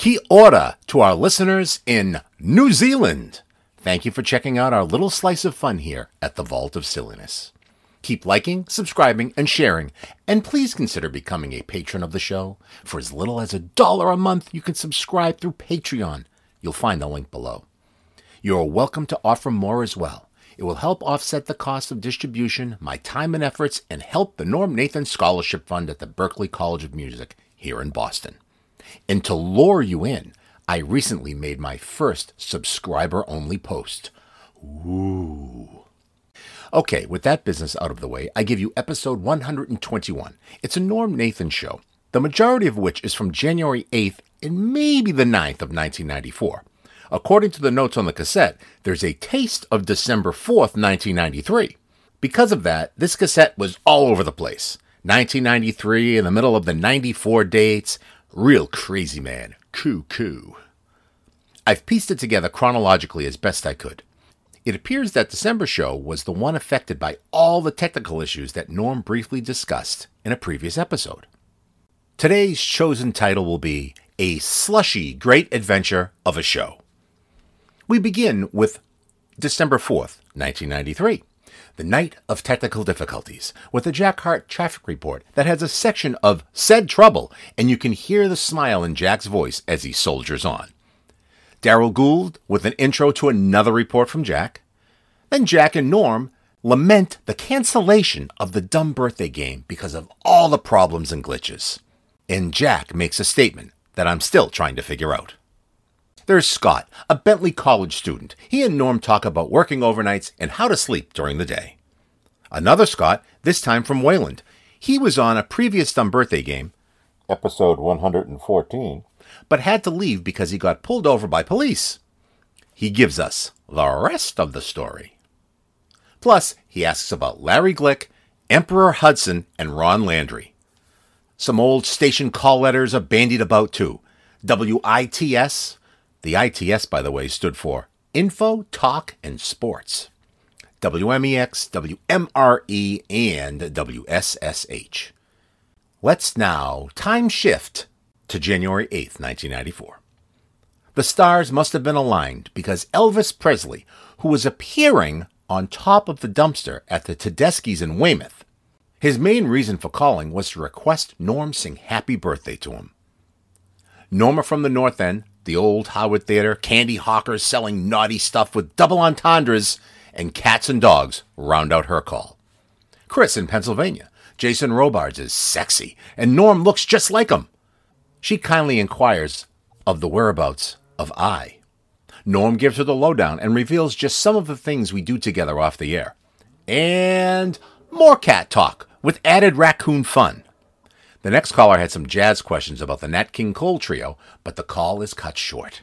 Kia ora to our listeners in New Zealand. Thank you for checking out our little slice of fun here at the Vault of Silliness. Keep liking, subscribing, and sharing, and please consider becoming a patron of the show. For as little as a dollar a month, you can subscribe through Patreon. You'll find the link below. You are welcome to offer more as well. It will help offset the cost of distribution, my time and efforts, and help the Norm Nathan Scholarship Fund at the Berklee College of Music here in Boston. And to lure you in, I recently made my first subscriber only post. Ooh. Okay, with that business out of the way, I give you episode 121. It's a Norm Nathan show, the majority of which is from January 8th and maybe the 9th of 1994. According to the notes on the cassette, there's a taste of December 4th, 1993. Because of that, this cassette was all over the place. 1993, in the middle of the 94 dates, Real crazy man. Coo. I've pieced it together chronologically as best I could. It appears that December show was the one affected by all the technical issues that Norm briefly discussed in a previous episode. Today's chosen title will be A Slushy Great Adventure of a Show. We begin with December 4th, 1993 the night of technical difficulties, with a Jack Hart traffic report that has a section of said trouble, and you can hear the smile in Jack's voice as he soldiers on. Daryl Gould with an intro to another report from Jack. Then Jack and Norm lament the cancellation of the dumb birthday game because of all the problems and glitches. And Jack makes a statement that I'm still trying to figure out. There's Scott, a Bentley College student. He and Norm talk about working overnights and how to sleep during the day. Another Scott, this time from Wayland. He was on a previous Dumb Birthday game, episode 114, but had to leave because he got pulled over by police. He gives us the rest of the story. Plus, he asks about Larry Glick, Emperor Hudson, and Ron Landry. Some old station call letters are bandied about too. WITS, the ITS, by the way, stood for Info, Talk, and Sports. WMEX, WMRE, and WSSH. Let's now time shift to January 8th, 1994. The stars must have been aligned because Elvis Presley, who was appearing on top of the dumpster at the Tedeschi's in Weymouth, his main reason for calling was to request Norm sing happy birthday to him. Norma from the North End the old Howard Theater, candy hawkers selling naughty stuff with double entendres, and cats and dogs round out her call. Chris in Pennsylvania. Jason Robards is sexy, and Norm looks just like him. She kindly inquires of the whereabouts of I. Norm gives her the lowdown and reveals just some of the things we do together off the air. And more cat talk with added raccoon fun. The next caller had some jazz questions about the Nat King Cole trio, but the call is cut short.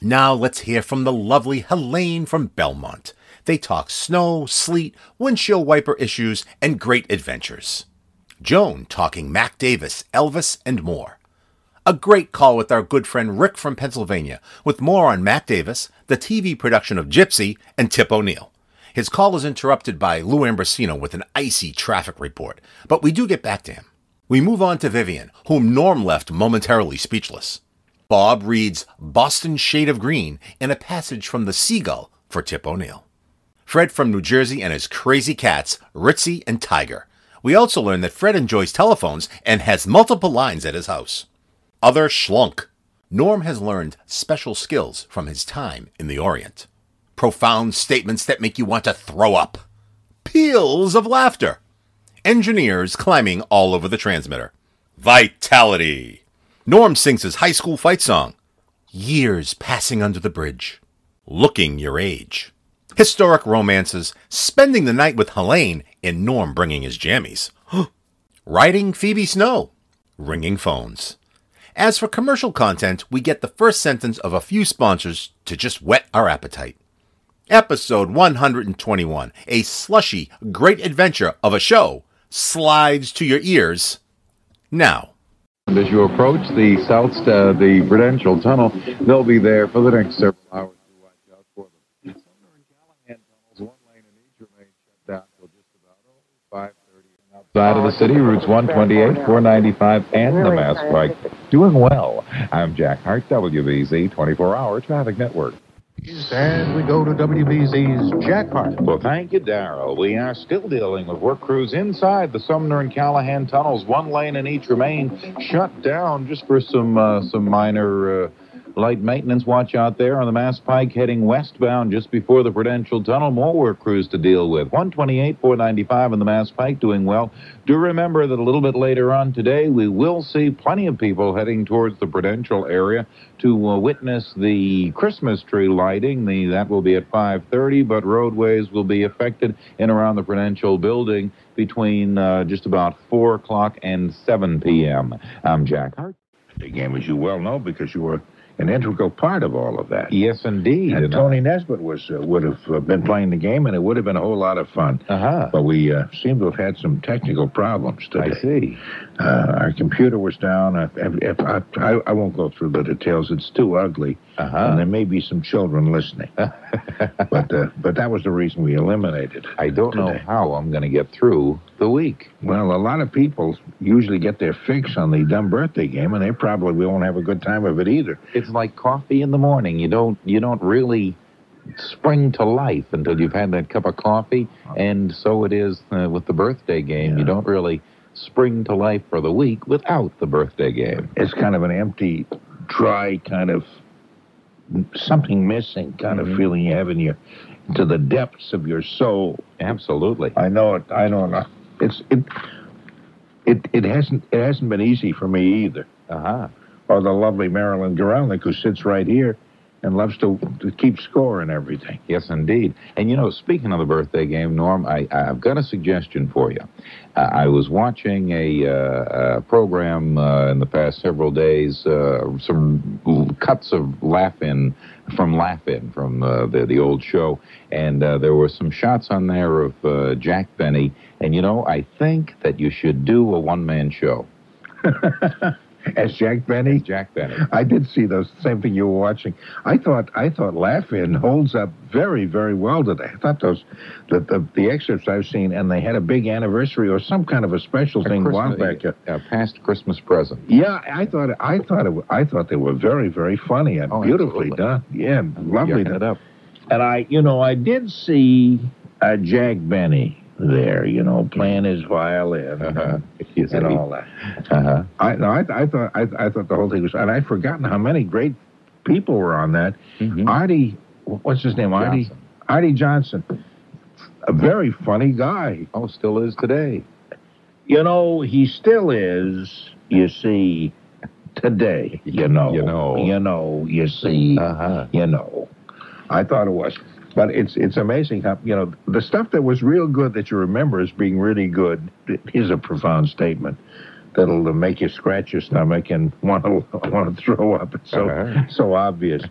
Now let's hear from the lovely Helene from Belmont. They talk snow, sleet, windshield wiper issues, and great adventures. Joan talking Mac Davis, Elvis, and more. A great call with our good friend Rick from Pennsylvania, with more on Mac Davis, the TV production of Gypsy, and Tip O'Neill. His call is interrupted by Lou Ambrosino with an icy traffic report, but we do get back to him. We move on to Vivian, whom Norm left momentarily speechless. Bob reads Boston Shade of Green in a passage from The Seagull for Tip O'Neill. Fred from New Jersey and his crazy cats, Ritzy and Tiger. We also learn that Fred enjoys telephones and has multiple lines at his house. Other schlunk. Norm has learned special skills from his time in the Orient. Profound statements that make you want to throw up. Peals of laughter engineers climbing all over the transmitter. Vitality! Norm sings his high school fight song. Years passing under the bridge. Looking your age. Historic romances, spending the night with Helene, and Norm bringing his jammies. Riding Phoebe Snow. Ringing phones. As for commercial content, we get the first sentence of a few sponsors to just whet our appetite. Episode 121, a slushy, great adventure of a show slides to your ears now. And as you approach the south, uh, the Prudential Tunnel, they'll be there for the next several hours to watch out for them. Sumner and Callahan tunnels, one lane in each remain shut down until just about 5:30. Outside of the city, routes 128, 495, and the Mass Pike doing well. I'm Jack Hart, WBZ 24 Hour Traffic Network. And we go to WBZ's Jack Hart. Well, thank you, Daryl. We are still dealing with work crews inside the Sumner and Callahan tunnels. One lane in each remain shut down just for some uh, some minor. Uh, Light maintenance watch out there on the Mass Pike heading westbound just before the Prudential Tunnel. More work crews to deal with. 128, 495 on the Mass Pike doing well. Do remember that a little bit later on today, we will see plenty of people heading towards the Prudential area to uh, witness the Christmas tree lighting. The, that will be at 5.30, but roadways will be affected in around the Prudential building between uh, just about 4 o'clock and 7 p.m. I'm Jack Hart. Game, as you well know, because you were an integral part of all of that. Yes, indeed. And Tony Nesbitt was uh, would have uh, been playing the game, and it would have been a whole lot of fun. Uh-huh. But we uh, seem to have had some technical problems today. I see. Uh, our computer was down. I, if I, I, I, won't go through the details. It's too ugly, uh-huh. and there may be some children listening. but uh, but that was the reason we eliminated. I don't today. know how I'm going to get through the week. Well, a lot of people usually get their fix on the dumb birthday game, and they probably won't have a good time of it either. It's like coffee in the morning. You don't you don't really spring to life until you've had that cup of coffee, and so it is uh, with the birthday game. Yeah. You don't really spring to life for the week without the birthday game. It's kind of an empty, dry kind of something missing kind Mhm. of feeling you have in your to the depths of your soul. Absolutely. I know it. I know. It's it. It it hasn't it hasn't been easy for me either. Uh-huh. Or the lovely Marilyn Gorelnik who sits right here and loves to, to keep score and everything. Yes, indeed. And you know, speaking of the birthday game, Norm, I, I've got a suggestion for you. I was watching a, uh, a program uh, in the past several days, uh, some cuts of Laugh-In from Laugh-In from uh, the the old show, and uh, there were some shots on there of uh, Jack Benny. And you know, I think that you should do a one-man show. As Jack Benny. Jack Benny. I did see those same thing you were watching. I thought I thought Laugh-In holds up very very well today. I thought those the, the the excerpts I've seen and they had a big anniversary or some kind of a special A thing a Christmas- back. Uh, a past Christmas present. Yeah, I thought I thought it, I thought they were very very funny and Oh, beautifully absolutely. done. Yeah, lovely. Yucking it up. And I, you know, I did see uh, Jack Benny there, you know, playing his violin Uh-huh. Yes, and all that. Uh-huh. I no, I, I thought I, I thought the whole thing was, and I'd forgotten how many great people were on that. Mhm. Artie, what's his name? Artie, Artie Johnson, a very funny guy. Oh, still is today. You know, he still is. You see, today. You know, You know. you know, you see, Uh-huh. you know. I thought it was. But it's it's amazing how you know the stuff that was real good that you remember as being really good. is a profound statement that'll uh, make you scratch your stomach and want to want to throw up. It's so Uh-huh. so obvious.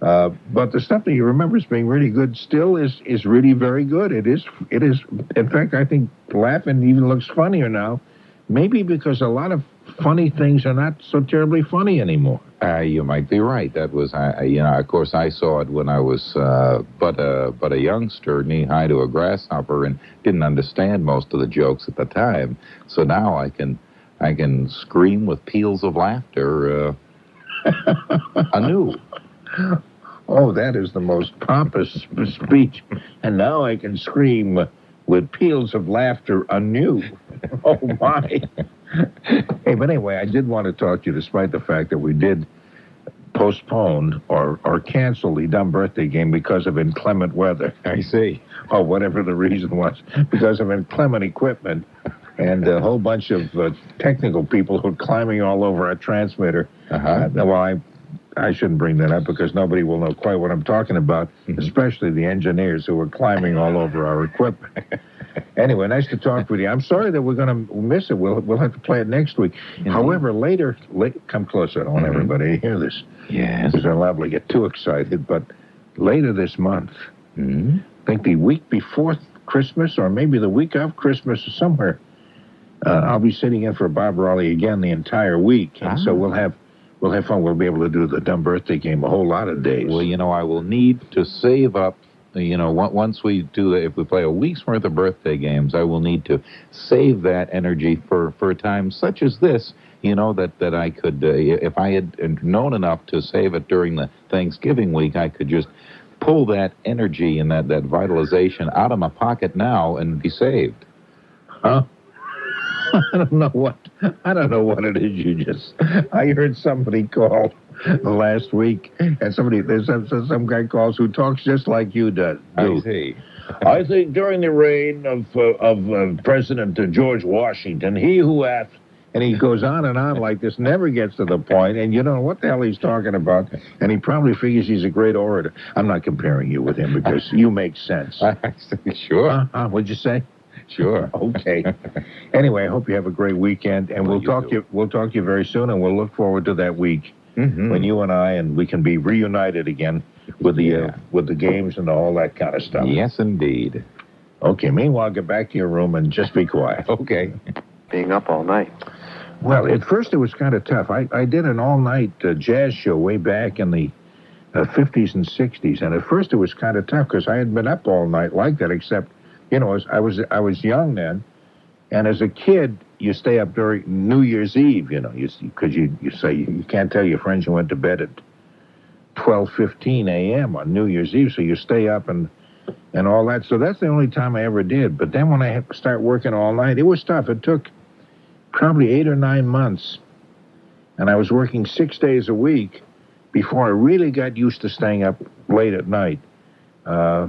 Uh, but the stuff that you remember as being really good still is is really very good. It is it is. In fact, I think Laugh-In even looks funnier now. Maybe because a lot of funny things are not so terribly funny anymore. Uh, you might be right. That was, I, you know, of course, I saw it when I was uh, but a but a youngster, knee high to a grasshopper, and didn't understand most of the jokes at the time. So now I can, I can scream with peals of laughter uh, anew. Oh, that is the most pompous speech. And now I can scream with peals of laughter anew. Oh, my. hey, but anyway, I did want to talk to you despite the fact that we did postpone or, or cancel the dumb birthday game because of inclement weather. I see. or whatever the reason was, because of inclement equipment and a whole bunch of uh, technical people who are climbing all over our transmitter. Uh-huh. Uh, well, I, I shouldn't bring that up because nobody will know quite what I'm talking about, Mhm. especially the engineers who are climbing all over our equipment. anyway, nice to talk with you. I'm sorry that we're going to miss it. We'll, we'll have to play it next week. Indeed. However, later, late, come closer. I don't want Mhm. everybody to hear this Yes. because they're liable to get too excited. But later this month, Mhm. I think the week before Christmas, or maybe the week of Christmas, or somewhere. Uh, I'll be sitting in for Bob Raleigh again the entire week, and so Ah. we'll have we'll have fun. We'll be able to do the dumb birthday game a whole lot of days. Well, you know, I will need to save up you know, once we do, if we play a week's worth of birthday games, I will need to save that energy for for a time such as this. You know that that I could, uh, if I had known enough to save it during the Thanksgiving week, I could just pull that energy and that that vitalization out of my pocket now and be saved. Huh? I don't know what I don't know what it is you just I heard somebody call last week and somebody there's some, some guy calls who talks just like you does. I do. see. I think during the reign of uh, of uh, President uh, George Washington, he who hath and he goes on and on like this, never gets to the point, and you don't know what the hell he's talking about, and he probably figures he's a great orator. I'm not comparing you with him because you make sense. sure, Huh? Huh? What'd you say? sure. Okay. anyway, I hope you have a great weekend, and Well, we'll talk to you. We'll talk to you very soon, and we'll look forward to that week Mhm. when you and I and we can be reunited again with the uh, with the games and all that kind of stuff. Yes, indeed. Okay. Meanwhile, get back to your room and just be quiet. Okay. Being up all night. Well, at first it was kind of tough. I, I did an all night uh, jazz show way back in the uh, 50s and 60s, and at first it was kind of tough because I had been up all night like that. Except, you know, as I was I was young then, and as a kid you stay up during New Year's Eve. You know, because you you say you can't tell your friends you went to bed at 12:15 a.m. on New Year's Eve, so you stay up and and all that. So that's the only time I ever did. But then when I start working all night, it was tough. It took probably eight or nine months, and I was working six days a week before I really got used to staying up late at night. Uh,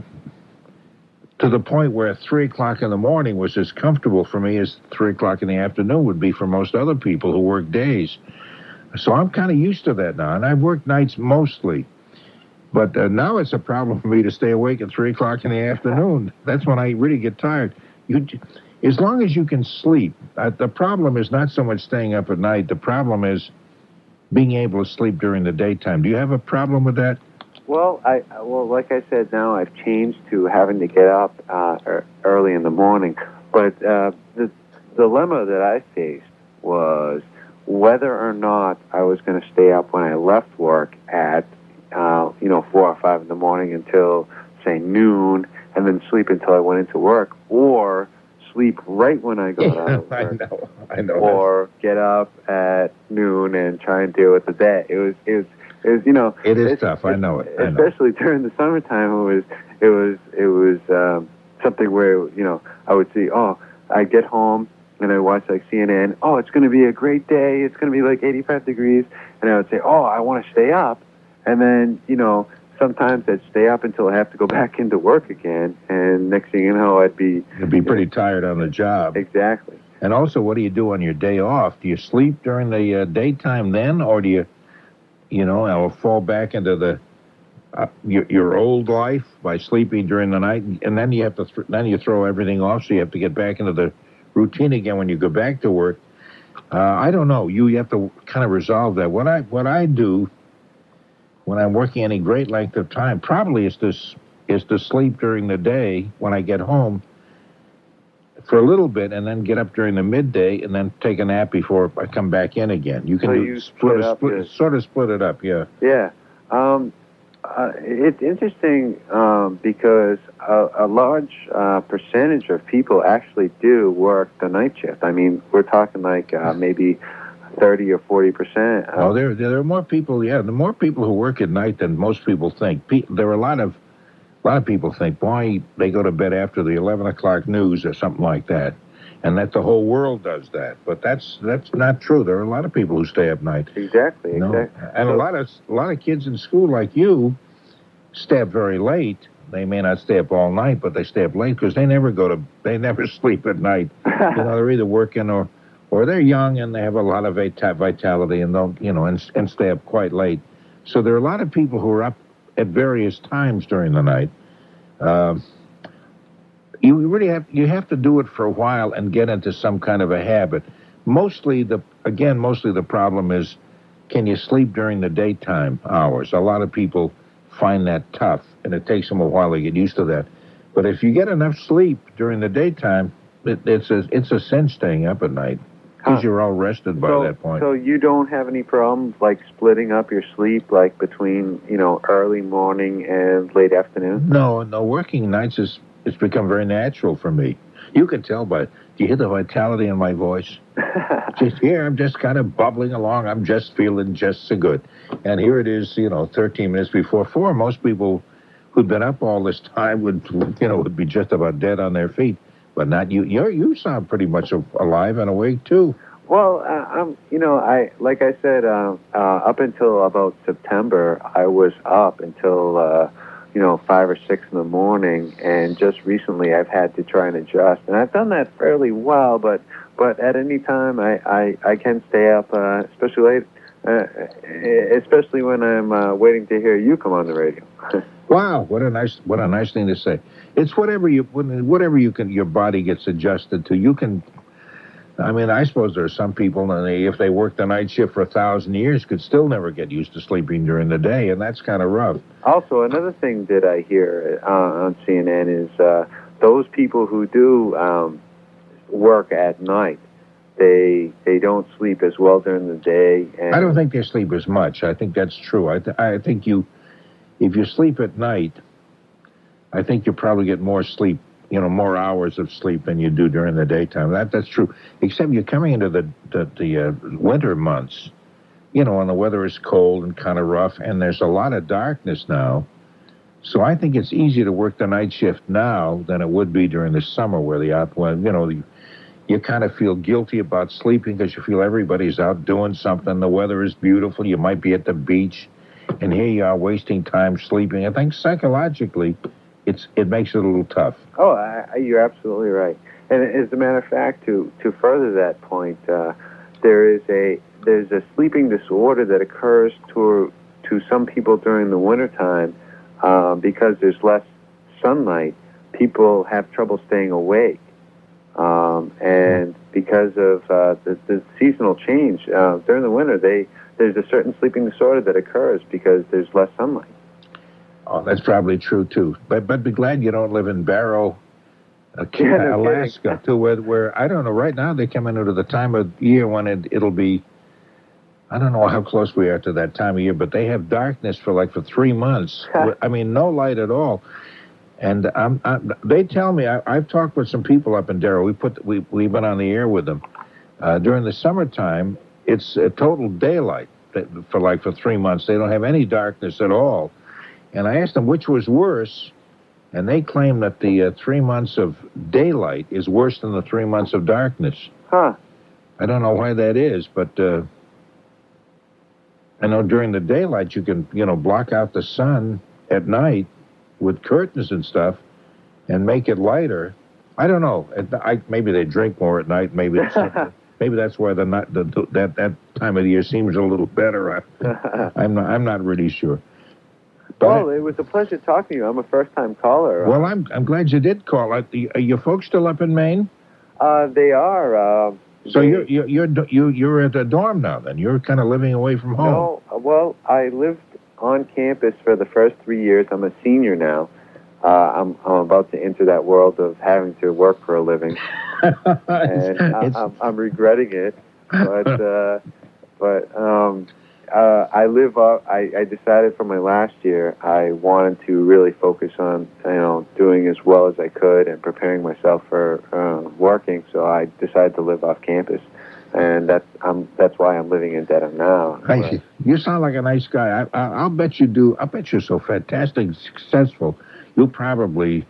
to the point where three o'clock in the morning was as comfortable for me as three o'clock in the afternoon would be for most other people who work days. So I'm kind of used to that now, and I've worked nights mostly. But uh, now it's a problem for me to stay awake at three o'clock in the afternoon. That's when I really get tired. You, as long as you can sleep. Uh, the problem is not so much staying up at night. The problem is being able to sleep during the daytime. Do you have a problem with that? Well, I well, like I said, now I've changed to having to get up uh, early in the morning. But uh, the dilemma that I faced was whether or not I was going to stay up when I left work at uh, you know four or five in the morning until say noon, and then sleep until I went into work, or sleep right when I got out of I know. I know. or get up at noon and try and deal with the day. It was it was it was you know It is it's- tough. I know it. I know. especially during the summertime. It was it was it was um, something where you know I would see oh I get home and I watch like CNN. Oh, it's going to be a great day. It's going to be like 85 degrees, and I would say oh I want to stay up, and then you know. Sometimes I'd stay up until I have to go back into work again, and next thing you know, I'd be You'd be pretty tired on the job. exactly. And also, what do you do on your day off? Do you sleep during the uh, daytime then, or do you, you know, I will fall back into the uh, your, your old life by sleeping during the night, and then you have to th- then you throw everything off, so you have to get back into the routine again when you go back to work. Uh, I don't know. You, you have to kind of resolve that. What I what I do when I'm working any great length of time probably is to is to sleep during the day when I get home for a little bit and then get up during the midday and then take a nap before I come back in again. You can So do you sort split of split, sort of split it up, yeah. Yeah. Um, uh, it's interesting um, because a, a large uh, percentage of people actually do work the night shift. I mean, we're talking like uh, maybe 30 or 40 percent. Oh, there there are more people. Yeah, the more people who work at night than most people think. Pe- there are a lot of a lot of people think, why they go to bed after the eleven o'clock news or something like that, and that the whole world does that. But that's that's not true. There are a lot of people who stay up night. Exactly. No. Exactly. And a lot of a lot of kids in school like you stay up very late. They may not stay up all night, but they stay up late because they never go to they never sleep at night. you know, they're either working or or they're young and they have a lot of vitality and they'll you know and, and stay up quite late. So there are a lot of people who are up at various times during the night. Um, you really have you have to do it for a while and get into some kind of a habit. Mostly the again mostly the problem is can you sleep during the daytime hours? A lot of people find that tough and it takes them a while to get used to that. But if you get enough sleep during the daytime, it, it's a it's a sin staying up at night. Because Huh. you're all rested by so, that point. so you don't have any problems like splitting up your sleep, like between you know early morning and late afternoon. No, no, working nights is it's become very natural for me. You can tell by do you hear the vitality in my voice? Just here, I'm just kind of bubbling along. I'm just feeling just so good. And here it is, you know, 13 minutes before four. Most people who'd been up all this time would, you know, would be just about dead on their feet. But not you. You you sound pretty much alive and awake too. Well, uh, I'm, you know, I like I said, uh, uh, up until about September, I was up until uh, you know five or six in the morning, and just recently I've had to try and adjust, and I've done that fairly well. But but at any time, I I, I can stay up, uh, especially late, uh, especially when I'm uh, waiting to hear you come on the radio. Wow, what a nice what a nice thing to say. It's whatever you whatever you can your body gets adjusted to. You can. I mean, I suppose there are some people, and they, if they work the night shift for a thousand years, could still never get used to sleeping during the day, and that's kind of rough. Also, another thing that I hear uh, on CNN is uh, those people who do um, work at night, they they don't sleep as well during the day. And I don't think they sleep as much. I think that's true. I th- I think you, if you sleep at night, I think you probably get more sleep. You know, more hours of sleep than you do during the daytime. That that's true. Except you're coming into the the, the uh, winter months. You know, when the weather is cold and kind of rough, and there's a lot of darkness now. So I think it's easier to work the night shift now than it would be during the summer, where the out when you know the you kind of feel guilty about sleeping because you feel everybody's out doing something. The weather is beautiful. You might be at the beach, and here you are wasting time sleeping. I think psychologically, it's it makes it a little tough. Oh, I, you're absolutely right. And as a matter of fact, to to further that point, uh, there is a there's a sleeping disorder that occurs to to some people during the wintertime uh, because there's less sunlight. People have trouble staying awake, um, and because of uh, the, the seasonal change uh, during the winter, they there's a certain sleeping disorder that occurs because there's less sunlight. Oh, that's probably true too. But but be glad you don't live in Barrow, uh, Yeah, no Alaska, too, where where I don't know. Right now they're coming into the time of year when it it'll be. I don't know how close we are to that time of year, but they have darkness for like for three months. I mean, no light at all. And I'm, I'm, they tell me I, I've talked with some people up in Barrow. We put we we've been on the air with them uh, during the summertime. It's a total daylight for like for three months. They don't have any darkness at all. And I asked them which was worse, and they claim that the uh, three months of daylight is worse than the three months of darkness. Huh? I don't know why that is, but uh, I know during the daylight you can, you know, block out the sun at night with curtains and stuff and make it lighter. I don't know. I, maybe they drink more at night. Maybe it's, maybe that's why the, night, the that that time of the year seems a little better. I, I'm not. I'm not really sure. But well, it was a pleasure talking to you. I'm a first-time caller. well, I'm I'm glad you did call. Are, are your folks still up in Maine? Uh, they are. Uh, So you're you're you're you you're at a dorm now. Then you're kind of living away from home. No, well, I lived on campus for the first three years. I'm a senior now. Uh, I'm I'm about to enter that world of having to work for a living, and I, I'm, I'm regretting it. But uh, but um, uh, I live up. I, I decided for my last year I wanted to really focus on you know doing as well as I could and preparing myself for uh, working. So I decided to live off campus, and that's I'm that's why I'm living in Dedham now. I see. You sound like a nice guy. I, I, I'll bet you do. I'll bet you're so fantastic, successful. You'll probably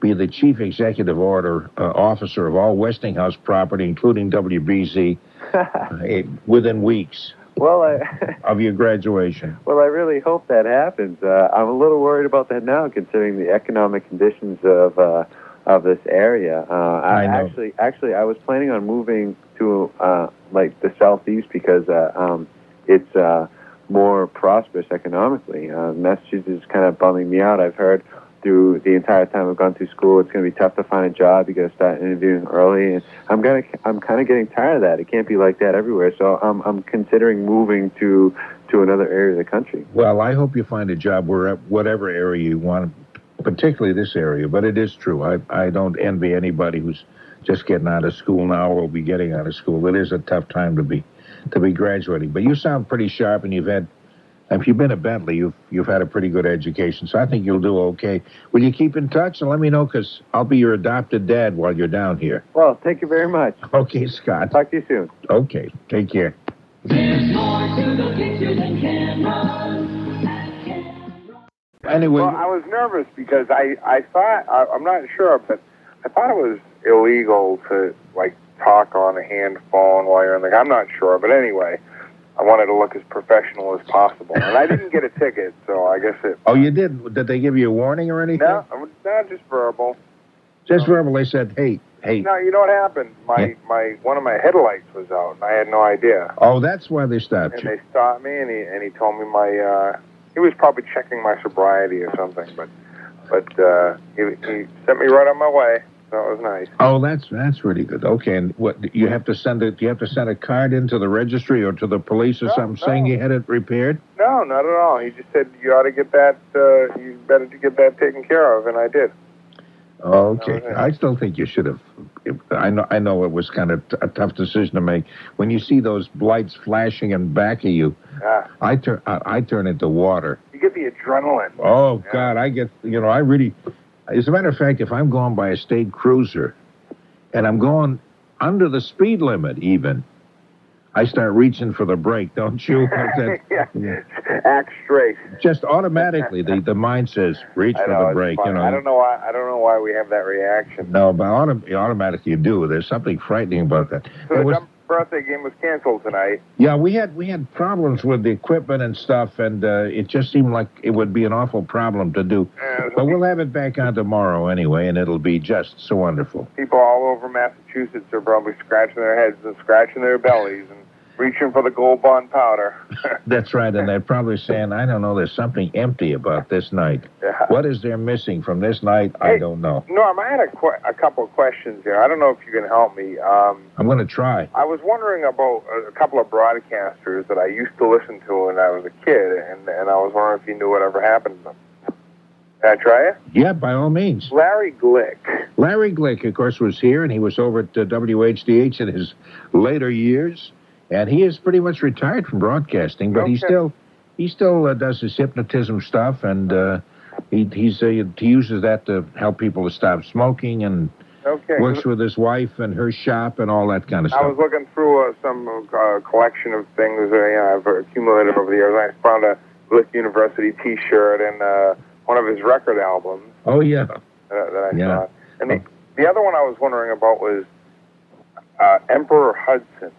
be the chief executive order uh, officer of all Westinghouse property, including WBZ, eh, within weeks Well, I of your graduation. well, I really hope that happens. Uh, I'm a little worried about that now, considering the economic conditions of uh, of this area. Uh, I, I know. actually, actually, I was planning on moving to uh, like the southeast because uh, um, it's uh, more prosperous economically. Uh, Massachusetts is kind of bumming me out. I've heard through the entire time I've gone through school, it's going to be tough to find a job. You got to start interviewing early, and I'm gonna, I'm kind of getting tired of that. It can't be like that everywhere. So I'm, I'm considering moving to to another area of the country. Well, I hope you find a job where whatever area you want, particularly this area. But it is true. I I don't envy anybody who's just getting out of school now. Or will be getting out of school. It is a tough time to be to be graduating. But you sound pretty sharp, and you've had. If you've been at Bentley, you've you've had a pretty good education, so I think you'll do okay. Will you keep in touch and let me know? Because I'll be your adopted dad while you're down here. Well, thank you very much. Okay, Scott. Talk to you soon. Okay, take care. There's more to the picture than cameras. Anyway, Well, I was nervous because I, I thought, I, I'm not sure, but I thought it was illegal to, like, talk on a hand phone while you're in the I'm not sure, but anyway, I wanted to look as professional as possible. And I didn't get a ticket, so I guess it. oh, you did? Did they give you a warning or anything? No, I was- no, just verbal. Just verbal. They said, "Hey, hey." No, you know what happened? My Yeah. my one of my headlights was out, and I had no idea. Oh, that's why they stopped And you. And they stopped me, and he and he told me my uh, he was probably checking my sobriety or something, but but uh, he he sent me right on my way. So it was nice. Oh, that's that's really good. Okay, and what you have to send it? You have to send a card into the registry or to the police or No, something no. saying you had it repaired. No, not at all. He just said you ought to get that. Uh, you better to get that taken care of, and I did. Okay, Okay. I still think you should have. I know, I know, it was kind of t- a tough decision to make. When you see those lights flashing in back of you, Ah, I turn, I, I turn into water. you get the adrenaline. Oh Yeah. God, I get, you know, I really. As a matter of fact, if I'm going by a state cruiser, and I'm going under the speed limit, even, I start reaching for the brake. Don't you? That- yeah. yeah. Act straight. Just automatically, the, the mind says reach for the brake. You know. I don't know why. I don't know why we have that reaction. No, but autom- automatically you do. There's something frightening about that. So the was- dumb birthday game was canceled tonight. yeah, we had we had problems with the equipment and stuff, and uh, it just seemed like it would be an awful problem to do. Uh, But we'll have it back on tomorrow anyway, and it'll be just so wonderful. people all over Massachusetts are probably scratching their heads and scratching their bellies and reaching for the gold bond powder. That's right, and they're probably saying, I don't know, there's something empty about this night. yeah. What is there missing from this night? I don't know. Norm, I had a, que- a couple of questions here. I don't know if you can help me. Um, I'm going to try. I was wondering about a, a couple of broadcasters that I used to listen to when I was a kid, and, and I was wondering if you knew whatever happened to them. Can I try it? Yeah, by all means. Larry Glick. Larry Glick, of course, was here, and he was over at uh, WHDH in his later years, and he is pretty much retired from broadcasting, but he still he still uh, does his hypnotism stuff, and uh, he he's uh, he uses that to help people to stop smoking, and Okay. works with his wife and her shop and all that kind of I stuff. I was looking through uh, some uh, collection of things you know, I've accumulated over the years. I found a Glick University T-shirt and uh, one of his record albums oh yeah, that I Yeah. saw. And the, the other one I was wondering about was uh, Emperor Hudson.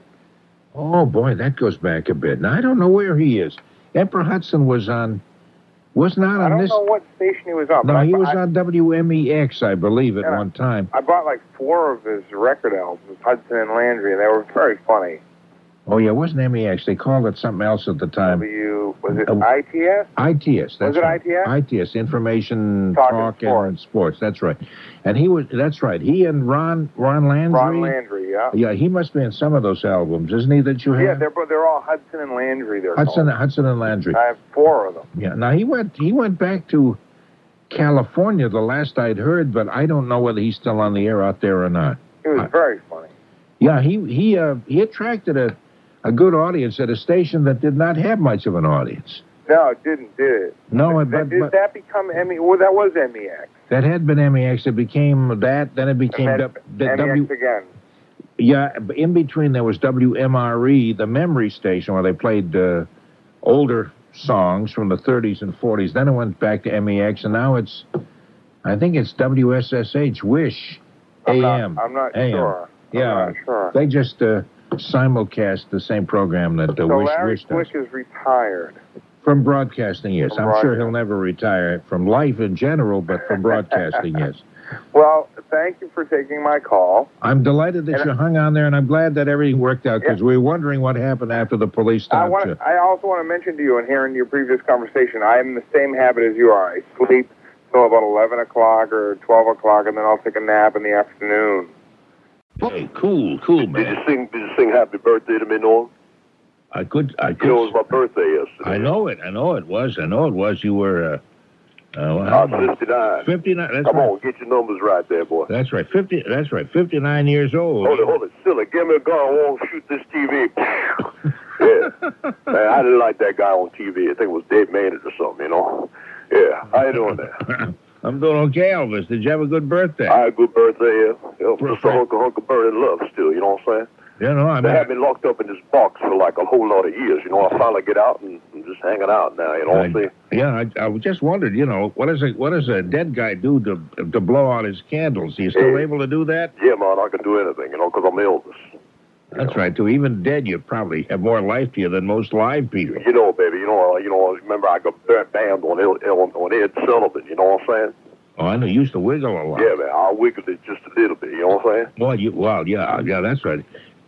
Oh boy, that goes back a bit. Now I don't know where he is. Emperor Hudson was on, was not on I don't this. know what station he was on. but No, I, he was I, on WMEX, I believe, at Yeah. one time. I bought like four of his record albums, Hudson and Landry, and they were very funny. Oh yeah, it wasn't MEX. They called it something else at the time. W was it Uh, ITS? ITS. That's it right. ITS? ITS, Information Talk Talk, and and Sports. That's right. And he was. That's right. He and Ron Ron Landry. Ron Landry, yeah. Yeah, he must be in some of those albums, isn't he? That you have. Yeah, they're they're all Hudson and Landry. They're Hudson called. Hudson and Landry. I have four of them. Yeah. Now he went. He went back to California. The last I'd heard, but I don't know whether he's still on the air out there or not. It was I- very funny. Yeah, he he uh, he attracted a a good audience at a station that did not have much of an audience. No, it didn't, did it? No, but, did but that become Emmy? Well, that was MEX. that had been MEX. It became that. Then it became And then W- the MEX W. again. Yeah, in between there was WMRE, E, the memory station where they played uh, older songs from the 30s and 40s. Then it went back to MEX, and now it's, I think it's WSSH Wish I'm AM. Not, I'm not AM. sure. Yeah. I'm not sure. They just uh, simulcast the same program that the so Wish Larry Wish is retired. From broadcasting, yes. From I'm sure he'll never retire from life in general, but from broadcasting, yes. Well, thank you for taking my call. I'm delighted that And- you hung on there, and I'm glad that everything worked out because we were wondering what happened after the police I stopped want. you. I also want to mention to you, and hearing your previous conversation, I am in the same habit as you are. I sleep till about eleven o'clock or twelve o'clock, and then I'll take a nap in the afternoon. Hey, cool, cool, man. Did you sing? Did you sing "Happy Birthday" to me, Norm? I could, I You know, it was my birthday yesterday. I know it. I know it was. I know it was. You were uh, Uh, Uh, well, 59. 59. That's Come right. on, get your numbers right there, boy. That's right. 50. That's right. 59 years old. Hold it, hold it. Silly, give me a gun. I want to shoot this TV. yeah. Man, I didn't like that guy on TV. I think it was Dave Maynard or something, you know. Yeah. How you doing there? I'm doing okay, Elvis. Did you have a good birthday? I had a good birthday, yeah. You know, For- just a hunk of, hunk of bird in love still, you know what I'm saying? you know, I They had me locked up in this box for like a whole lot of years. You know, I finally get out and I'm just hanging out now, you know what I'm saying? yeah, I, I just wondered, you know, what does a what does a dead guy do to to blow out his candles? Are you still able to do that? Yeah, man, I can do anything, you know, 'cause I'm Elvis. That's right. Too. Even dead, you probably have more life to you than most live people. You know, baby, you know, uh, you know. Remember, I got banned on on Ed Sullivan. You know what I'm saying? Oh, I know. You used to wiggle a lot. Yeah, man. I wiggled it just a little bit. You know what I'm saying? Well, you well, yeah, yeah, that's right.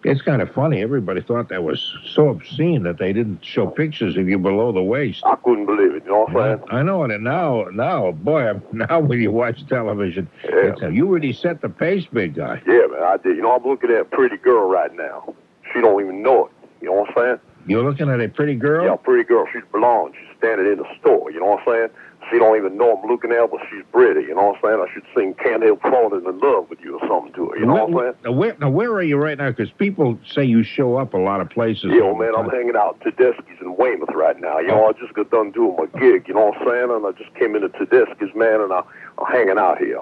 It's kind of funny. Everybody thought that was so obscene that they didn't show pictures of you below the waist. I couldn't believe it. You know what I'm saying? I know it. And now, now, boy, now when you watch television, Yeah. it's, you really set the pace, big guy. Yeah, man. I did. You know, I'm looking at a pretty girl right now. She don't even know it. You know what I'm saying? You're looking at a pretty girl. Yeah, a pretty girl. She's blonde. She's standing in the store. You know what I'm saying? She don't even know I'm looking at her, but she's pretty. You know what I'm saying? I should sing "Can't Help Falling in Love with You" or something to her. You know what I'm saying? Now, where, now, where are you right now? Because people say you show up a lot of places. Yeah, man, I'm hanging out at Tedeschi's in Weymouth right now. You know, oh. I just got done doing my gig, you know what I'm saying? And I just came into Tedeschi's, man, and I, I'm hanging out here.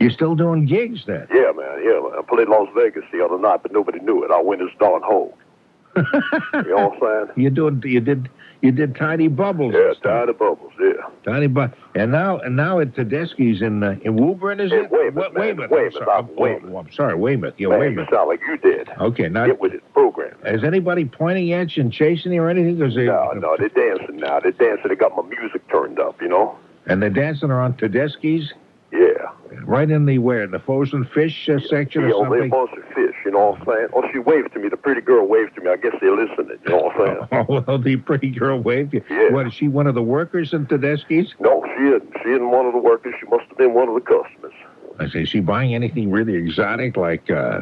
You're still doing gigs then? Yeah, man, yeah, man. I played Las Vegas the other night, but nobody knew it. I went as Don Ho. you know what I'm saying? You doing? You did? You did tiny bubbles? Yeah. Tiny Bubbles, yeah. Tiny bu- and now and now at Tedeschi's in uh, in Woburn, is In it? Weymouth, What-. Weymouth. Weymouth, I'm sorry. Oh, Weymouth. oh, I'm sorry, Weymouth. Yeah, man, Weymouth. you sound like you did. Okay, now Get with it, program. is anybody pointing at you and chasing you or anything? 'Cause they, No, no, they're dancing now. They're dancing. They got my music turned up, you know? And they're dancing around Tedeschi's, Yeah. right in the where in the frozen fish uh, section Yeah, or something. bunch of fish, you know what I'm saying? Oh, she waved to me. The pretty girl waved to me. I guess they're listening, you know what I'm saying? Oh, well, the pretty girl waved you. Yeah. What is she? One of the workers in Tedeschi's? No, she isn't. She isn't one of the workers. She must have been one of the customers. I say, is she buying anything really exotic like uh,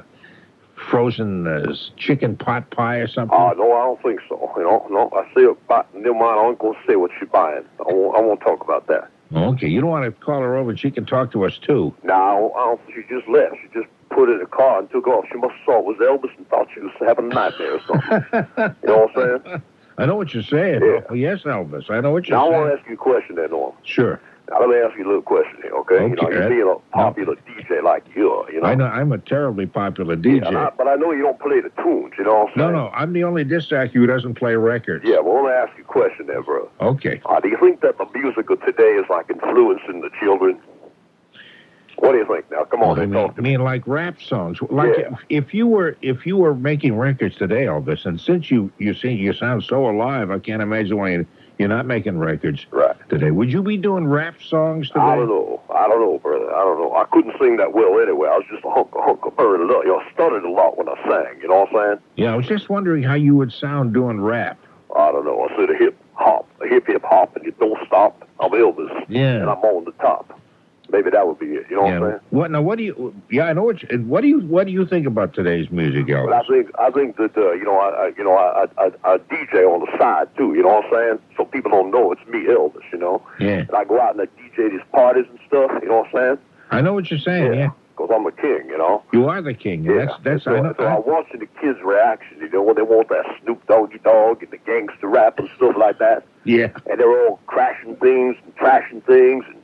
frozen uh, chicken pot pie or something? Oh, no, I don't think so. You know, no, I see her buy, never mind, I ain't going to say what she's buying. I won't, I won't talk about that. Okay, you don't want to call her over. She can talk to us too. No, I I she just left. She just put in a car and took off. She must have saw it was Elvis and thought she was having a nightmare or something. you know what I'm saying? I know what you're saying. Yeah. Yes, Elvis. I know what you're Now, I saying. want to ask you a question there, Norm. Sure. Now, let me ask you a little question here, okay? You know, you're being a popular DJ like you are, you know? I know I'm a terribly popular DJ. Yeah, I- but I know you don't play the tunes, you know what I'm no, saying? no, I'm the only disc jockey who doesn't play records. Yeah, well, let me ask you a question there, bro. Okay. Uh, do you think that the music of today is like influencing the children? What do you think now? Come on, I mean, talk I mean, like rap songs. Like Yeah. if, if you were if you were making records today, Elvis, and since you you see you sound so alive, I can't imagine why you- you're not making records Right. today. Would you be doing rap songs today? I don't know. I don't know, brother. I don't know. I couldn't sing that well anyway. I was just a hunk of hunk of bird. You know, I stuttered a lot when I sang. You know what I'm saying? Yeah, I was just wondering how you would sound doing rap. I don't know. I said a hip hop, a hip hip hop, and you don't stop. I'm Elvis, Yeah. and I'm on the top. Maybe that would be it. You know what I'm saying? What now? What do you? Yeah, I know what. You, what do you? What do you think about today's music, But I think I think that uh, you know I, I you know I, I I I DJ on the side too. You know what I'm saying? So people don't know it's me, Elvis. You know, Yeah, and I go out and I DJ these parties and stuff. You know what I'm saying? I know what you're saying. Yeah, Because I'm a king. You know. you are the king. Yeah, That's that's. so, I know. so I'm watching the kids' reaction, you know, when they want that Snoop Doggy Dogg and the gangster rap and stuff like that, yeah. and they're all crashing things and trashing things and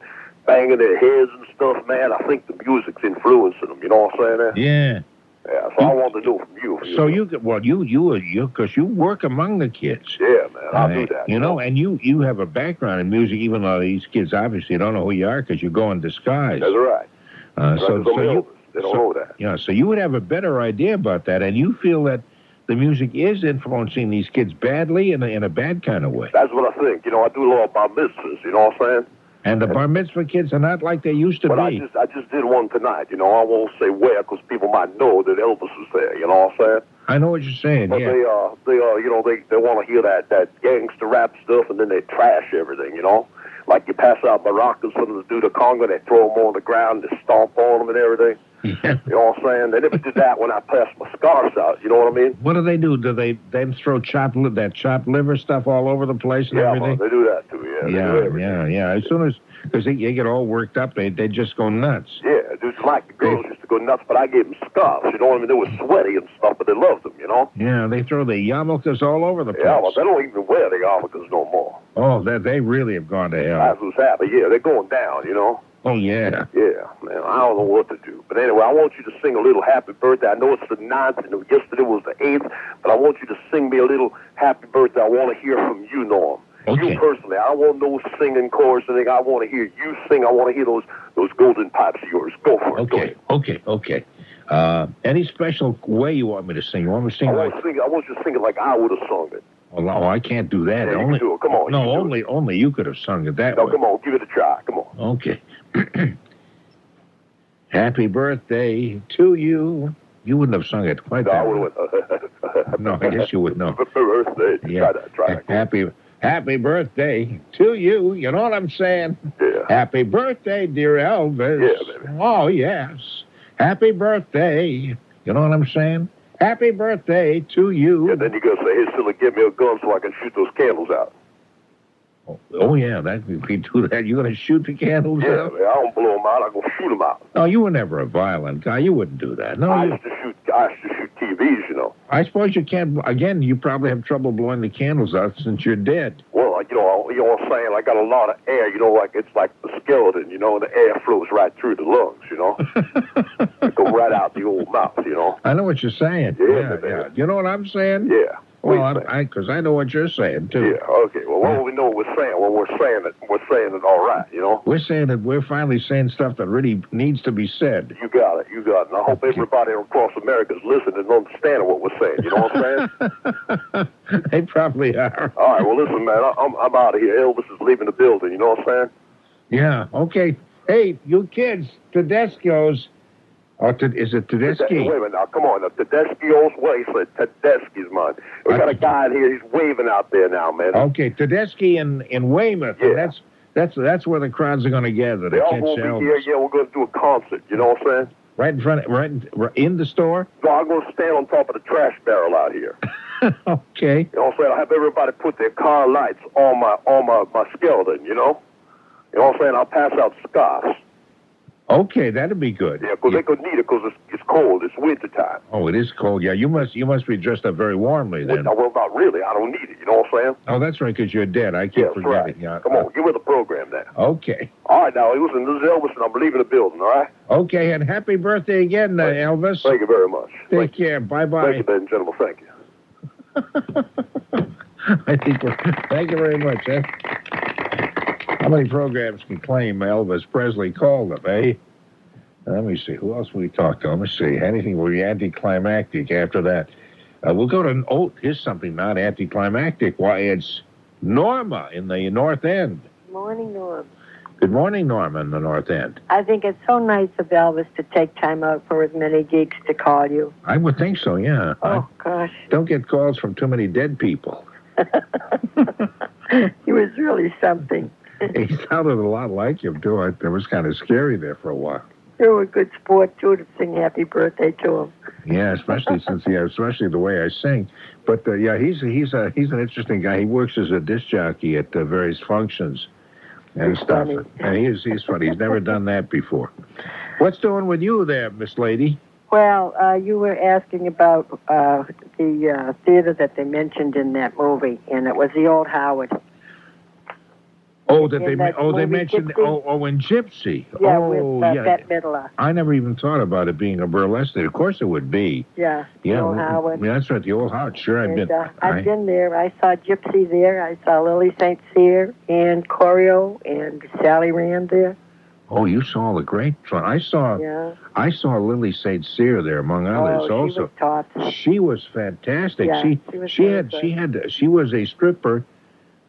banging their heads and stuff, man. I think the music's influencing them, you know what I'm saying? Yeah. Yeah, so I want to know from you. So you get well, you you you because you work among the kids. Yeah, man, I'll Uh, do that. You know, and you you have a background in music, even though these kids obviously don't know who you are because you go in disguise. That's right. Uh, so right, so I'm you They don't so- know that. yeah, so you would have a better idea about that, and you feel that the music is influencing these kids badly in a, in a bad kind of way. That's what I think. You know, I do a lot of bar you know what I'm saying? And the bar mitzvah kids are not like they used to But I just I just did one tonight, you know. I won't say where because people might know that Elvis was there, you know what I'm saying? I know what you're saying. But Yeah. they uh they uh you know they they want to hear that that gangster rap stuff and then they trash everything you know like you pass out maracas for them to do the conga they throw them on the ground they stomp on them and everything Yeah. You know what I'm saying? They never did that when I passed my scarves out. You know what I mean? What do they do? Do they then throw chopped li- that chopped liver stuff all over the place and Yeah, everything? man, they do that too. Yeah, they Yeah, yeah, yeah. As soon as because they, they get all worked up, they they just go nuts. Yeah, dudes like the girls used to go nuts, but I gave them scarves. You know what I mean? They were sweaty and stuff, but they loved them. You know? Yeah, they throw the yarmulkes all over the place. Yeah, well, they don't even wear the yarmulkes no more. Oh, that they really have gone to hell. That's what's happening. Yeah, they're going down. You know? Oh yeah. Yeah, man. I don't know what to do. But anyway, I want you to sing a little happy birthday. I know it's the ninth, and yesterday was the eighth, but I want you to sing me a little happy birthday. I want to hear from you, Norm. Okay. You personally. I want no singing chorus or anything. I want to hear you sing. I want to hear those those golden pipes of yours. Go for it. Okay, okay, okay. Uh, any special way you want me to sing? You want me to I sing like? want, sing, I want you to sing it like I would have sung it. Oh, no, I can't do that. Yeah, only, do it. Come on, No, only only you could have sung it that No, way. come on. Give it a try. Come on. Okay. Happy birthday to you. You wouldn't have sung it quite No, that way. No, I guess you would know. Birthday. Yeah. Try that. Try that. Happy Happy birthday to you. You know what I'm saying? Yeah. Happy birthday, dear Elvis. Yeah, baby. Oh, yes. Happy birthday. You know what I'm saying? Happy birthday to you. And then you gotta say, "Hey, Silly, give me a gun so I can shoot those candles out." Oh, yeah, that if we do that, you're going to shoot the candles Yeah, out? I don't blow them out. I'm gonna shoot them out. No, you were never a violent guy. You wouldn't do that. No, I you, used to shoot. I used to shoot TVs. You know. I suppose you can't. Again, you probably have trouble blowing the candles out since you're dead. Well, you know, you know what I'm saying. I got a lot of air. You know, like it's like the skeleton. You know, and the air flows right through the lungs. You know, go right out the old mouth. You know. I know what you're saying. Yeah, yeah, yeah. You know what I'm saying? Yeah. Well, saying? I because I, know what you're saying too. Yeah. Okay. Well, what we know what we're saying. Well, we're saying it. We're saying it all right. You know. We're saying that we're finally saying stuff that really needs to be said. You got it. You got it. And I hope everybody across America is listening and understanding what we're saying. You know what I'm saying? they probably are. All right. Well, listen, man. I- I'm I'm out of here. Elvis is leaving the building. You know what I'm saying? Yeah. Okay. Hey, you kids, Tedesco's. Uh, oh, te- is it Wait a Tedeschi? minute now. Come on. Now, Tedeschi's way. He said Tedeschi's mine. We got a guy in here. He's waving out there now, man. Okay, Tedeschi in in Weymouth. Yeah. That's that's that's where the crowds are going to gather They to all to be here. Yeah, we're going to do a concert. You know what I'm saying? Right in front, right in, right in the store. No, I'm going to stand on top of the trash barrel out here. okay. You know what I'm saying? I'll have everybody put their car lights on my on my, my skeleton, you know? You know what I'm saying? I'll pass out scarves. Okay, that'd be good. Yeah, because they could need it because it's, it's cold. It's winter time. Oh, it is cold. Yeah, you must you must be dressed up very warmly then. Well, not really. I don't need it. You know what I'm saying? Oh, that's right, because you're dead. I keep Yeah, forgetting. right. Yeah. Come on, give her the program now. Okay. All right, now, listen, this is Elvis, and I'm leaving the building, all right? Okay, and happy birthday again, uh, Elvis. Thank you very much. Take care. Bye bye. Thank you, ladies and gentlemen. Thank you. I think. Thank you very much. Eh? How many programs can claim Elvis Presley called them, eh? Let me see. Who else we talked to? Let me see. Anything will be anticlimactic after that. Uh, we'll go to. Oh, here's something not anticlimactic. Why, it's Norma in the North End. Morning, Norm. Good morning, Norma in the North End. I think it's so nice of Elvis to take time out for as many gigs to call you. I would think so, yeah. Oh, gosh. Don't get calls from too many dead people. he was really something. He sounded a lot like him, too. It was kind of scary there for a while. You were a good sport, too, to sing happy birthday to him. Yeah, especially since yeah, especially the way I sing. But uh, yeah, he's he's a he's an interesting guy. He works as a disc jockey at uh, various functions and He's stuff. funny. And he's he's funny. He's never done that before. What's doing with you there, Miss Lady? Well, uh, you were asking about uh, the uh, theater that they mentioned in that movie, and it was the Old Howard. Oh, that they that oh they mentioned Gypsy? oh oh in Gypsy. Yeah, oh with uh, yeah. Bette Midler. I never even thought about it being a burlesque. Of course it would be. Yeah, Yeah, Old well, Howard. yeah, that's right. The old Howard. Sure, I've been. uh, I've I- been there. I saw Gypsy there. I saw Lily St. Cyr and Choreo and Sally Rand there. Oh, you saw the great. I saw. Yeah. I saw Lily St. Cyr there, among others. oh, she also, was she was fantastic. Yeah, she she was she had she had she was a stripper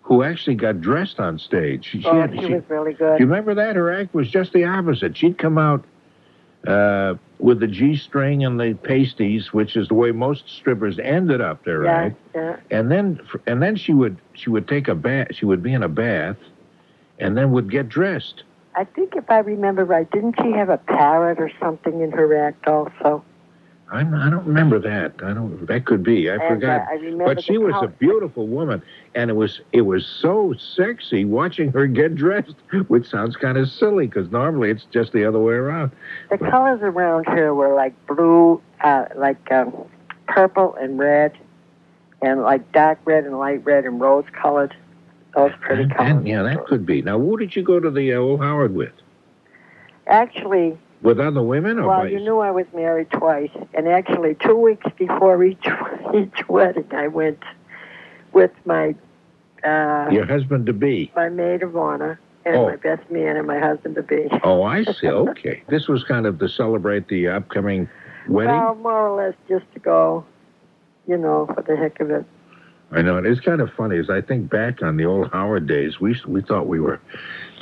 who actually got dressed on stage. She, she oh, had, she, she- was really Do good. you remember that? Her act was just the opposite. She'd come out uh, with the G string and the pasties, which is the way most strippers ended up their yeah, act. yeah. And then and then she would she would take a bath. She would be in a bath, and then would get dressed. I think if I remember right, didn't she have a parrot or something in her act also? I'm, I don't remember that. I don't. That could be. I uh, forgot. I remember but she was a beautiful woman, and it was it was so sexy watching her get dressed, which sounds kind of silly because normally it's just the other way around. The colors around her were like blue, uh, like um, purple and red, and like dark red and light red and rose colored. Those pretty And, colors. and, yeah, that could be. Now, who did you go to the uh, old Howard with? Actually, With other women or well, you knew I was married twice, and actually, two weeks before each each wedding, I went with my uh, your husband to be? my maid of honor and Oh. my best man and my husband to be. Oh, I see. Okay, this was kind of to celebrate the upcoming wedding. Well, more or less just to go, you know, for the heck of it. I know it is kind of funny as I think back on the old Howard days. We we thought we were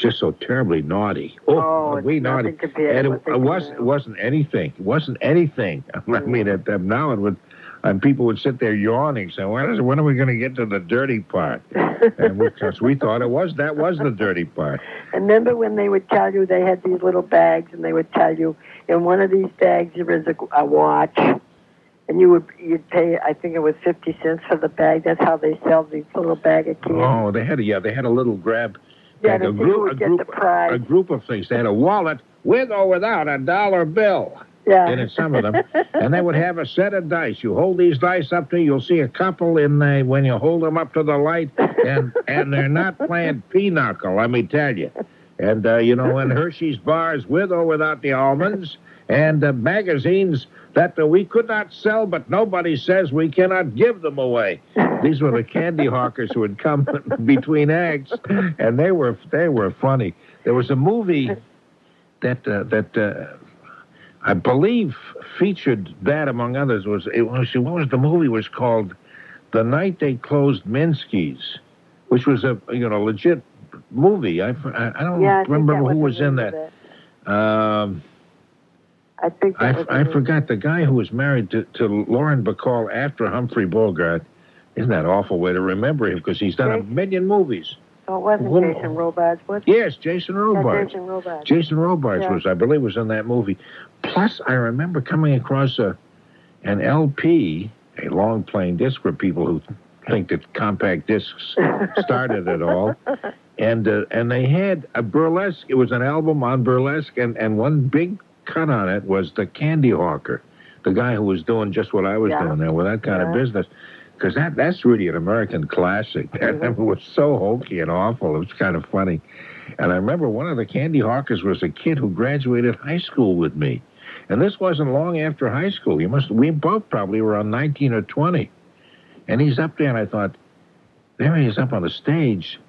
just so terribly naughty. Oh, oh it's we naughty? and it, it wasn't. It wasn't anything. It wasn't anything. I mm. mean, at them now it would. And people would sit there yawning, saying, "When is? When are we going to get to the dirty part?" and because we thought it was that was the dirty part. And remember when they would tell you they had these little bags, and they would tell you in one of these bags there is a, a watch, and you would you'd pay I think it was fifty cents for the bag. That's how they sell these little bag of candy. Oh, they had a yeah, they had a little grab. Yeah, a group, a group, a group of things. They had a wallet with or without a dollar bill. Yeah. in it, some of them, and they would have a set of dice. You hold these dice up to, you'll see a couple in the when you hold them up to the light, and and they're not playing pinochle. Let me tell you. And uh, you know, and Hershey's bars with or without the almonds, and uh, magazines that uh, we could not sell, but nobody says we cannot give them away. These were the candy hawkers who would come between acts, and they were they were funny. There was a movie that uh, that. Uh, I believe featured that among others was it was what was the movie was called the night they closed Minsky's, which was a you know legit movie. I I, I don't remember that who was, was in that. Um, I think that was I, I forgot the guy who was married to, to Lauren Bacall after Humphrey Bogart. Isn't that an awful way to remember him? Because he's done a million movies. Oh, it wasn't Well, Jason Robards, was it? Yes, Jason Robards. Jason Robards. Jason Robards Yeah. was, I believe, was in that movie. Plus, I remember coming across a an LP, a long playing disc for people who think that compact discs started it all, and uh, and they had a burlesque. It was an album on burlesque, and and one big cut on it was the Candy Hawker, the guy who was doing just what I was Yeah. doing there with that kind of Yeah. business. Because that, that's really an American classic. That Mm-hmm. was so hokey and awful. It was kind of funny. And I remember one of the candy hawkers was a kid who graduated high school with me. And this wasn't long after high school. You must we both probably were on 19 or 20. And he's up there and I thought, there he is up on the stage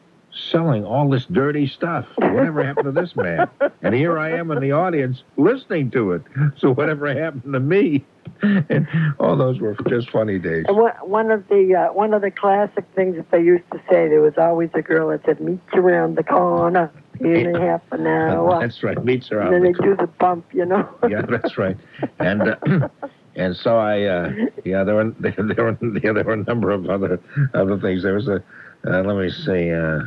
selling all this dirty stuff. Whatever happened to this man? And here I am in the audience listening to it. So whatever happened to me? And all those were just funny days. One, one of the uh, one of the classic things that they used to say, there was always a girl that said, "Meet you around the corner in a half an hour." That's right. Meets her and then they do the bump, you know. yeah, that's right. And uh, and so I, uh, yeah, there were there, there were yeah, there were a number of other other things. There was a, uh, let me see. Uh,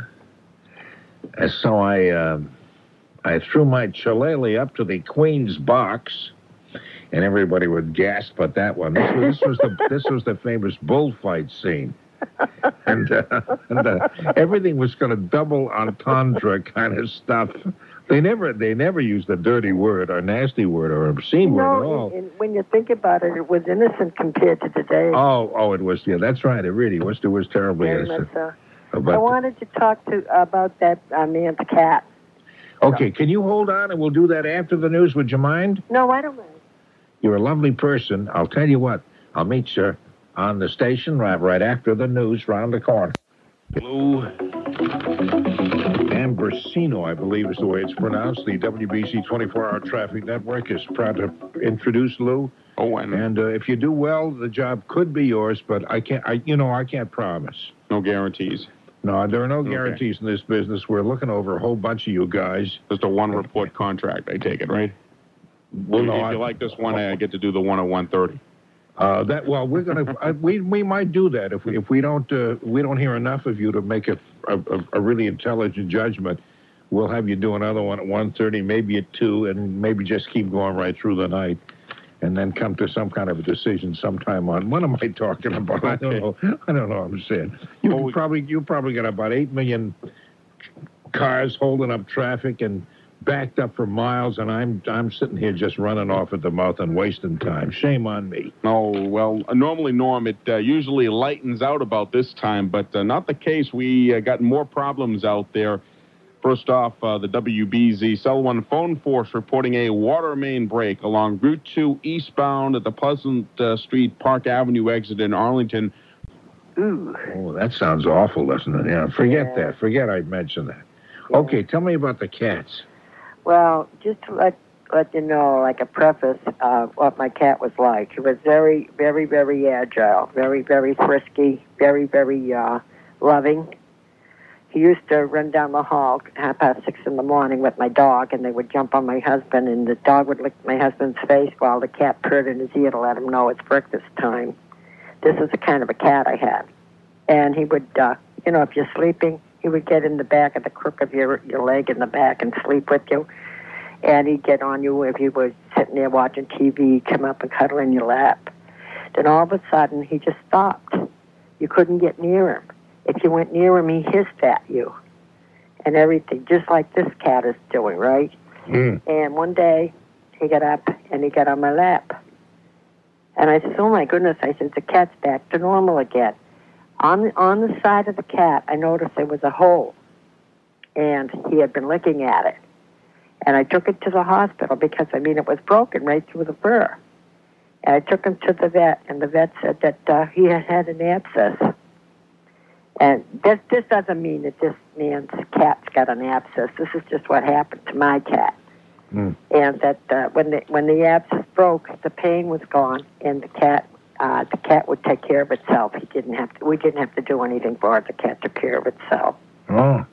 so I uh, I threw my shillelagh up to the Queen's box, and everybody would gasp at that one. This was, this was the this was the famous bullfight scene. And, uh, and uh, everything was going to double entendre kind of stuff. They never they never used a dirty word or nasty word or obscene word at all. and, and when you think about it, it was innocent compared to today. Oh, oh, it was. Yeah, that's right. It really was. It was terribly Very innocent. much so. But- I wanted to talk to about that uh, man's cat. okay, can you hold on and we'll do that after the news? Would you mind? No, I don't mind. You're a lovely person. I'll tell you what. I'll meet you on the station right, right after the news round the corner. Lou Ambrosino, I believe is the way it's pronounced. The WBZ 24-hour traffic network is proud to introduce Lou. Oh, and And uh, if you do well, the job could be yours, but I can't. I, you know, I can't promise. no guarantees. No, there are no Okay. guarantees in this business. We're looking over a whole bunch of you guys. Just a one report contract, I take it, right? Well, if no, if I- you like this one, I get to do the one at 130. Uh, that well, we're gonna uh, we we might do that if we if we don't uh, we don't hear enough of you to make a a, a- a really intelligent judgment. we'll have you do another one at 1.30, maybe at 2, and maybe just keep going right through the night. And then come to some kind of a decision sometime on what am I talking about? I don't know. I don't know. what I'm saying you Well, we- probably you probably got about eight million cars holding up traffic and backed up for miles, and I'm I'm sitting here just running off at the mouth and wasting time. Shame on me. Oh, well, normally, Norm, it uh, usually lightens out about this time, but uh, not the case. We uh, got more problems out there. First off, uh, the WBZ Cell 1 phone force reporting a water main break along Route 2 eastbound at the Pleasant uh, Street Park Avenue exit in Arlington. Ooh. Oh, that sounds awful, doesn't it? Yeah, forget Yeah. that. Forget I mentioned that. Okay, tell me about the cats. Well, just to let let you know, like a preface of what my cat was like. He was very, very, very agile, very, very frisky, very, very uh, loving. He used to run down the hall half past six in the morning with my dog, and they would jump on my husband, and the dog would lick my husband's face while the cat purred in his ear to let him know it's breakfast time. This is the kind of a cat I had, and he would, uh, you know, if you're sleeping, he would get in the back of the crook of your your leg in the back and sleep with you and he'd get on you if you were sitting there watching TV, come up and cuddle in your lap. Then all of a sudden, he just stopped. You couldn't get near him. If you went near him, he hissed at you and everything, just like this cat is doing, right? Hmm. And one day, he got up and he got on my lap. And I said, oh my goodness, I said, the cat's back to normal again. On, on the side of the cat, I noticed there was a hole. And he had been licking at it. And I took it to the hospital because, I mean, it was broken right through the fur. And I took him to the vet, and the vet said that uh, he had had an abscess. And this, this doesn't mean that this man's cat's got an abscess. This is just what happened to my cat. Hmm. And that uh, when the when the abscess broke, the pain was gone, and the cat uh, the cat would take care of itself. He didn't have to. We didn't have to do anything for it. The cat took care of itself. Oh,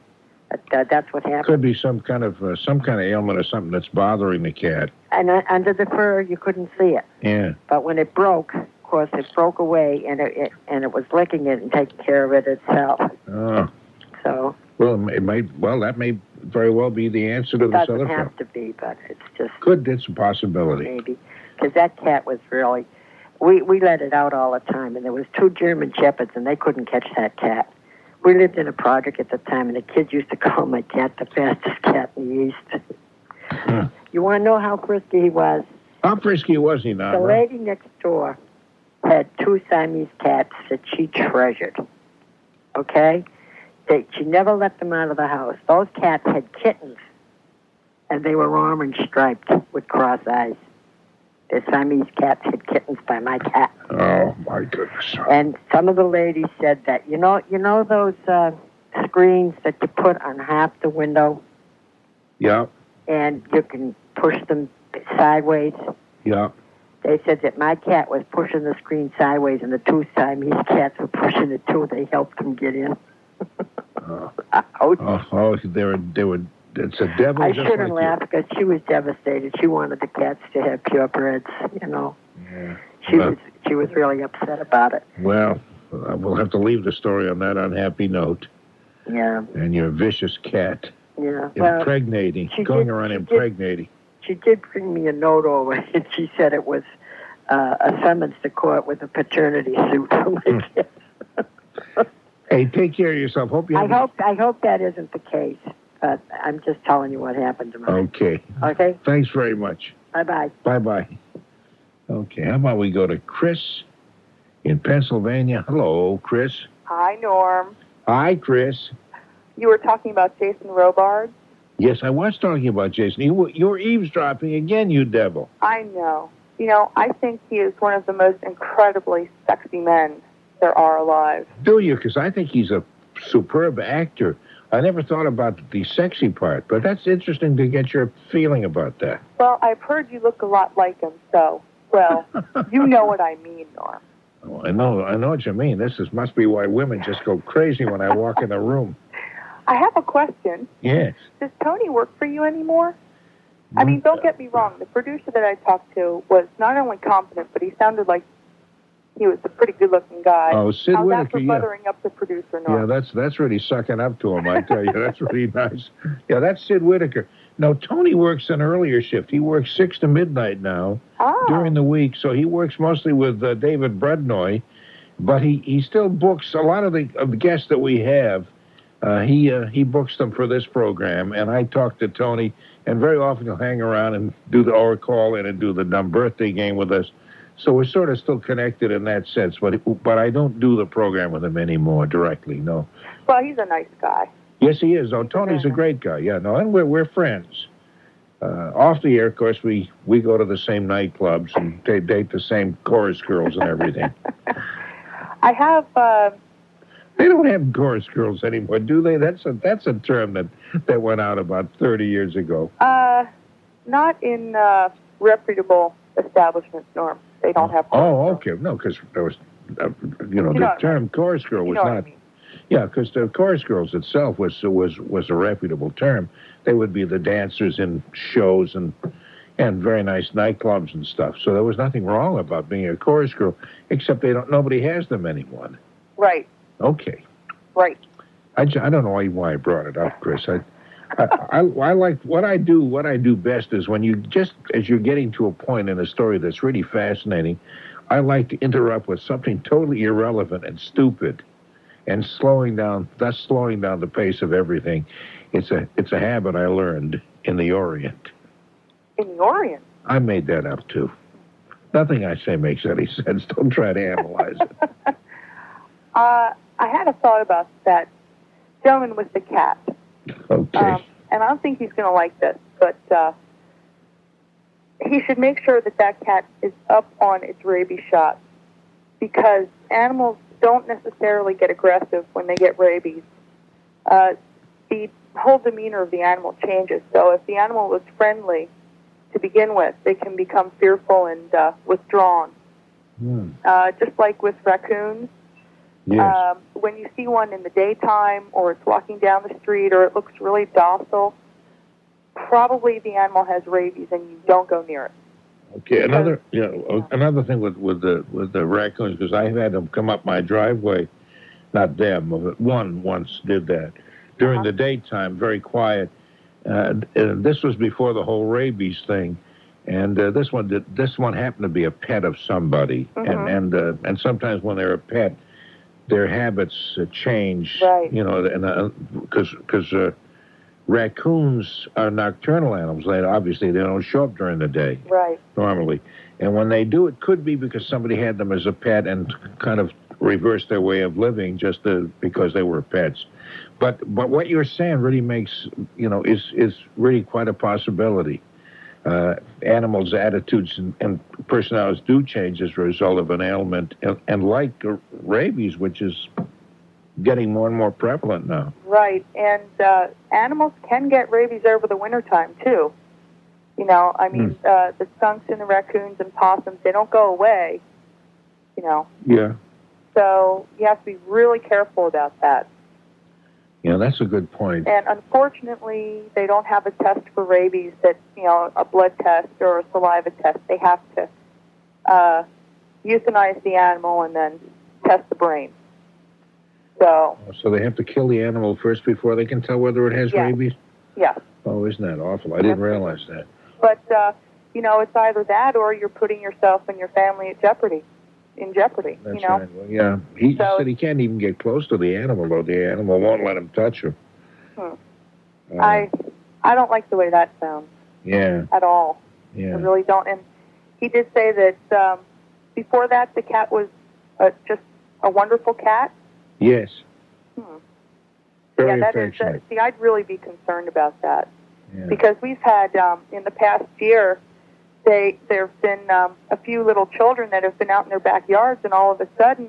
But, uh, that's what happened. could be some kind of uh, some kind of ailment or something that's bothering the cat. And uh, under the fur, you couldn't see it. Yeah. But when it broke, course, it broke away, and it, it and it was licking it and taking care of it itself. Oh. So Well, it might. Well, that may very well be the answer to this it this doesn't other have problem. to be, but it's just Could. It's a possibility. maybe because that cat was really. We we let it out all the time, and there was two German shepherds, and they couldn't catch that cat. We lived in a project at the time, and the kids used to call my cat the fastest cat in the east. Huh. You want to know how frisky he was? How frisky was he now? The lady next door had two Siamese cats that she treasured. Okay? They, she never let them out of the house. Those cats had kittens, and they were orange striped with cross eyes. The Siamese cats had kittens by my cat. Oh my goodness. And some of the ladies said that you know you know those uh, screens that you put on half the window Yeah. and you can push them sideways. Yeah. They said that my cat was pushing the screen sideways, and the two Siamese cats were pushing it too. They helped him get in. Oh, oh, oh they were. They were. It's a devil. I shouldn't like laugh because she was devastated. She wanted the cats to have purebreds. You know, Yeah. she Well- was she was really upset about it. Well, uh, we'll have to leave the story on that unhappy note. Yeah, And your vicious cat yeah. Impregnating, she going did- around she did- impregnating. She did bring me a note over, and she said it was uh, a summons to court with a paternity suit for my Hmm. kids. Hey, take care of yourself. Hope you. I have- hope I hope that isn't the case, but I'm just telling you what happened to me. Okay. Okay, Thanks very much. bye bye. Bye bye. Okay. How about we go to Chris in Pennsylvania? Hello, Chris. Hi, Norm. Hi, Chris. You were talking about Jason Robards. Yes, I was talking about Jason. You, you're eavesdropping again, you devil. I know. You know, I think he is one of the most incredibly sexy men there are alive. Do you? Because I think he's a superb actor. I never thought about the sexy part, but that's interesting to get your feeling about that. Well, I've heard you look a lot like him, so, well, you know what I mean, Norm. Oh, I know, I know what you mean. This is must be why women just go crazy when I walk in a room. I have a question. Yes. Does Tony work for you anymore? I mean, don't get me wrong. The producer that I talked to was not only competent, but he sounded like He was a pretty good-looking guy. Oh, Sid How's Whitaker, for yeah. buttering up the producer, Yeah, that's that's really sucking up to him. I tell you, that's really nice. Yeah, that's Sid Whitaker. No, Tony works an earlier shift. He works six to midnight now Ah. during the week, so he works mostly with uh, David Brudnoy, but he, he still books a lot of the of the guests that we have. Uh, he uh, he books them for this program, and I talk to Tony, and very often he'll hang around and do the or call in and do the dumb birthday game with us. So we're sort of still connected in that sense, but but I don't do the program with him anymore directly. No. Well, he's a nice guy. Yes, he is. Oh, Tony's a great guy. Yeah, no, and we're we're friends. Uh, off the air, of course, we we go to the same nightclubs and they date the same chorus girls and everything. I have. They don't have chorus girls anymore, do they? That's a that's a term that that went out about thirty years ago. Uh, not in uh, reputable establishments, Norm. They don't have. Oh, okay. No, because there was, uh, you know, You the know what I term chorus girl You was know what I not. mean. Yeah, because the chorus girls itself was was was a reputable term. They would be the dancers in shows and and very nice nightclubs and stuff. So there was nothing wrong about being a chorus girl, except they don't. Nobody has them anymore. Right. Okay, Right. I, I don't know why, why I brought it up, Chris. I, I I I like what I do. What I do best is when you just as you're getting to a point in a story that's really fascinating. I like to interrupt with something totally irrelevant and stupid and slowing down thus slowing down the pace of everything it's a it's a habit i learned in the orient In the Orient. i made that up too nothing i say makes any sense don't try to analyze it Uh, I had a thought about that gentleman with the cat. okay Um, and I don't think he's going to like this, but uh, he should make sure that that cat is up on its rabies shot because animals don't necessarily get aggressive when they get rabies. Uh, the whole demeanor of the animal changes. So if the animal was friendly to begin with, they can become fearful and uh, withdrawn. Hmm. Uh, just like with raccoons, yes um, when you see one in the daytime or it's walking down the street or it looks really docile, probably the animal has rabies and you don't go near it. okay another yeah uh, another thing with with the with the raccoons because i've had them come up my driveway not them but one once did that during the daytime very quiet uh, and this was before the whole rabies thing and uh, this one did this one happened to be a pet of somebody and Mhm. and uh, and sometimes when they're a pet their habits uh, change Right. you know and because because uh, raccoons are nocturnal animals they obviously they don't show up during the day Right. normally. And when they do, it could be because somebody had them as a pet and kind of reversed their way of living just to, because they were pets. But but what you're saying really makes you know is is really quite a possibility. Uh, animals' attitudes and, and personalities do change as a result of an ailment, and, and like rabies, which is getting more and more prevalent now. Right. And uh, animals can get rabies over the wintertime, too. You know, I mean, uh, the skunks and the raccoons and possums, they don't go away, you know. Yeah, So you have to be really careful about that. Yeah, that's a good point. And unfortunately, they don't have a test for rabies that, you know, a blood test or a saliva test. They have to uh, euthanize the animal and then test the brain. So, So they have to kill the animal first before they can tell whether it has Yeah. rabies. yeah. Oh, isn't that awful? I didn't realize that. But, uh, you know, it's either that or you're putting yourself and your family at jeopardy, in jeopardy, That's you know? right. Well, yeah, he So- said he can't even get close to the animal, though. The animal won't let him touch him. Hmm. Uh, I, I don't like the way that sounds yeah, at all. Yeah. I really don't. And he did say that um, before that, the cat was uh, just a wonderful cat. Yes. Hmm. Very yeah, that is. affectionate. Uh, see, I'd really be concerned about that Yeah. because we've had um, in the past year, they there have been um, a few little children that have been out in their backyards, and all of a sudden,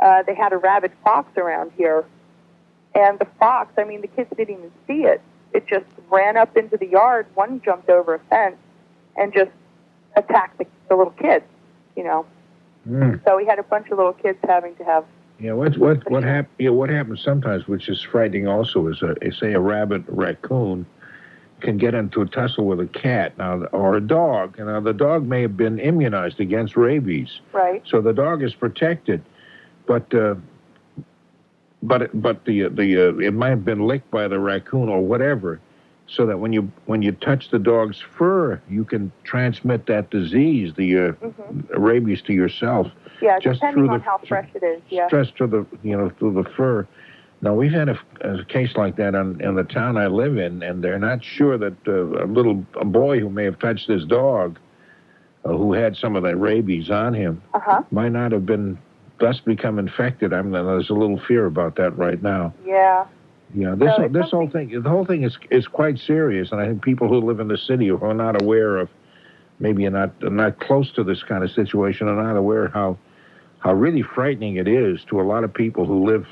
uh, they had a rabid fox around here, and the fox. I mean, the kids didn't even see it. It just ran up into the yard. One jumped over a fence and just attacked the, the little kids. You know, Mm. so we had a bunch of little kids having to have Yeah. What what what happens? Yeah. What happens sometimes, which is frightening, also, is a say a rabbit, raccoon, can get into a tussle with a cat now or a dog. Now the dog may have been immunized against rabies, Right. so the dog is protected, but. Uh, but it- but the the uh, it might have been licked by the raccoon or whatever, so that when you when you touch the dog's fur, you can transmit that disease, the uh, rabies, to yourself. Yeah, Just depending through on the- how fresh it is. Yeah. Just through the you know through the fur. Now we've had a, a case like that in, in the town I live in, and they're not sure that uh, a little a boy who may have touched this dog, uh, who had some of that rabies on him, Uh huh. might not have been thus become infected. I mean, there's a little fear about that right now. Yeah. Yeah, this So this whole thing, the whole thing is is quite serious, and I think people who live in the city who are not aware of, maybe are not are not close to this kind of situation, are not aware how how really frightening it is to a lot of people who live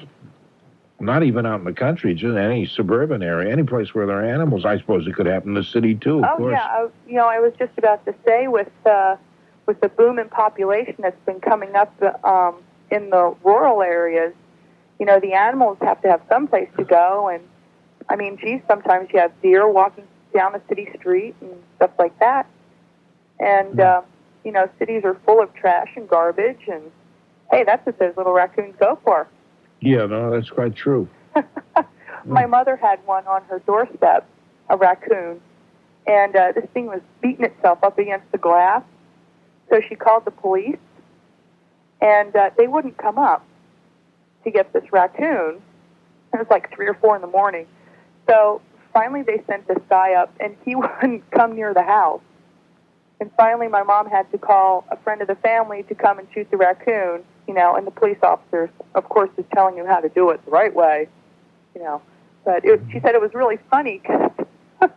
not even out in the country, just any suburban area, any place where there are animals. I suppose it could happen in the city too. Of oh course. yeah. I, you know, I was just about to say with uh, with the boom in population that's been coming up um, in the rural areas, you know, the animals have to have some place to go, and I mean, geez, sometimes you have deer walking down the city street and stuff like that, and uh, you know, cities are full of trash and garbage, and hey, that's what those little raccoons go for. Yeah, no, that's quite true. My mother had one on her doorstep, a raccoon, and uh, this thing was beating itself up against the glass. So she called the police, and uh, they wouldn't come up to get this raccoon. It was like three or four in the morning. So finally, they sent this guy up, and he wouldn't come near the house. And finally, my mom had to call a friend of the family to come and shoot the raccoon. You know, and the police officer, of course, is telling you how to do it the right way. You know, but it, she said it was really funny because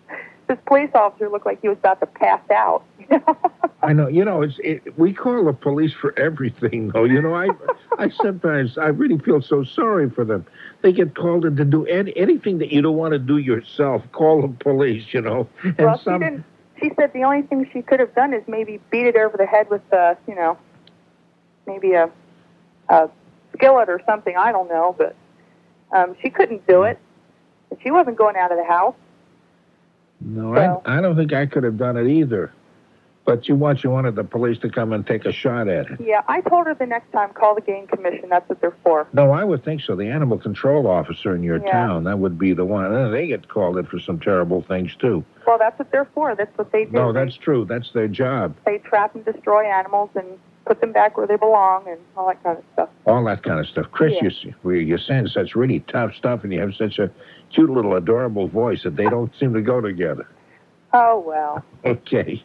this police officer looked like he was about to pass out. I know. You know, it's it, we call the police for everything, though. You know, I I sometimes I really feel so sorry for them. They get called in to do any, anything that you don't want to do yourself. Call the police. You know, and well, some she didn't. She said the only thing she could have done is maybe beat it over the head with a, you know, maybe a, a skillet or something. I don't know, but um, she couldn't do it. And she wasn't going out of the house. no, I I don't think I could have done it either. But you want you wanted the police to come and take a shot at it. Yeah, I told her the next time call the game commission. That's what they're for. No, I would think so. The animal control officer in your Yeah. town, that would be the one. And they get called in for some terrible things too. Well, that's what they're for. That's what they do. No, that's true. That's their job. they trap and destroy animals and put them back where they belong and all that kind of stuff. all that kind of stuff. Chris, Yeah. you you're saying such really tough stuff, and you have such a cute little adorable voice that they don't seem to go together. Oh well. Okay.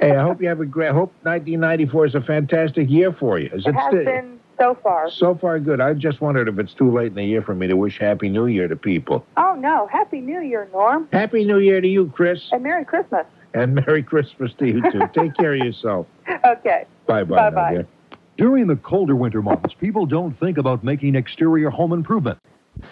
hey, I hope you have a great. I hope 1994 is a fantastic year for you. Is It has still- been so far. So far, good. I just wondered if it's too late in the year for me to wish Happy New Year to people. Oh no! Happy New Year, Norm, Happy New Year to you, Chris, and Merry Christmas. and Merry Christmas to you too. Take care of yourself. Okay. Bye bye. Bye-bye. During the colder winter months, people don't think about making exterior home improvement.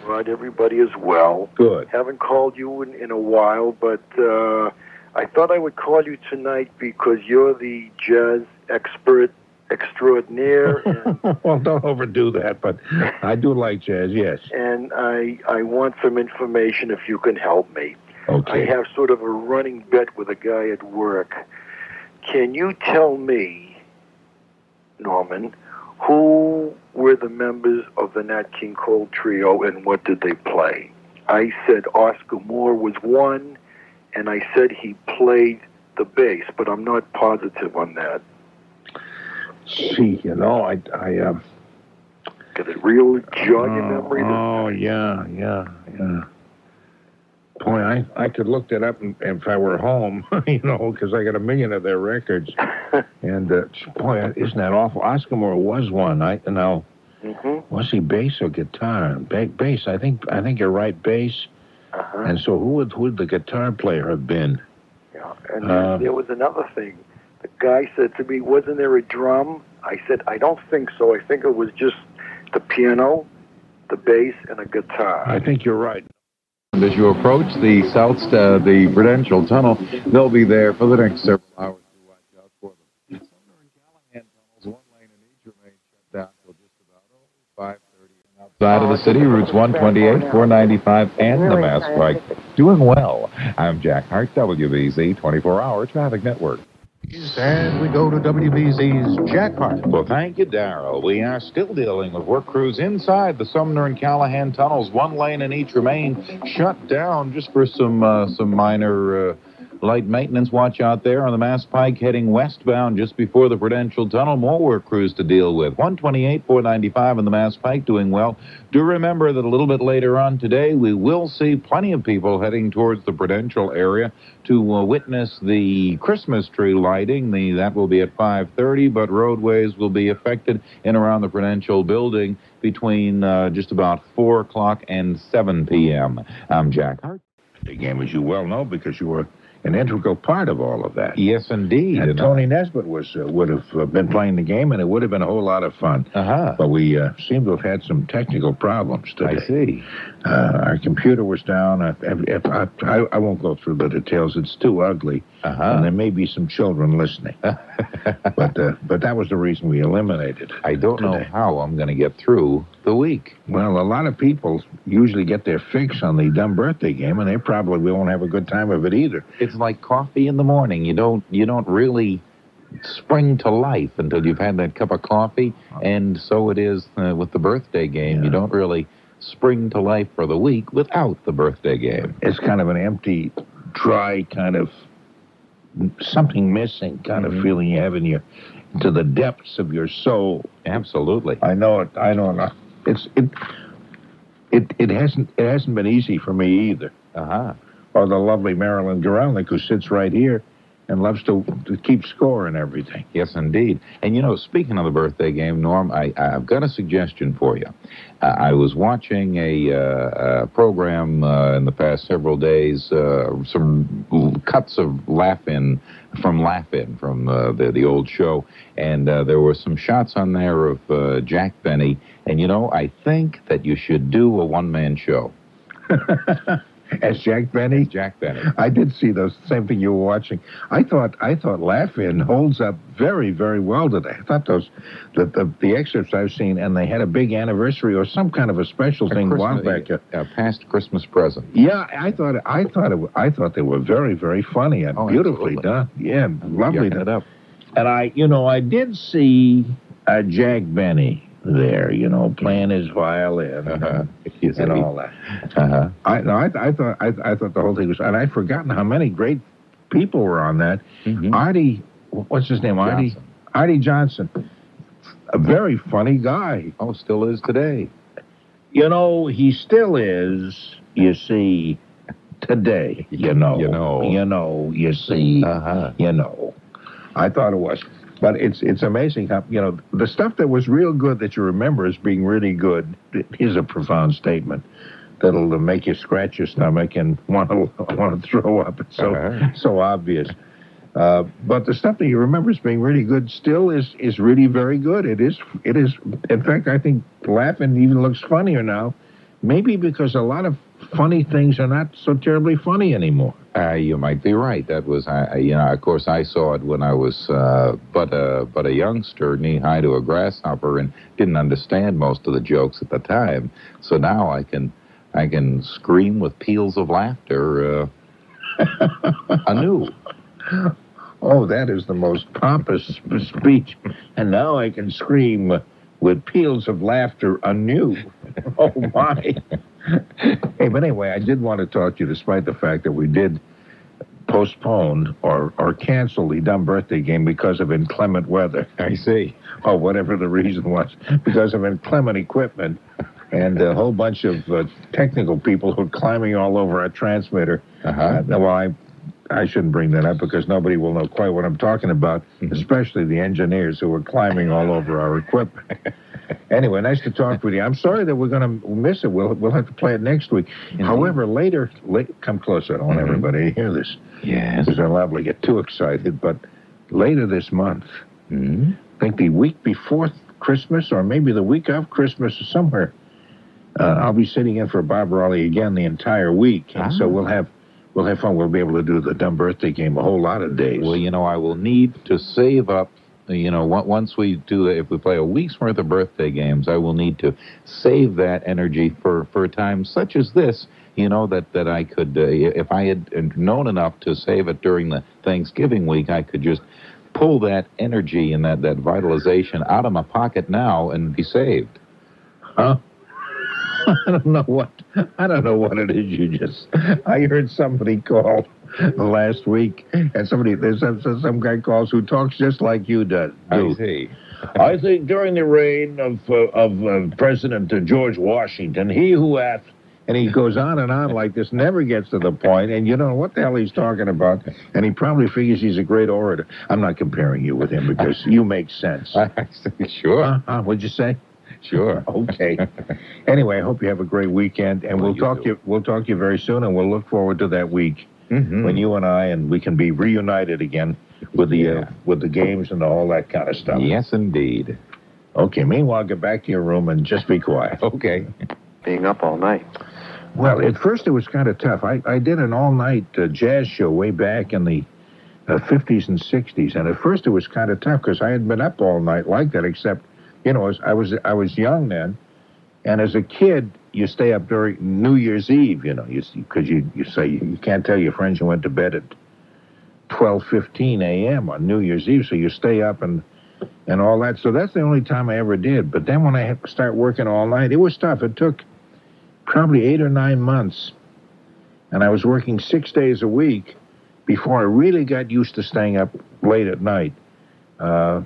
Right, everybody is well. Good. Haven't called you in, in a while, but uh, I thought I would call you tonight because you're the jazz expert extraordinaire, and, well, don't overdo that, but I do like jazz. Yes. and I I want some information if you can help me. Okay. I have sort of a running bet with a guy at work. Can you tell me, Norman, who were the members of the Nat King Cole trio and what did they play? I said Oscar Moore was one, and I said he played the bass, but I'm not positive on that. See, you know, I, I, um, Could it real jog your memory? Oh, yeah, yeah, yeah. Boy, I, I could look that up and- if I were home, you know, because I got a million of their records. and, uh, boy, isn't that awful? Oscar Moore was one. I now, Mm-hmm. was he bass or guitar? Ba- bass. I think I think you're right, bass. Uh-huh. And so who would who would the guitar player have been? Yeah. And Uh, there was another thing. The guy said to me, "Wasn't there a drum?" I said, "I don't think so. I think it was just the piano, the bass, and a guitar." I think you're right. And as you approach the south, uh, the Prudential Tunnel, they'll be there for the next several hours to watch out for them. Sumner and Callahan tunnels, one lane in each remain shut down just about oh, 5.30. And Side of the city, routes 128, 495, and the Mass Pike. Doing well. I'm Jack Hart, WBZ 24 Hour Traffic Network. And we go to WBZ's Jack Hart. Well, thank you, Daryl. We are still dealing with work crews inside the Sumner and Callahan tunnels. One lane in each remain shut down just for some uh, some minor uh, light maintenance. Watch out there on the Mass Pike heading westbound just before the Prudential Tunnel. More work crews to deal with. 128, 495 on the Mass Pike doing well. Do remember that a little bit later on today we will see plenty of people heading towards the Prudential area to uh, witness the Christmas tree lighting. The that will be at 5:30, but roadways will be affected in around the Prudential building between uh, just about 4 o'clock and 7 p.m. I'm Jack Hart. Game, as you well know, because you were an integral part of all of that. Yes, indeed. And Tony Nesbitt was uh, would have uh, been playing the game, and it would have been a whole lot of fun. Uh-huh. But we uh, seem to have had some technical problems today. I see. Uh, our computer was down. I, I, I, I won't go through the details. It's too ugly, Uh-huh. and there may be some children listening. but uh, but that was the reason we eliminated. it I don't know how I'm going to get through the week. Well, a lot of people usually get their fix on the dumb birthday game, and they probably won't have a good time of it either. It's like coffee in the morning. You don't you don't really spring to life until you've had that cup of coffee, and so it is uh, with the birthday game. You don't really spring to life for the week without the birthday game. It's kind of an empty, dry kind of something missing kind Mm-hmm. of feeling you have in your to the depths of your soul. Absolutely. I know it. I know it. It's it. It it hasn't it hasn't been easy for me either. Uh huh. Or the lovely Marilyn Gorelnik who sits right here and loves to, to keep score and everything. Yes, indeed. And you know, speaking of the birthday game, Norm, I, I've got a suggestion for you. Uh, I was watching a, uh, a program uh, in the past several days, uh, some cuts of Laugh-In from Laugh-In from uh, the the old show, and uh, there were some shots on there of uh, Jack Benny. And you know, I think that you should do a one-man show. As Jack Benny. Jack Benny. I did see those same thing you were watching. I thought I thought Laugh-In holds up very very well today. I thought those the the, the excerpts I've seen and they had a big anniversary or some kind of a special thing a while back. a, a past Christmas present. Yeah, I thought I thought it, I thought they were very very funny and Oh, beautifully absolutely. done. Yeah, lovely. Yucking it up. And I, you know, I did see uh, Jack Benny there, you know, playing his violin Uh-huh. and, and all that. Uh-huh. I no, I, I thought I, I thought the whole thing was, and I'd forgotten how many great people were on that. Mhm. Arte, what's his name? Arte, Johnson. Arte Johnson, a very funny guy. Oh, still is today. You know, he still is. You see, today. You know. You know. You know. You see. Uh-huh. You know. I thought it was. But it's it's amazing how you know the stuff that was real good that you remember as being really good. is a profound statement that'll make you scratch your stomach and want to want to throw up. It's so Uh-huh. so obvious. Uh, but the stuff that you remember as being really good still is is really very good. It is it is. In fact, I think Laugh-In even looks funnier now. Maybe because a lot of funny things are not so terribly funny anymore. Uh, you might be right. That was, I, you know, of course, I saw it when I was uh, but a but a youngster, knee high to a grasshopper, and didn't understand most of the jokes at the time. So now I can, I can scream with peals of laughter uh, anew. Oh, that is the most pompous speech. And now I can scream with peals of laughter anew. Oh, my. hey, but anyway, I did want to talk to you despite the fact that we did postpone or, or cancel the dumb birthday game because of inclement weather. I see. Or whatever the reason was. Because of inclement equipment and a whole bunch of uh, technical people who are climbing all over our transmitter. Uh-huh. Uh, well, I I shouldn't bring that up because nobody will know quite what I'm talking about, especially the engineers who are climbing all over our equipment. anyway, nice to talk with you. I'm sorry that we're going to miss it. We'll we'll have to play it next week. However, later, late, come closer. I don't want Mhm. everybody to hear this Yes. because liable to get too excited. But later this month, Mhm. I think the week before Christmas or maybe the week of Christmas or somewhere, uh, I'll be sitting in for Bob Raleigh again the entire week, and so Ah. we'll have we'll have fun. We'll be able to do the dumb birthday game a whole lot of days. Well, you know, I will need to save up you know, once we do, if we play a week's worth of birthday games, I will need to save that energy for for a time such as this. You know that that I could, uh, if I had known enough to save it during the Thanksgiving week, I could just pull that energy and that that vitalization out of my pocket now and be saved. Huh? I don't know what I don't know what it is you just I heard somebody call last week and somebody there's some, some- guy calls who talks just like you does. I see. I think during the reign of uh, of uh, President uh, George Washington, he who hath and he goes on and on like this, never gets to the point, and you don't know what the hell he's talking about, and he probably figures he's a great orator. I'm not comparing you with him because you make sense. sure. Uh, uh, what'd you say? Sure. Okay. anyway, I hope you have a great weekend, and we'll talk to you. We'll talk to you very soon, and we'll look forward to that week Mm-hmm. when you and I and we can be reunited again with the uh, with the games and all that kind of stuff. Yes, indeed. Okay. Meanwhile, get back to your room and just be quiet. Okay. Being up all night. Well, at first it was kind of tough. I, I did an all night uh, jazz show way back in the uh, 50s and 60s, and at first it was kind of tough because I had been up all night like that. Except, you know, as I was I was young then, and as a kid, you stay up during New Year's Eve. You know, because you you say you can't tell your friends you went to bed at 12:15 a.m. on New Year's Eve, so you stay up and and all that. So that's the only time I ever did. But then when I start working all night, it was tough. It took probably eight or nine months, and I was working six days a week before I really got used to staying up late at night. Uh,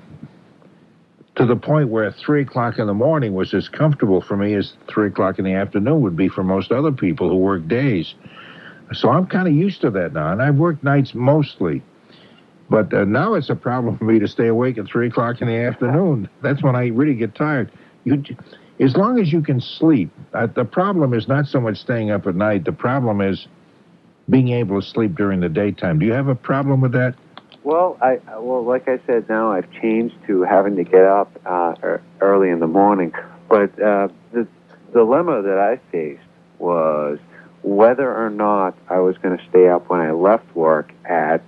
to the point where three o'clock in the morning was as comfortable for me as three o'clock in the afternoon would be for most other people who work days. So I'm kind of used to that now, and I've worked nights mostly. But uh, now it's a problem for me to stay awake at three o'clock in the afternoon. That's when I really get tired. You, as long as you can sleep. Uh, the problem is not so much staying up at night. The problem is being able to sleep during the daytime. Do you have a problem with that? Well, I well, like I said, now I've changed to having to get up uh, early in the morning. But uh, the dilemma that I faced was whether or not I was going to stay up when I left work at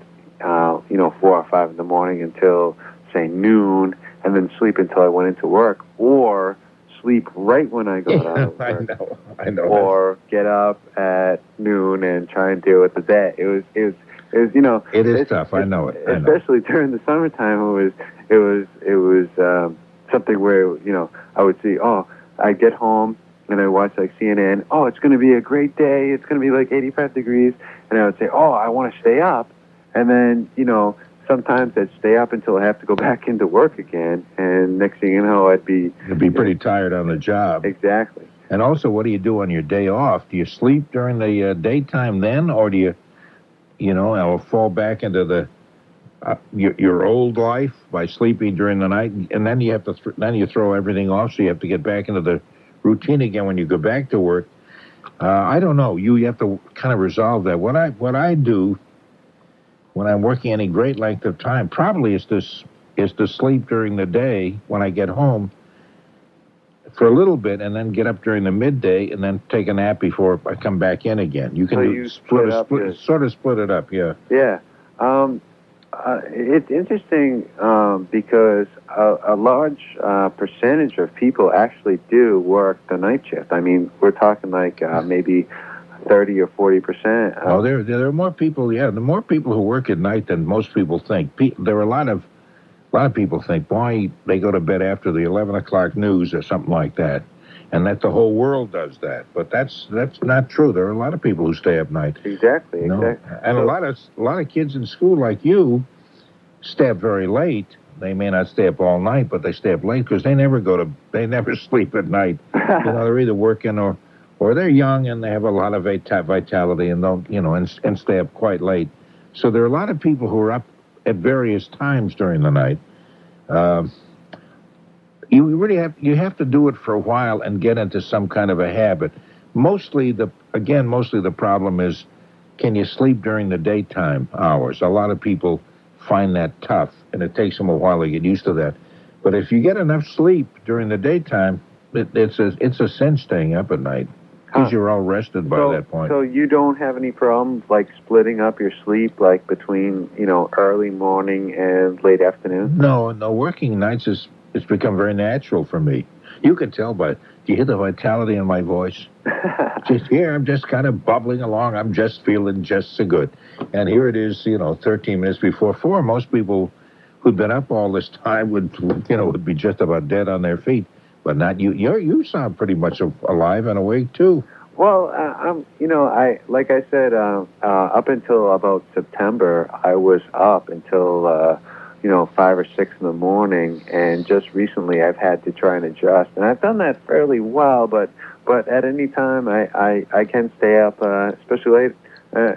uh, you know four or five in the morning until say noon, and then sleep until I went into work, or sleep right when I got out of I know. I know. or get up at noon and try and deal with the day. It was it was it was you know It is tough. I know it. I know. especially during the summertime. It was it was it was um, something where you know I would see oh I get home and I watch like CNN. Oh, it's going to be a great day. It's going to be like 85 degrees, and I would say oh I want to stay up, and then you know sometimes I'd stay up until I have to go back into work again, and next thing you know I'd be You'd be pretty tired on the job. exactly. And also, what do you do on your day off? Do you sleep during the uh, daytime then, or do you, you know, or fall back into the uh, your, your old life by sleeping during the night, and then you have to th- then you throw everything off, so you have to get back into the routine again when you go back to work. Uh, I don't know. You have to kind of resolve that. What I what I do when I'm working any great length of time probably is to is to sleep during the day when I get home for a little bit and then get up during the midday and then take a nap before I come back in again. You can So do, you sort split of up split, your- sort of split it up, yeah. Yeah. Um, uh, it's interesting um, because a, a large uh, percentage of people actually do work the night shift. I mean, we're talking like uh, maybe 30 or 40 percent. Oh, there there are more people. Yeah, the more people who work at night than most people think. Pe- there are a lot of a lot of people think, boy, they go to bed after the eleven o'clock news or something like that, and that the whole world does that. But that's that's not true. There are a lot of people who stay up night. Exactly. No. Exactly. And a lot of a lot of kids in school like you stay up very late. They may not stay up all night, but they stay up late because they never go to they never sleep at night. you know, they're either working or or they're young and they have a lot of vitality and don't you know and and stay up quite late. So there are a lot of people who are up at various times during the night. Um, you really have you have to do it for a while and get into some kind of a habit. Mostly the again, mostly the problem is can you sleep during the daytime hours? A lot of people find that tough, and it takes them a while to get used to that. But if you get enough sleep during the daytime, it, it's a it's a sin staying up at night. Because you're all rested by so, that point. So you don't have any problems like splitting up your sleep, like between you know early morning and late afternoon. No, no, working nights is it's become very natural for me. You can tell by do you hear the vitality in my voice? just here, I'm just kind of bubbling along. I'm just feeling just so good. And here it is, you know, 13 minutes before four. Most people who'd been up all this time would, you know, would be just about dead on their feet. But not you. You you sound pretty much alive and awake too. Well, uh, I'm, you know, I like I said, uh, uh, up until about September, I was up until uh, you know five or six in the morning, and just recently I've had to try and adjust, and I've done that fairly well. But but at any time, I I, I can stay up, uh, especially late, uh,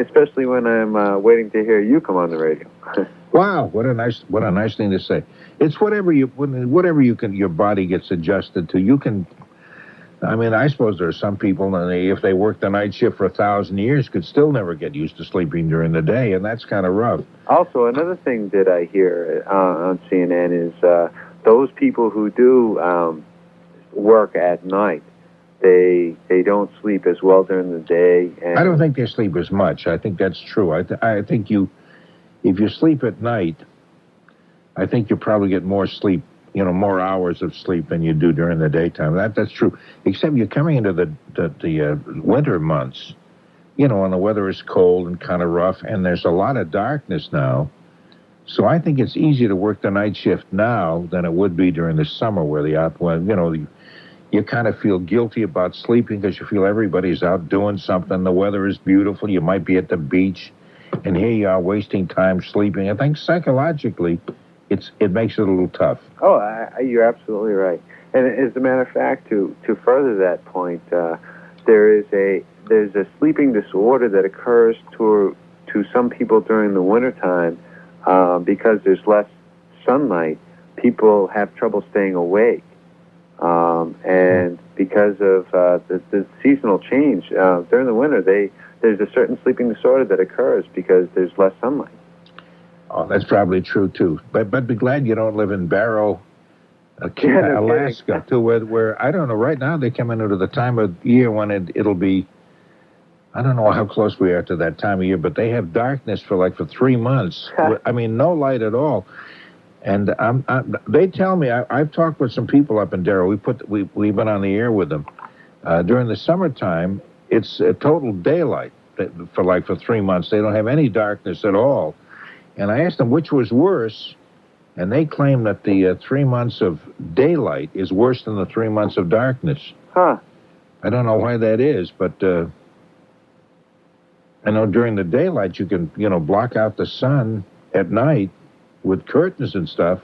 especially when I'm uh, waiting to hear you come on the radio. Wow, what a nice what a nice thing to say. It's whatever you whatever you can your body gets adjusted to. You can. I mean, I suppose there are some people, and they, if they work the night shift for a thousand years, could still never get used to sleeping during the day, and that's kind of rough. Also, another thing that I hear uh, on CNN is uh, those people who do um, work at night, they they don't sleep as well during the day. And I don't think they sleep as much. I think that's true. I, th- I think you, if you sleep at night, I think you probably get more sleep, you know, more hours of sleep than you do during the daytime. That that's true. Except you're coming into the the, the uh, winter months, you know, when the weather is cold and kind of rough, and there's a lot of darkness now. So I think it's easier to work the night shift now than it would be during the summer, where the you know, you kind of feel guilty about sleeping because you feel everybody's out doing something. The weather is beautiful. You might be at the beach, and here you are wasting time sleeping. I think psychologically, it's it makes it a little tough. Oh, I, you're absolutely right. And as a matter of fact, to to further that point, uh, there is a there's a sleeping disorder that occurs to to some people during the wintertime uh, because there's less sunlight. People have trouble staying awake, um, and because of uh, the, the seasonal change uh, during the winter, they there's a certain sleeping disorder that occurs because there's less sunlight. Oh, that's probably true too. But but be glad you don't live in Barrow, uh, no Alaska, too, where where I don't know. Right now they're coming into the time of year when it it'll be. I don't know how close we are to that time of year, but they have darkness for like for three months. I mean, no light at all. And I'm, I'm, they tell me I, I've talked with some people up in Barrow. We put we we've been on the air with them uh, during the summertime. It's a total daylight for like for three months. They don't have any darkness at all. And I asked them which was worse, and they claim that the uh, three months of daylight is worse than the three months of darkness. Huh. I don't know why that is, but uh, I know during the daylight you can, you know, block out the sun at night with curtains and stuff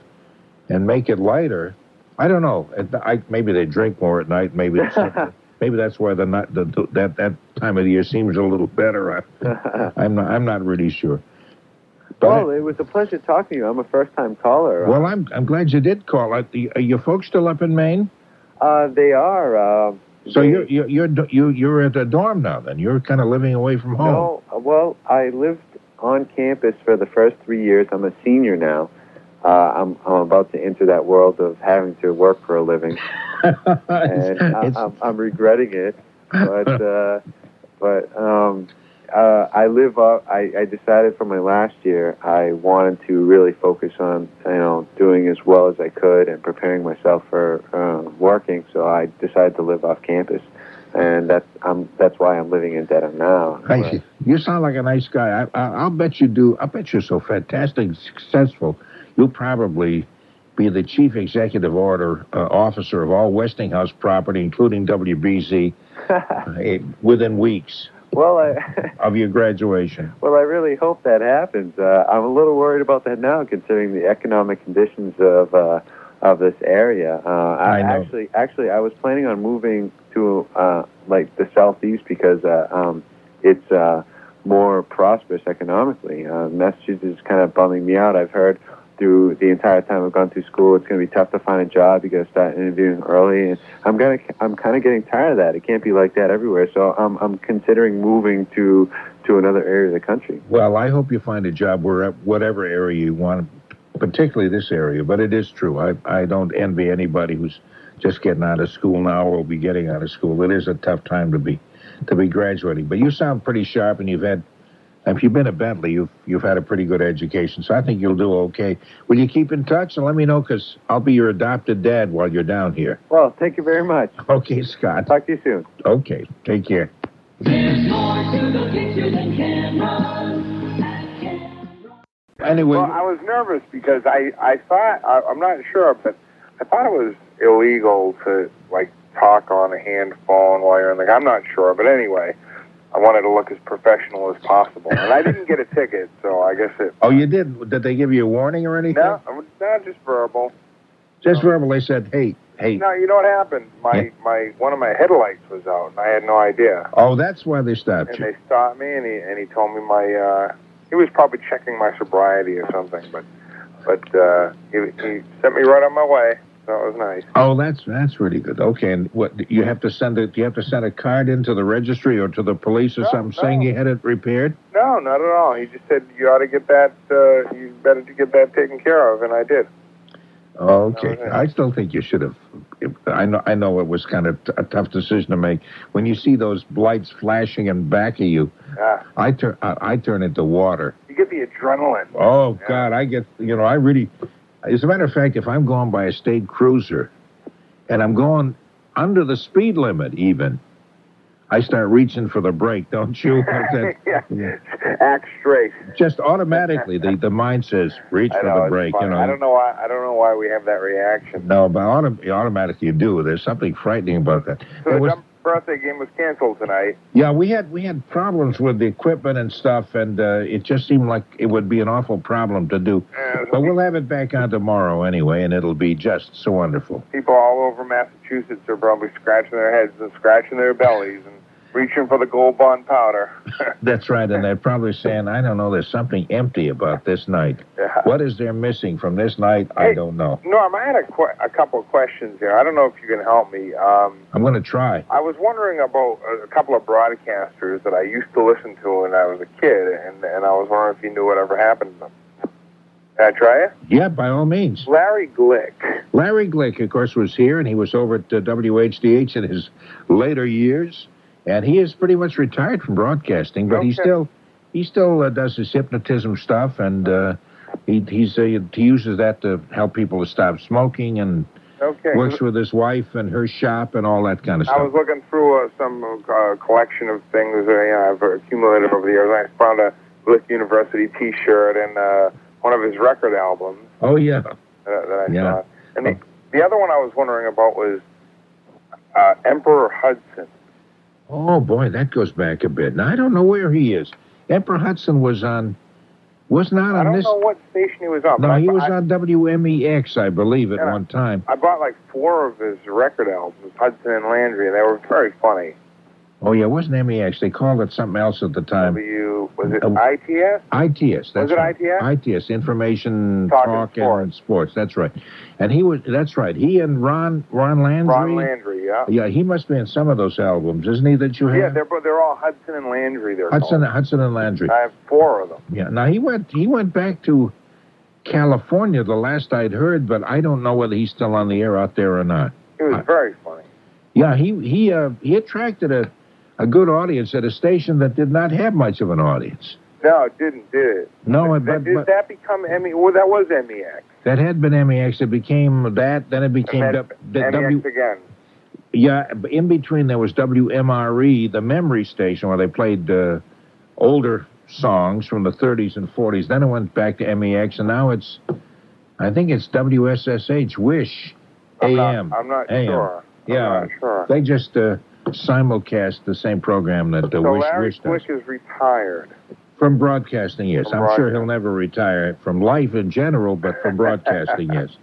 and make it lighter. I don't know. I, maybe they drink more at night. Maybe it's, maybe that's why the, the, the that that time of the year seems a little better. I, I'm not I'm not really sure. Well, it was a pleasure talking to you. I'm a first-time caller. Well, I'm I'm glad you did call. Are, the- are your folks still up in Maine? Uh, they are. Uh, So you're you're you're you you're at a dorm now. Then you're kind of living away from home. No, uh, well, I lived on campus for the first three years. I'm a senior now. Uh, I'm I'm about to enter that world of having to work for a living, and I, I'm, I'm regretting it. But uh, but um, uh, I live up. I, I decided for my last year I wanted to really focus on you know doing as well as I could and preparing myself for uh, working. So I decided to live off campus, and that's I'm that's why I'm living in Dedham now. I see. You sound like a nice guy. I, I, I'll bet you do. I bet you're so fantastic, successful. You'll probably be the chief executive order uh, officer of all Westinghouse property, including WBZ, eh, within weeks Well, I of your graduation. well I really hope that happens. Uh, I'm a little worried about that now, considering the economic conditions of uh, of this area. Uh, I, I actually actually I was planning on moving to uh, like the southeast because uh, um, it's uh, more prosperous economically. Uh, Massachusetts is kind of bumming me out. I've heard through the entire time I've gone through school, it's going to be tough to find a job. You got to start interviewing early, and I'm gonna I'm kind of getting tired of that. It can't be like that everywhere. So I'm I'm considering moving to to another area of the country. Well, I hope you find a job where whatever area you want, particularly this area. But it is true. I I don't envy anybody who's just getting out of school now or will be getting out of school. It is a tough time to be to be graduating. But you sound pretty sharp, and you've had. If you've been at Bentley, you've you've had a pretty good education, so I think you'll do okay. Will you keep in touch and let me know because I'll be your adopted dad while you're down here. Well, thank you very much. Okay, Scott. Talk to you soon. Okay, take care. There's more to the picture than cameras. Anyway, Well, I was nervous because I I thought I, I'm not sure, but I thought it was illegal to like talk on a hand phone while you're in the. I'm not sure, but anyway, I wanted to look as professional as possible, and I didn't get a ticket, so I guess it. oh, you did? Did they give you a warning or anything? No, not just verbal. Just verbal. They said, "Hey, hey." No, you know what happened? My my one of my headlights was out, and I had no idea. Oh, that's why they stopped And you. And they stopped me, and he and he told me my uh, he was probably checking my sobriety or something, but but uh, he he sent me right on my way, so it was nice. Oh, that's that's really good. Okay, and what you have to send it? You have to send a card into the registry or to the police or No, something saying you had it repaired? No, not at all. He just said you ought to get that uh, you better to get that taken care of, and I did. Okay. I still think you should have. I know. I know it was kind of t- a tough decision to make. When you see those lights flashing in back of you, Yeah, I turn. I, I turn into water. you get the adrenaline. Oh God, I get. You know, I really. As a matter of fact, if I'm going by a state cruiser, and I'm going under the speed limit, even, I start reaching for the brake. Don't you? yeah. Act straight. Just automatically, the the mind says reach for the brake. You know. I don't know why. I don't know why we have that reaction. No, but autom- automatically you do. There's something frightening about that. So the was- dumb birthday game was canceled tonight. yeah, we had we had problems with the equipment and stuff, and uh, it just seemed like it would be an awful problem to do. Uh, But we'll have it back on tomorrow anyway, and it'll be just so wonderful. people all over Massachusetts are probably scratching their heads and scratching their bellies and reaching for the gold bond powder. That's right, and they're probably saying, I don't know, there's something empty about this night. Yeah. What is there missing from this night? I don't know. Norm, I had a, que- a couple of questions here. I don't know if you can help me. Um, I'm going to try. I was wondering about a, a couple of broadcasters that I used to listen to when I was a kid, and, and I was wondering if you knew whatever happened to them. Can I try it? Yeah, by all means. Larry Glick. Larry Glick, of course, was here, and he was over at uh, WHDH in his later years, and he is pretty much retired from broadcasting, but he still he still uh, does his hypnotism stuff, and uh, he he's uh, he uses that to help people to stop smoking, and Okay. works with his wife and her shop and all that kind of I stuff. I was looking through uh, some uh, collection of things uh, you know, I've accumulated over the years. And I found a Glick University T-shirt and uh, one of his record albums Oh yeah, that I Yeah. saw. And the, the other one I was wondering about was uh, Emperor Hudson. Oh boy, that goes back a bit. Now I don't know where he is. Emperor Hudson was on, was not on this. I on don't this. know what station he was on. but No, I, he was I, on WMEX, I believe, at one time. I bought like four of his record albums, Hudson and Landry, and they were very funny. Oh yeah, it wasn't MEX. They called it something else at the time. W was it Uh, ITS? ITS. That's Was it right. ITS? ITS, Information Talk and Talk and Sports. That's right. And he was. That's right. He and Ron Ron Landry. Ron Landry, yeah. Yeah, he must be in some of those albums, isn't he? That you have. Yeah, they're they're all Hudson and Landry. They're Hudson called. Hudson and Landry. I have four of them. Yeah. Now he went. He went back to California. The last I'd heard, but I don't know whether he's still on the air out there or not. It was very funny. Yeah, he he uh, he attracted a a good audience at a station that did not have much of an audience. No, it didn't, did it? No, But, but, did but that become ME? Well, that was MEX. that had been MEX. It became that. Then it became W. MEX W again. yeah, in between there was WMRE, E, the memory station where they played uh, older songs from the 30s and 40s. Then it went back to MEX, and now it's, I think it's WSSH Wish I'm not, I'm not AM. sure. I'm Yeah, not sure. they just uh, simulcast the same program that the so Wish Larry Wish does. Glick is retired. From broadcasting, yes. From I'm sure he'll never retire from life in general, but from broadcasting, yes.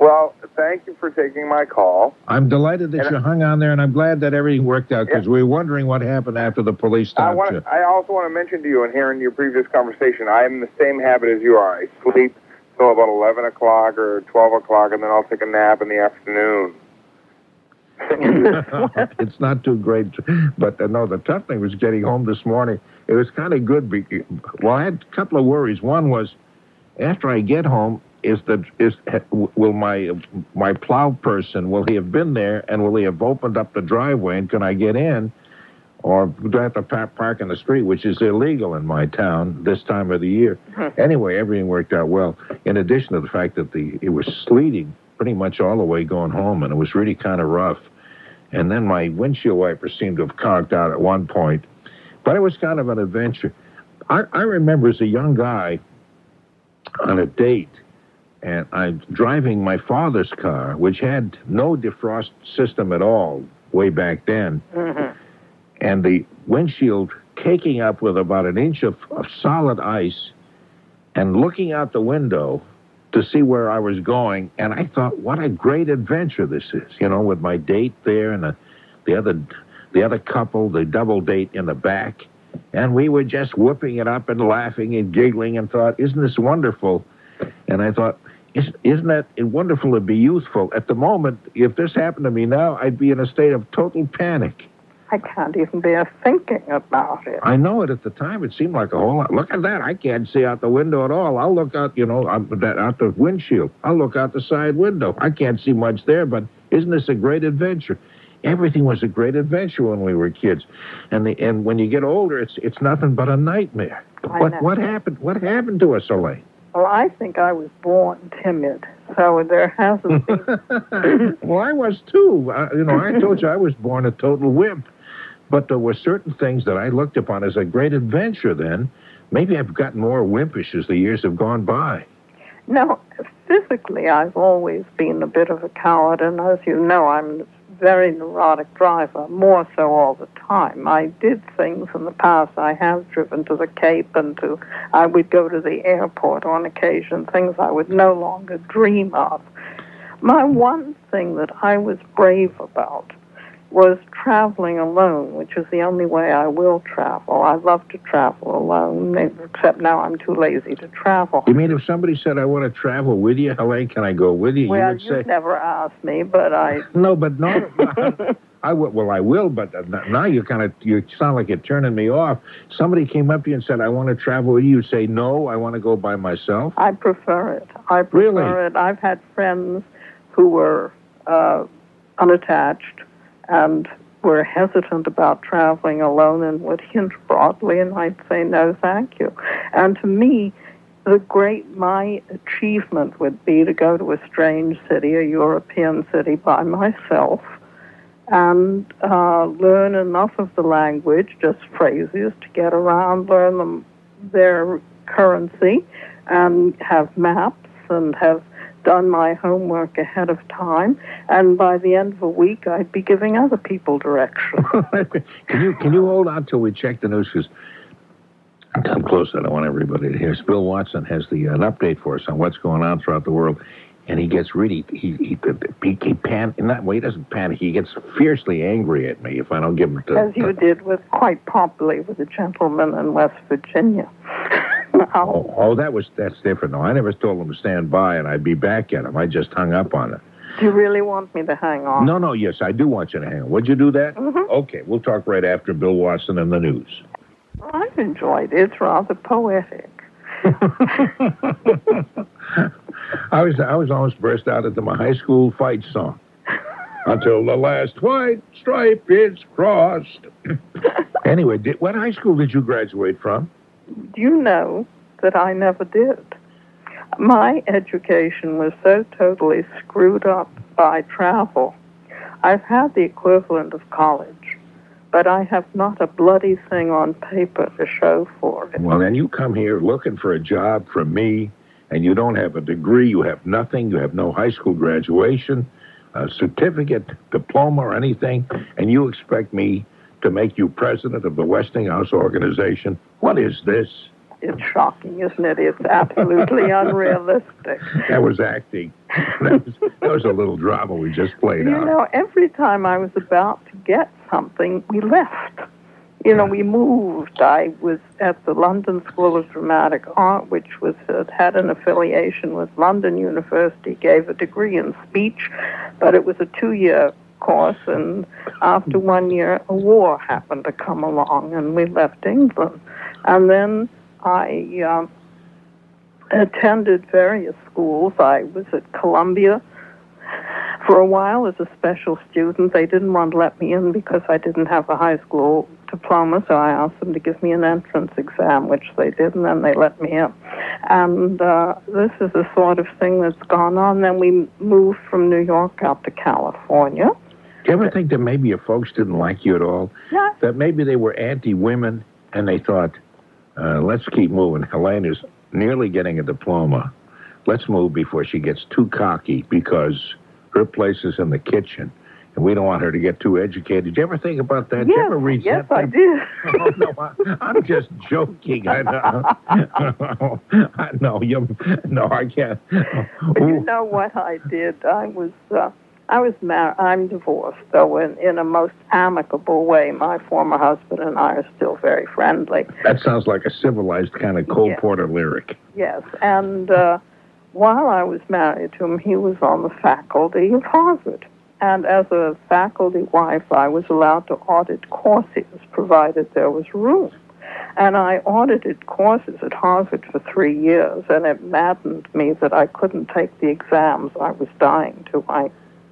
Well, thank you for taking my call. I'm delighted that And you hung on there, and I'm glad that everything worked out because we were wondering what happened after the police I stopped want. you. I also want to mention to you, and hearing your previous conversation, I am in the same habit as you are. I sleep till about eleven o'clock or twelve o'clock, and then I'll take a nap in the afternoon. it's not too great, but uh, no, the tough thing was getting home this morning. It was kind of good. Be- well, I had a couple of worries. One was after I get home, is the is will my my plow person will he have been there and will he have opened up the driveway and can I get in? Or do I have to pa- park in the street, which is illegal in my town this time of the year? Hmm. Anyway, everything worked out well. In addition to the fact that the it was sleeting pretty much all the way going home, and it was really kind of rough. And then my windshield wiper seemed to have conked out at one point, but it was kind of an adventure. I, I remember as a young guy on a date, and I'm driving my father's car, which had no defrost system at all way back then mm-hmm. and the windshield caking up with about an inch of, of solid ice and looking out the window to see where I was going. And I thought, what a great adventure this is, you know, with my date there and the, the other the other couple, the double date in the back. And we were just whooping it up and laughing and giggling and thought, isn't this wonderful? And I thought, isn't, isn't that wonderful to be youthful? At the moment, if this happened to me now, I'd be in a state of total panic. I can't even bear thinking about it. I know it at the time. It seemed like a whole lot. Look at that. I can't see out the window at all. I'll look out, you know, out, that, out the windshield. I'll look out the side window. I can't see much there, but isn't this a great adventure? Everything was a great adventure when we were kids, and the and when you get older, it's it's nothing but a nightmare. I What know. what happened? What happened to us, Elaine? Well, I think I was born timid, so there hasn't been. well, I was too. Uh, you know, I told you I was born a total wimp, but there were certain things that I looked upon as a great adventure. Then, maybe I've gotten more wimpish as the years have gone by. No, physically, I've always been a bit of a coward, and as you know, I'm very neurotic driver, more so all the time. I did things in the past. I have driven to the Cape and to, I would go to the airport on occasion, things I would no longer dream of. My one thing that I was brave about was traveling alone, which is the only way I will travel. I love to travel alone, except now I'm too lazy to travel. You mean if somebody said, "I want to travel with you, Elaine, can I go with you?" well, you would you've say, never asked me, but I. "No, but no." I will. Well, I will, but uh, now you kind of you sound like you're turning me off. Somebody came up to you and said, "I want to travel with you." You say, "No, I want to go by myself." I prefer it. I prefer Really? it. I've had friends who were uh, unattached and were hesitant about traveling alone and would hint broadly, and I'd say, no, thank you. And to me, the great, my achievement would be to go to a strange city, a European city by myself, and uh, learn enough of the language, just phrases, to get around, learn them, their currency, and have maps and have done my homework ahead of time. And by the end of a week, I'd be giving other people direction. can you can you hold on till we check the news? Because I'm close. I don't want everybody to hear. Bill Watson has the uh, an update for us on what's going on throughout the world, and he gets really he he he, he pan not well he doesn't panic. He gets fiercely angry at me if I don't give him. To, As you did with quite promptly with a gentleman in West Virginia. Oh, oh, that was that's different. No, I never told them to stand by and I'd be back at them. I just hung up on it. Do you really want me to hang on? No, no, yes, I do want you to hang on. Would you do that? Mhm. Okay, we'll talk right after Bill Watson and the news. I've enjoyed it. It's rather poetic. I was I was almost burst out into my high school fight song. Until the last white stripe is crossed. anyway, did, what high school did you graduate from? Do you know that I never did? My education was so totally screwed up by travel. I've had the equivalent of college, but I have not a bloody thing on paper to show for it. Well, then you come here looking for a job from me, and you don't have a degree, you have nothing, you have no high school graduation, a certificate, diploma, or anything, and you expect me to make you president of the Westinghouse organization. What is this? It's shocking, isn't it? It's absolutely unrealistic. That was acting. That was, that was a little drama we just played You out. know, every time I was about to get something, we left. You know, we moved. I was at the London School of Dramatic Art, which was uh, had an affiliation with London University, gave a degree in speech, but it was a two-year course. And after one year, a war happened to come along, and we left England. And then I um, attended various schools. I was at Columbia for a while as a special student. They didn't want to let me in because I didn't have a high school diploma, so I asked them to give me an entrance exam, which they did, and then they let me in. And uh, this is the sort of thing that's gone on. Then we moved from New York out to California. Do you ever think that maybe your folks didn't like you at all? Yeah. That maybe they were anti-women, and they thought, uh, let's keep moving. Helene is nearly getting a diploma. Let's move before she gets too cocky because her place is in the kitchen, and we don't want her to get too educated. Did you ever think about that? Did you Yes, ever read yes, that? I did. oh, no, I, I'm just joking. I know. I know. You, no, I can't. But you know what I did? I was uh, I was mar- I'm divorced, though in in a most amicable way. My former husband and I are still very friendly. That sounds like a civilized kind of Cole Yeah. Porter lyric. Yes, and uh, while I was married to him, he was on the faculty of Harvard. And as a faculty wife, I was allowed to audit courses, provided there was room. And I audited courses at Harvard for three years, and it maddened me that I couldn't take the exams. I was dying to. I,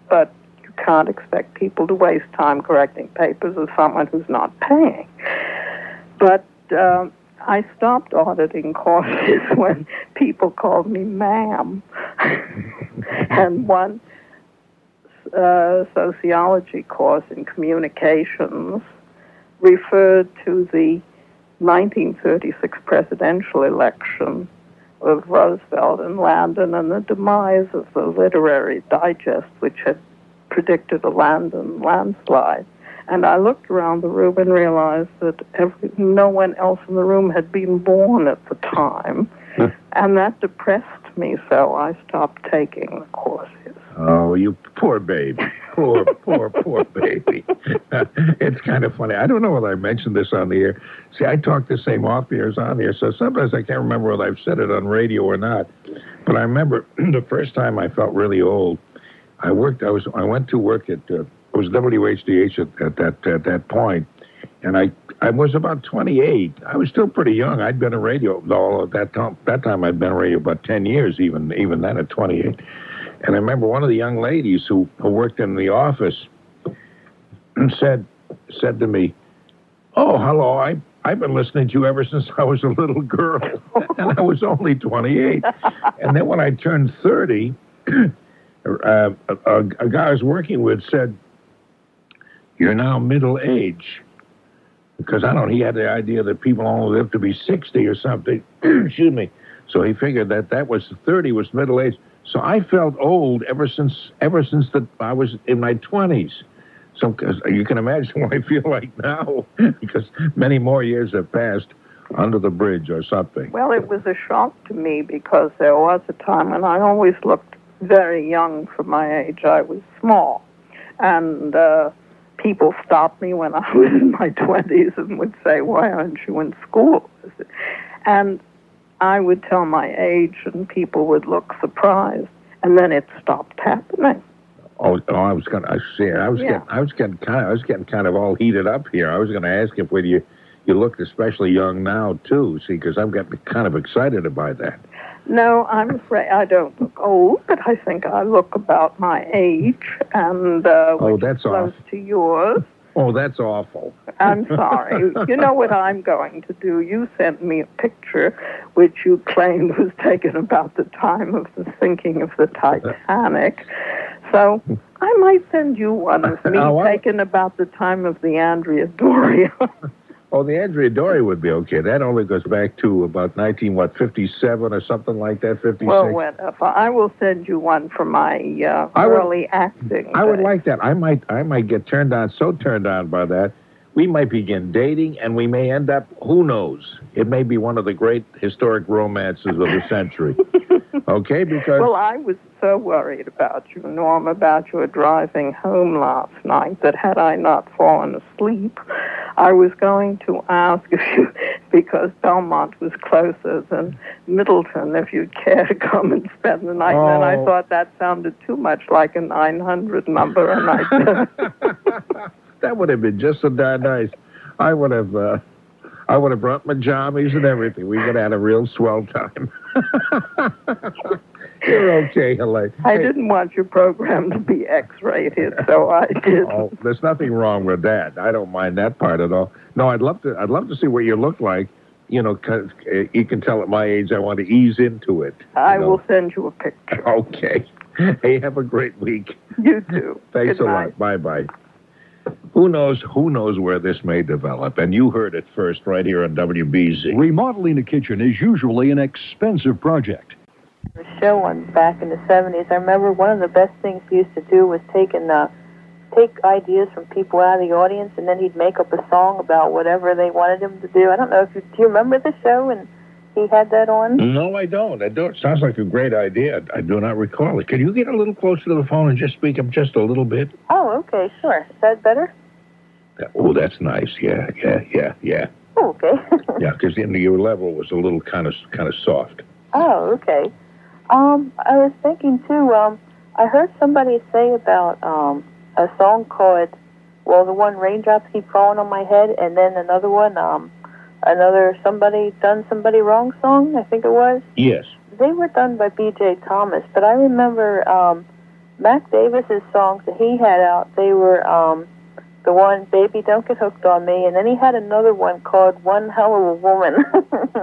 but you can't expect people to waste time correcting papers of someone who's not paying. But um, I stopped auditing courses when people called me ma'am. and one uh, sociology course in communications referred to the 1936 presidential election of Roosevelt and Landon and the demise of the literary digest, which had predicted a Landon landslide. And I looked around the room and realized that every, no one else in the room had been born at the time. and that depressed me, so I stopped taking the courses. Oh, you poor baby. Poor, poor, poor baby. it's kind of funny. I don't know whether I mentioned this on the air. See, I talk the same off as on air, so sometimes I can't remember whether I've said it on radio or not. But I remember the first time I felt really old. I worked. I was. I went to work at. Uh, it was WHDH at, at that at that point, and I I was about 28. I was still pretty young. I'd been a radio. Though at that time that time I'd been a radio about 10 years. Even even then at 28. And I remember one of the young ladies who, who worked in the office said said to me, "Oh, hello. I I've been listening to you ever since I was a little girl, and I was only 28. and then when I turned 30, uh, a, a, a guy I was working with said, "You're now middle age." Because I don't, he had the idea that people only live to be 60 or something. Excuse me. So he figured that that was 30 was middle age. So I felt old ever since ever since that I was in my 20s. So you can imagine what I feel like now, because many more years have passed under the bridge or something. Well, it was a shock to me because there was a time when I always looked very young for my age. I was small. And uh, people stopped me when I was in my 20s and would say, Why aren't you in school? And I would tell my age, and people would look surprised. And then it stopped happening. Oh, oh I was gonna. I see. I was Yeah. getting. I was getting kind. Of, I was getting kind of all heated up here. I was going to ask if whether you you looked especially young now too. See, because I'm getting kind of excited about that. No, I'm afraid I don't look old, but I think I look about my age, and uh, Oh, that's close awful. to yours. Oh, that's awful. I'm sorry. you know what I'm going to do? You sent me a picture which you claimed was taken about the time of the sinking of the Titanic. So I might send you one of me Oh, taken about the time of the Andrea Doria. Oh, the Andrea Doria would be okay. That only goes back to about 19, what, 57 or something like that, 56? well, whatever. I will send you one for my uh, I would- early acting. I would like that. I might I might get turned on, so turned on by that. We might begin dating, and we may end up, who knows? It may be one of the great historic romances of the century. okay, because Well, I was so worried about you, Norm, about your driving home last night that had I not fallen asleep, I was going to ask if you, because Belmont was closer than Middleton, if you'd care to come and spend the night. And I Oh. thought that sounded too much like a 900 number, and I that would have been just so darn nice. I would have, uh, I would have brought my jammies and everything. We would have had a real swell time. You're okay, Helene. I Hey, didn't want your program to be X-rated, so I did. Oh, there's nothing wrong with that. I don't mind that part at all. No, I'd love to. I'd love to see what you look like. You know, 'cause, uh, you can tell at my age I want to ease into it. I know. will send you a picture. Okay. Hey, have a great week. You too. Thanks Good a night. lot. Bye bye. Who knows? Who knows where this may develop? And you heard it first right here on WBZ. Remodeling a kitchen is usually an expensive project. the show on back in the 70s. I remember one of the best things he used to do was take and uh, take ideas from people out of the audience, and then he'd make up a song about whatever they wanted him to do. I don't know if you do. You remember the show and he had that on? No, I don't. I don't. Sounds like a great idea. I do not recall it. Can you get a little closer to the phone and just speak up just a little bit? Oh, okay, sure. Is that better? Oh, that's nice. Yeah, yeah, yeah, yeah. Oh, okay. Yeah, because your level was a little kind of kind of soft. oh, okay. Um, I was thinking too. Um, I heard somebody say about um a song called, well, the one raindrops keep falling on my head, and then another one, um, another somebody done somebody wrong song. I think it was. Yes. They were done by B.J. Thomas, but I remember um, Mac Davis's songs that he had out. They were um, the one "Baby Don't Get Hooked on Me," and then he had another one called "One Hell of a Woman."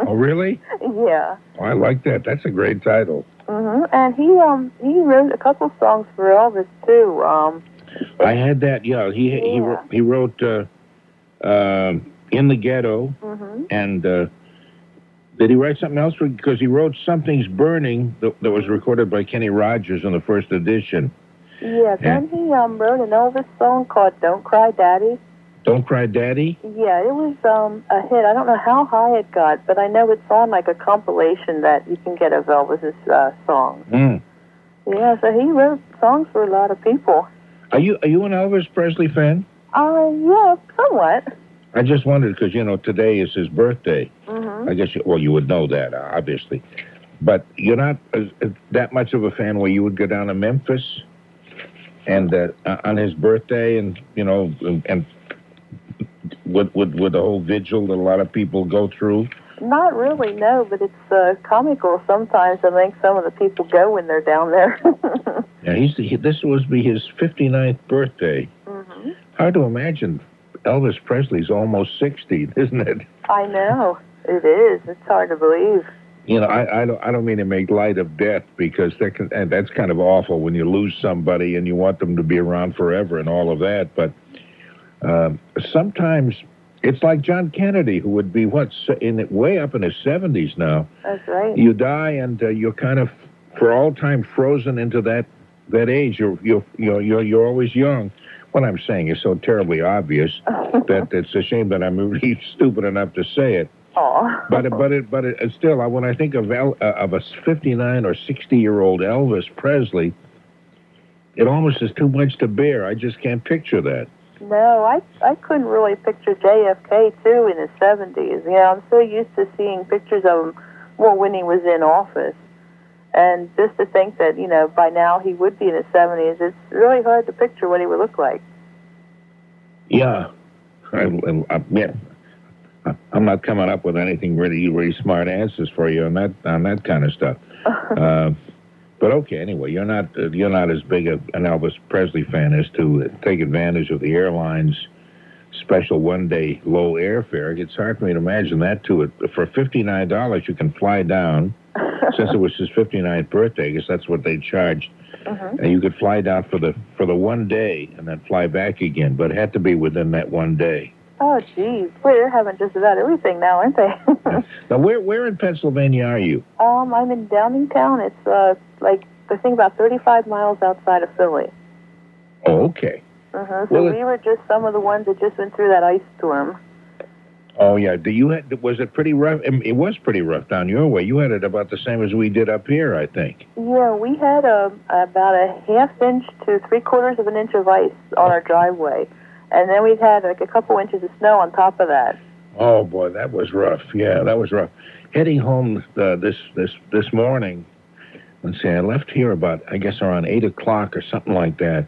Oh, really? yeah. Oh, I like that. That's a great title. hmm And he um he wrote a couple songs for Elvis too. Um, I had that. Yeah, he he wrote, he wrote uh, um "In the Ghetto," hmm and uh, did he write something else? Because he wrote "Something's Burning" that, that was recorded by Kenny Rogers in the first edition. Yeah. Then he um wrote an Elvis song called "Don't Cry, Daddy." "Don't Cry, Daddy." Yeah, it was um a hit. I don't know how high it got, but I know it's on like a compilation that you can get of Elvis's uh, songs. Mm. Yeah, so he wrote songs for a lot of people. Are you are you an Elvis Presley fan? Uh, yeah, somewhat. I just wondered because you know today is his birthday. hmm I guess you, well you would know that uh, obviously, but you're not uh, uh, that much of a fan where you would go down to Memphis and uh, uh, on his birthday and you know and, with, with with the whole vigil that a lot of people go through. Not really, no, but it's uh, comical sometimes. I think some of the people go when they're down there. Yeah, he's he, this was be his 59th birthday. hmm Hard to imagine. Elvis Presley's almost 60, isn't it? I know it is. It's hard to believe. You know, I, I don't I don't mean to make light of death because that can, and that's kind of awful when you lose somebody and you want them to be around forever and all of that. But um, sometimes it's like John Kennedy, who would be what in way up in his seventies now. That's right. You die and uh, you're kind of for all time frozen into that that age. You're you're you're you're, you're always young. What I'm saying is so terribly obvious that it's a shame that I'm really stupid enough to say it. Aw. But but it, but it, still, I- when I think of El, uh, of a 59 or 60 year old Elvis Presley, it almost is too much to bear. I just can't picture that. No, I I couldn't really picture JFK too in his seventies. You know, I'm so used to seeing pictures of him, well, when he was in office, and just to think that you know by now he would be in his seventies, it's really hard to picture what he would look like. Yeah, I, I, yeah. I'm not coming up with anything really really smart answers for you on that on that kind of stuff. uh, but okay, anyway, you're not uh, you're not as big a, an Elvis Presley fan as to take advantage of the airlines special one day low airfare. It's hard for me to imagine that too. It, for fifty nine dollars, you can fly down. Since it was his 59th birthday, I guess that's what they charged. Mhm. And you could fly down for the for the one day and then fly back again, but it had to be within that one day. Oh, geez, they're having just about everything now, aren't they? Now, where where in Pennsylvania are you? um, I'm in Downingtown. It's uh like I think about 35 miles outside of Philly. Oh, okay. Uh So we were just some of the ones that just went through that ice storm. Oh yeah. Do you had, was it pretty rough? It was pretty rough down your way. You had it about the same as we did up here, I think. Yeah, we had a, about a half inch to three quarters of an inch of ice on our driveway. And then we've had like a couple inches of snow on top of that. Oh boy, that was rough. Yeah, that was rough. Heading home uh, this this this morning. Let's see, I left here about I guess around eight o'clock or something like that,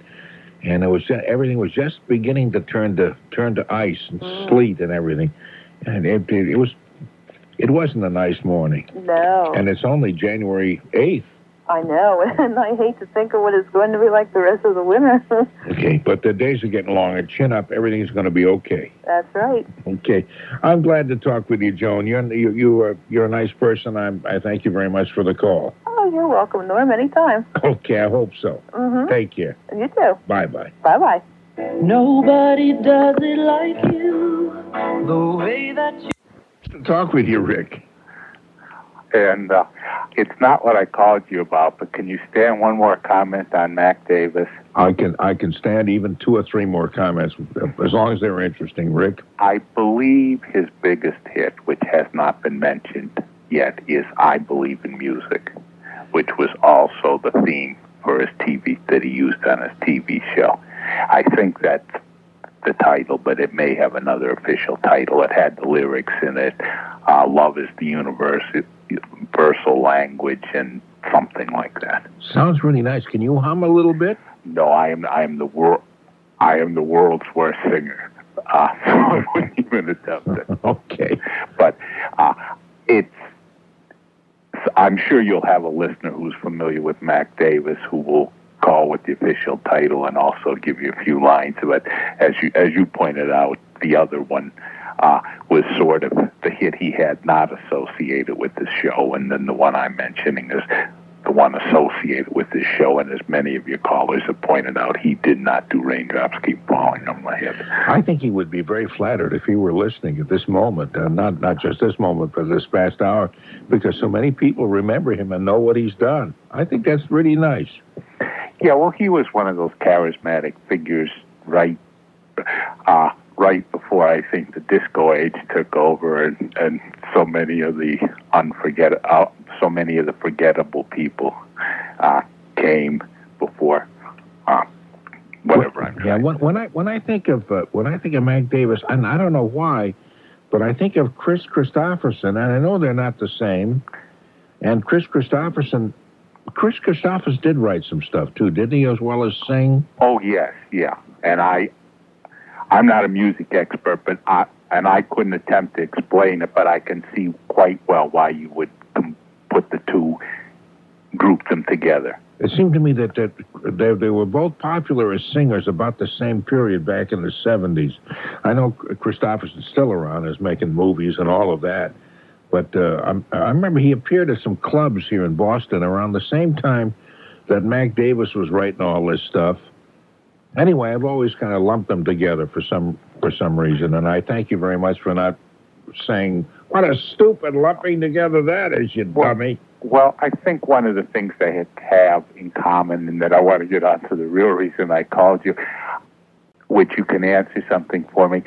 and it was everything was just beginning to turn to turn to ice and mm. sleet and everything. And it, it, it was, it wasn't a nice morning. No. And it's only January 8th. I know, and I hate to think of what it's going to be like the rest of the winter. Okay, but the days are getting longer. Chin up. Everything's going to be okay. That's right. Okay, I'm glad to talk with you, Joan. You're you you are you're a nice person. I'm I thank you very much for the call. Oh, you're welcome, Norm, anytime. Okay, I hope so. Mm-hmm. Take care. You too. Bye bye. Bye bye. Nobody does it like you. The way that you. Talk with you, Rick. And uh, it's not what I called you about, but can you stand one more comment on Mac Davis? I can I can stand even two or three more comments as long as they're interesting, Rick. I believe his biggest hit, which has not been mentioned yet, is I Believe in Music, which was also the theme for his TV that he used on his TV show. I think that's the title, but it may have another official title. It had the lyrics in it. Uh, Love is the universe, universal language, and something like that. Sounds really nice. Can you hum a little bit? No, I am I am the world I am the world's worst singer. Uh, so I wouldn't even attempt it. okay. But uh, it's I'm sure you'll have a listener who's familiar with Mac Davis who will call with the official title and also give you a few lines. But as you as you pointed out, the other one uh, was sort of the hit he had not associated with the show, and then the one I'm mentioning is the one associated with this show. And as many of your callers have pointed out, he did not do Raindrops Keep Falling on My Head. I think he would be very flattered if he were listening at this moment, uh, not not just this moment, but this past hour, because so many people remember him and know what he's done. I think that's really nice. Yeah, well, he was one of those charismatic figures, right? Uh, right before I think the disco age took over, and, and so many of the unforget, uh, so many of the forgettable people uh, came before. Uh, whatever I'm Yeah, when, when I when I think of uh, when I think of Mac Davis, and I don't know why, but I think of Kris Kristofferson, and I know they're not the same. And Kris Kristofferson, Kris Kristofferson did write some stuff too, didn't he, as well as sing? Oh yes, yeah. And I, I'm not a music expert, but I and I couldn't attempt to explain it, but I can see quite well why you would put the two, group them together. It seemed to me that, that they, they were both popular as singers about the same period back in the 70s. I know Kristofferson's still around, is making movies and all of that. But uh, I'm, I remember he appeared at some clubs here in Boston around the same time that Mac Davis was writing all this stuff. Anyway, I've always kind of lumped them together for some for some reason, and I thank you very much for not saying what a stupid lumping together that is, you dummy. Well, I think one of the things they had- have in common, and that I want to get on to the real reason I called you, which you can answer something for me.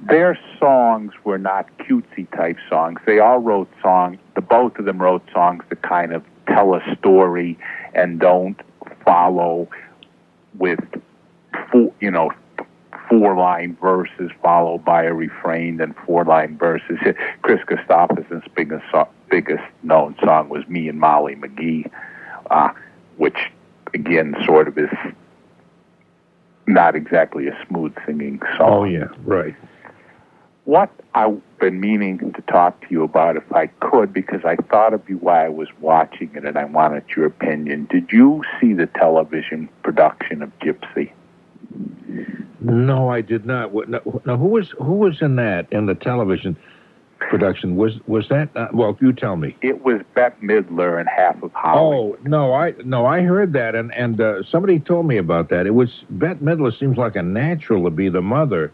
Their songs were not cutesy type songs. They all wrote songs. The both of them wrote songs that kind of tell a story and don't follow with four, you know, four line verses followed by a refrain, then four line verses. Kris Kristofferson's biggest so- biggest known song was "Me and Molly McGee," uh, which again sort of is not exactly a smooth singing song. Oh, yeah, right. What I've been meaning to talk to you about, if I could, because I thought of you while I was watching it, and I wanted your opinion. Did you see the television production of Gypsy? No, I did not. Now, who was who was in that in the television production? Was was that? Uh, well, you tell me. It was Bette Midler and half of Holly. Oh no, I no, I heard that, and and uh, somebody told me about that. It was Bette Midler seems like a natural to be the mother,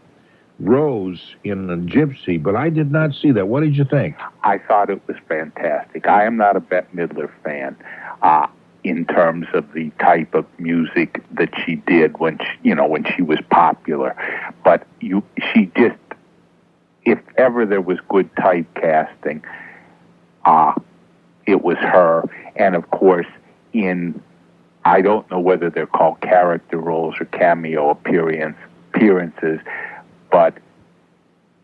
Rose in the Gypsy, but I did not see that. What did you think? I thought it was fantastic. I am not a Bette Midler fan uh, in terms of the type of music that she did when she, you know when she was popular, but you she just if ever there was good typecasting, uh, it was her. And of course, in I don't know whether they're called character roles or cameo appearance appearances, but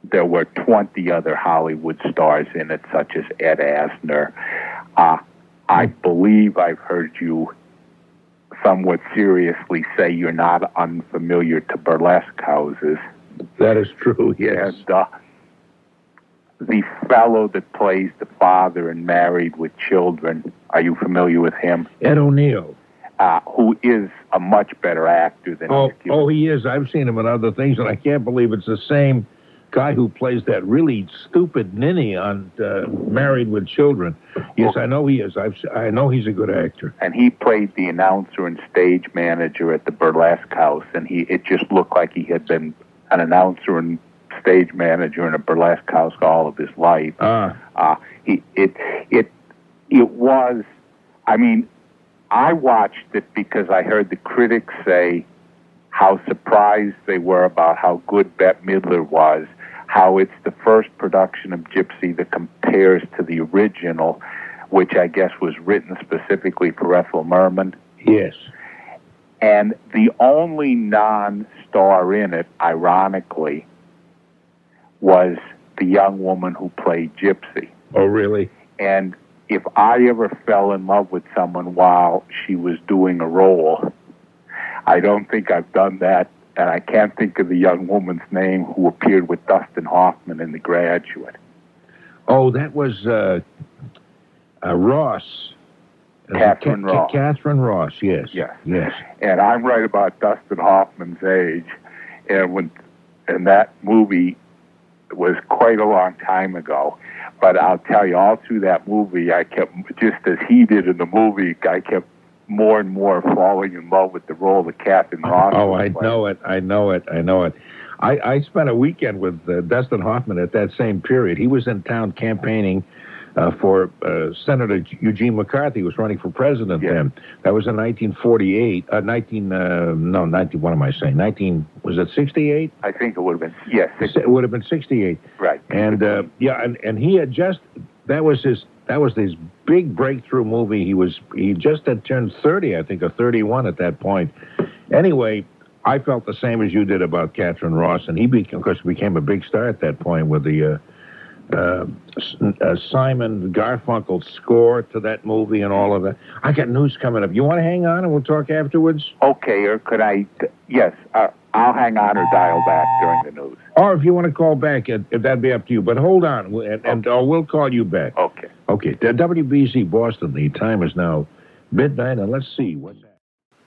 there were 20 other Hollywood stars in it, such as Ed Asner. Uh, I believe I've heard you somewhat seriously say you're not unfamiliar to burlesque houses. That is true. Yes. And, uh, the fellow that plays the father in Married with Children. Are you familiar with him? Ed O'Neill. Uh, who is a much better actor than Oh, oh, he is. I've seen him in other things, and I can't believe it's the same guy who plays that really stupid ninny on uh, Married with Children. Yes, I know he is. I've, I know he's a good actor. and he played the announcer and stage manager at the burlesque house and he it just looked like he had been an announcer and stage manager in a burlesque house all of his life Ah, uh he it it it was i mean i watched it because i heard the critics say how surprised they were about how good bette midler was how it's the first production of gypsy that compares to the original which i guess was written specifically for ethel merman yes. and the only non-star in it, ironically, was the young woman who played Gypsy. Oh, really? And if I ever fell in love with someone while she was doing a role, I don't think I've done that. And I can't think of the young woman's name who appeared with Dustin Hoffman in The Graduate. Oh, that was uh, uh, Ross. Uh, Catherine Ca- Ross. Katharine Ross, yes. Yes. Yes. and I'm right about Dustin Hoffman's age. And when and that movie was quite a long time ago. But I'll tell you, all through that movie, I kept just as he did in the movie, I kept more and more falling in love with the role of Katharine Ross. Oh, I playing. know it. I know it. I know it. I, I spent a weekend with uh, Dustin Hoffman at that same period. He was in town campaigning uh, for uh, Senator Eugene McCarthy, who was running for president then. That was in 1948. Uh, 19, uh, no, 19, what am I saying? 19, was it 68? I think it would have been yes, It would have been 68. right. And uh, yeah, and, and he had just that was his that was his big breakthrough movie. He was he just had turned thirty, I think, or thirty one at that point. Anyway, I felt the same as you did about Katharine Ross, and he became, of course became a big star at that point with the. Uh, uh, uh, Simon Garfunkel score to that movie and all of that. I got news coming up. You want to hang on and we'll talk afterwards? Okay, or could I? Yes, uh, I'll hang on or dial back during the news. Or if you want to call back, it, it- that'd be up to you. But hold on, and, and or we'll call you back. Okay. Okay. The WBZ Boston. The time is now midnight, and let's see what's.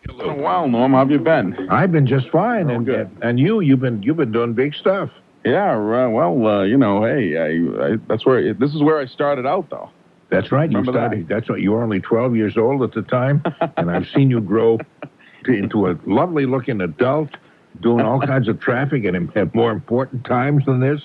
It's been a while, Norm. How have you been? I've been just fine, and good. and you, you've been you've been doing big stuff. Yeah, uh, well, uh, you know, hey, I, I, that's where this is where I started out, though. That's right. You Remember that? started. That's right. You were only 12 years old at the time, and I've seen you grow to, into a lovely-looking adult, doing all kinds of traffic and at more important times than this.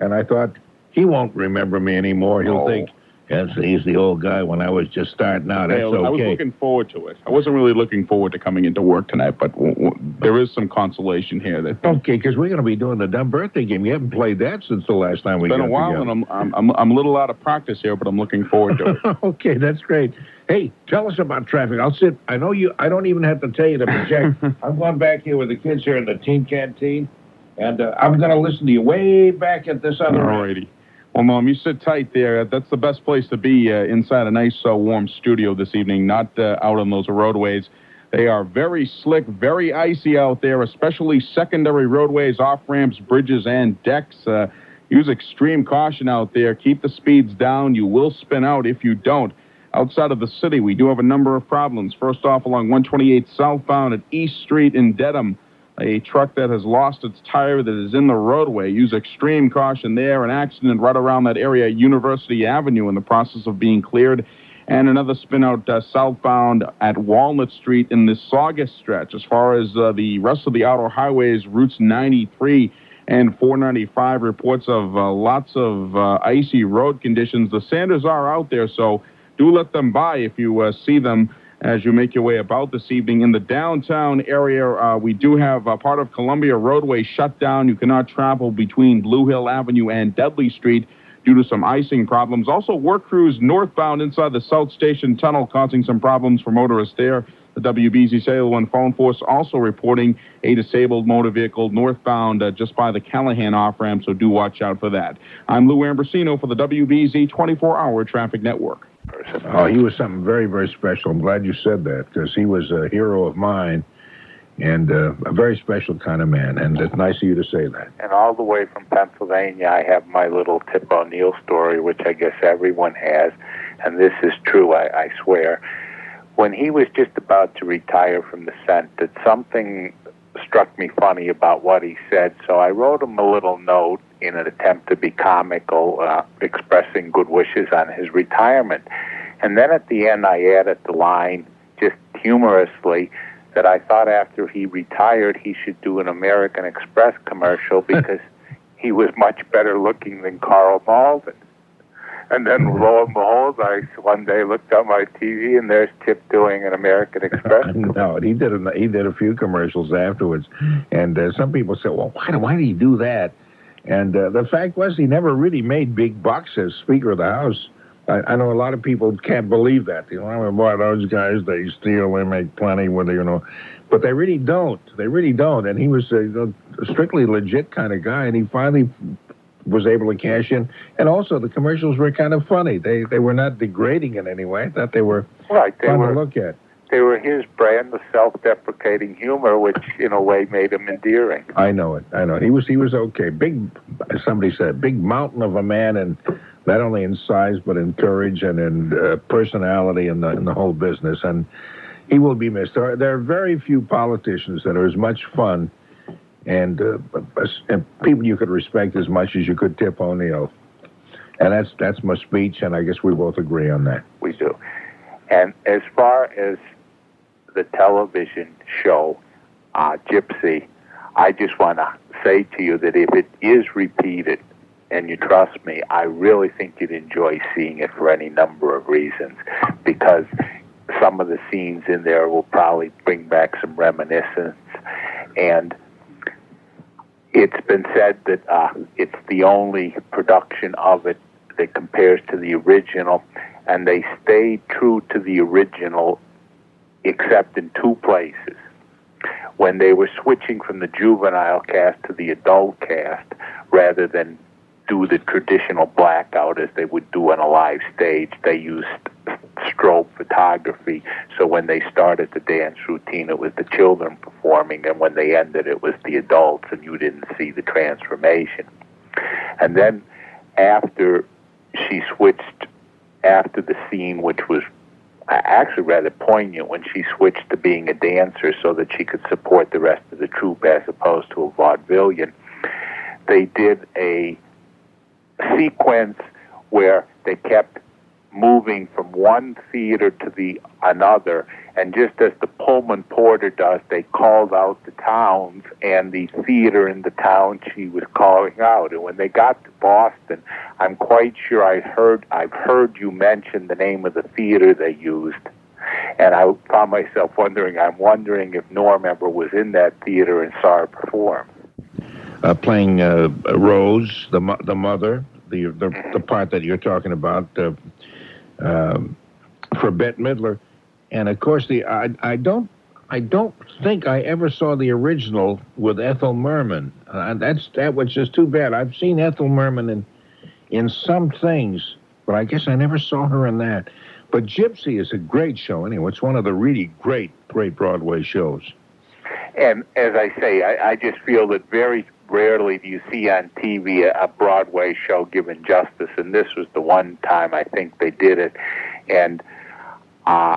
And I thought he won't remember me anymore. He'll think, "Yes, he's the old guy when I was just starting out." That's Hey, I was okay. looking forward to it. I wasn't really looking forward to coming into work tonight, but w- w- there is some consolation here. That Okay, because we're going to be doing the dumb birthday game. You haven't played that since the last time we it's been a while, together. and I'm, I'm I'm a little out of practice here, but I'm looking forward to it. okay, that's great. Hey, tell us about traffic. I'll sit. I know you. I don't even have to tell you to project. I'm going back here with the kids here in the teen canteen, and uh, I'm going to listen to you way back at this other. end. Well, Mom, you sit tight there. That's the best place to be uh, inside a nice, uh, warm studio this evening, not uh, out on those roadways. They are very slick, very icy out there, especially secondary roadways, off ramps, bridges, and decks. Uh, use extreme caution out there. Keep the speeds down. You will spin out if you don't. Outside of the city, we do have a number of problems. First off, along 128 southbound at East Street in Dedham, a truck that has lost its tire that is in the roadway. Use extreme caution there. An accident right around that area, University Avenue, in the process of being cleared. And another spin out uh, southbound at Walnut Street in the Saugus stretch. As far as uh, the rest of the outer highways, routes 93 and 495 reports of uh, lots of uh, icy road conditions. The Sanders are out there, so do let them by if you uh, see them as you make your way about this evening. In the downtown area, uh, we do have uh, part of Columbia Roadway shut down. You cannot travel between Blue Hill Avenue and Dudley Street due to some icing problems. Also, work crews northbound inside the South Station Tunnel causing some problems for motorists there. The WBZ Cellular One phone force also reporting a disabled motor vehicle northbound uh, just by the Callahan off ramp, so do watch out for that. I'm Lou Ambrosino for the WBZ 24 Hour Traffic Network. Oh, he was something very, very special. I'm glad you said that because he was a hero of mine and uh, a very special kind of man. And it's nice of you to say that. And all the way from Pennsylvania, I have my little Tip O'Neill story, which I guess everyone has, and this is true, I, I swear. When he was just about to retire from the Senate, something struck me funny about what he said, so I wrote him a little note in an attempt to be comical, uh, expressing good wishes on his retirement. And then at the end, I added the line, just humorously, that I thought after he retired, he should do an American Express commercial because he was much better looking than Karl Malden. And then lo and behold, I one day looked at my TV and there's Tip doing an American Express. no, he did a, he did a few commercials afterwards, and uh, some people said, "Well, why why did he do that?" And uh, the fact was, he never really made big bucks as Speaker of the House. I, I know a lot of people can't believe that. You know, I boy, those guys they steal, they make plenty with you know, but they really don't. They really don't. And he was a, a strictly legit kind of guy, and he finally was able to cash in. And also, the commercials were kind of funny. They they were not degrading in any way. I thought they were Right, they fun were- to look at. They were his brand of self-deprecating humor, which in a way made him endearing. I know it. I know it. He was he was okay. Big, as somebody said, big mountain of a man, and not only in size but in courage and in uh, personality and the, in the whole business. And he will be missed. There are, there are very few politicians that are as much fun and, uh, and people you could respect as much as you could Tip O'Neill. And that's that's my speech, and I guess we both agree on that. We do. And as far as the television show, uh, Gypsy, I just want to say to you that if it is repeated, and you trust me, I really think you'd enjoy seeing it for any number of reasons, because some of the scenes in there will probably bring back some reminiscence, and it's been said that uh, it's the only production of it that compares to the original, and they stayed true to the original except in two places. When they were switching from the juvenile cast to the adult cast, rather than do the traditional blackout as they would do on a live stage, they used strobe photography. So when they started the dance routine, it was the children performing, and when they ended, it was the adults, and you didn't see the transformation. And then after she switched, after the scene, which was actually rather poignant when she switched to being a dancer so that she could support the rest of the troupe as opposed to a vaudevillian, they did a sequence where they kept moving from one theater to the another and just as the Pullman porter does they called out the towns and the theater in the town she was calling out. And when they got to Boston I'm quite sure I heard I've heard you mention the name of the theater they used. And I found myself wondering I'm wondering if Norm ever was in that theater and saw her perform uh, playing uh, Rose, the mo- the mother, the, the the part that you're talking about uh, um, for Bette Midler, and of course the I I don't I don't think I ever saw the original with Ethel Merman. Uh, that's that was just too bad. I've seen Ethel Merman in in some things, but I guess I never saw her in that. But Gypsy is a great show anyway. It's one of the really great great Broadway shows. And as I say, I, I just feel that very rarely do you see on TV a, a Broadway show given justice, and this was the one time I think they did it. And uh,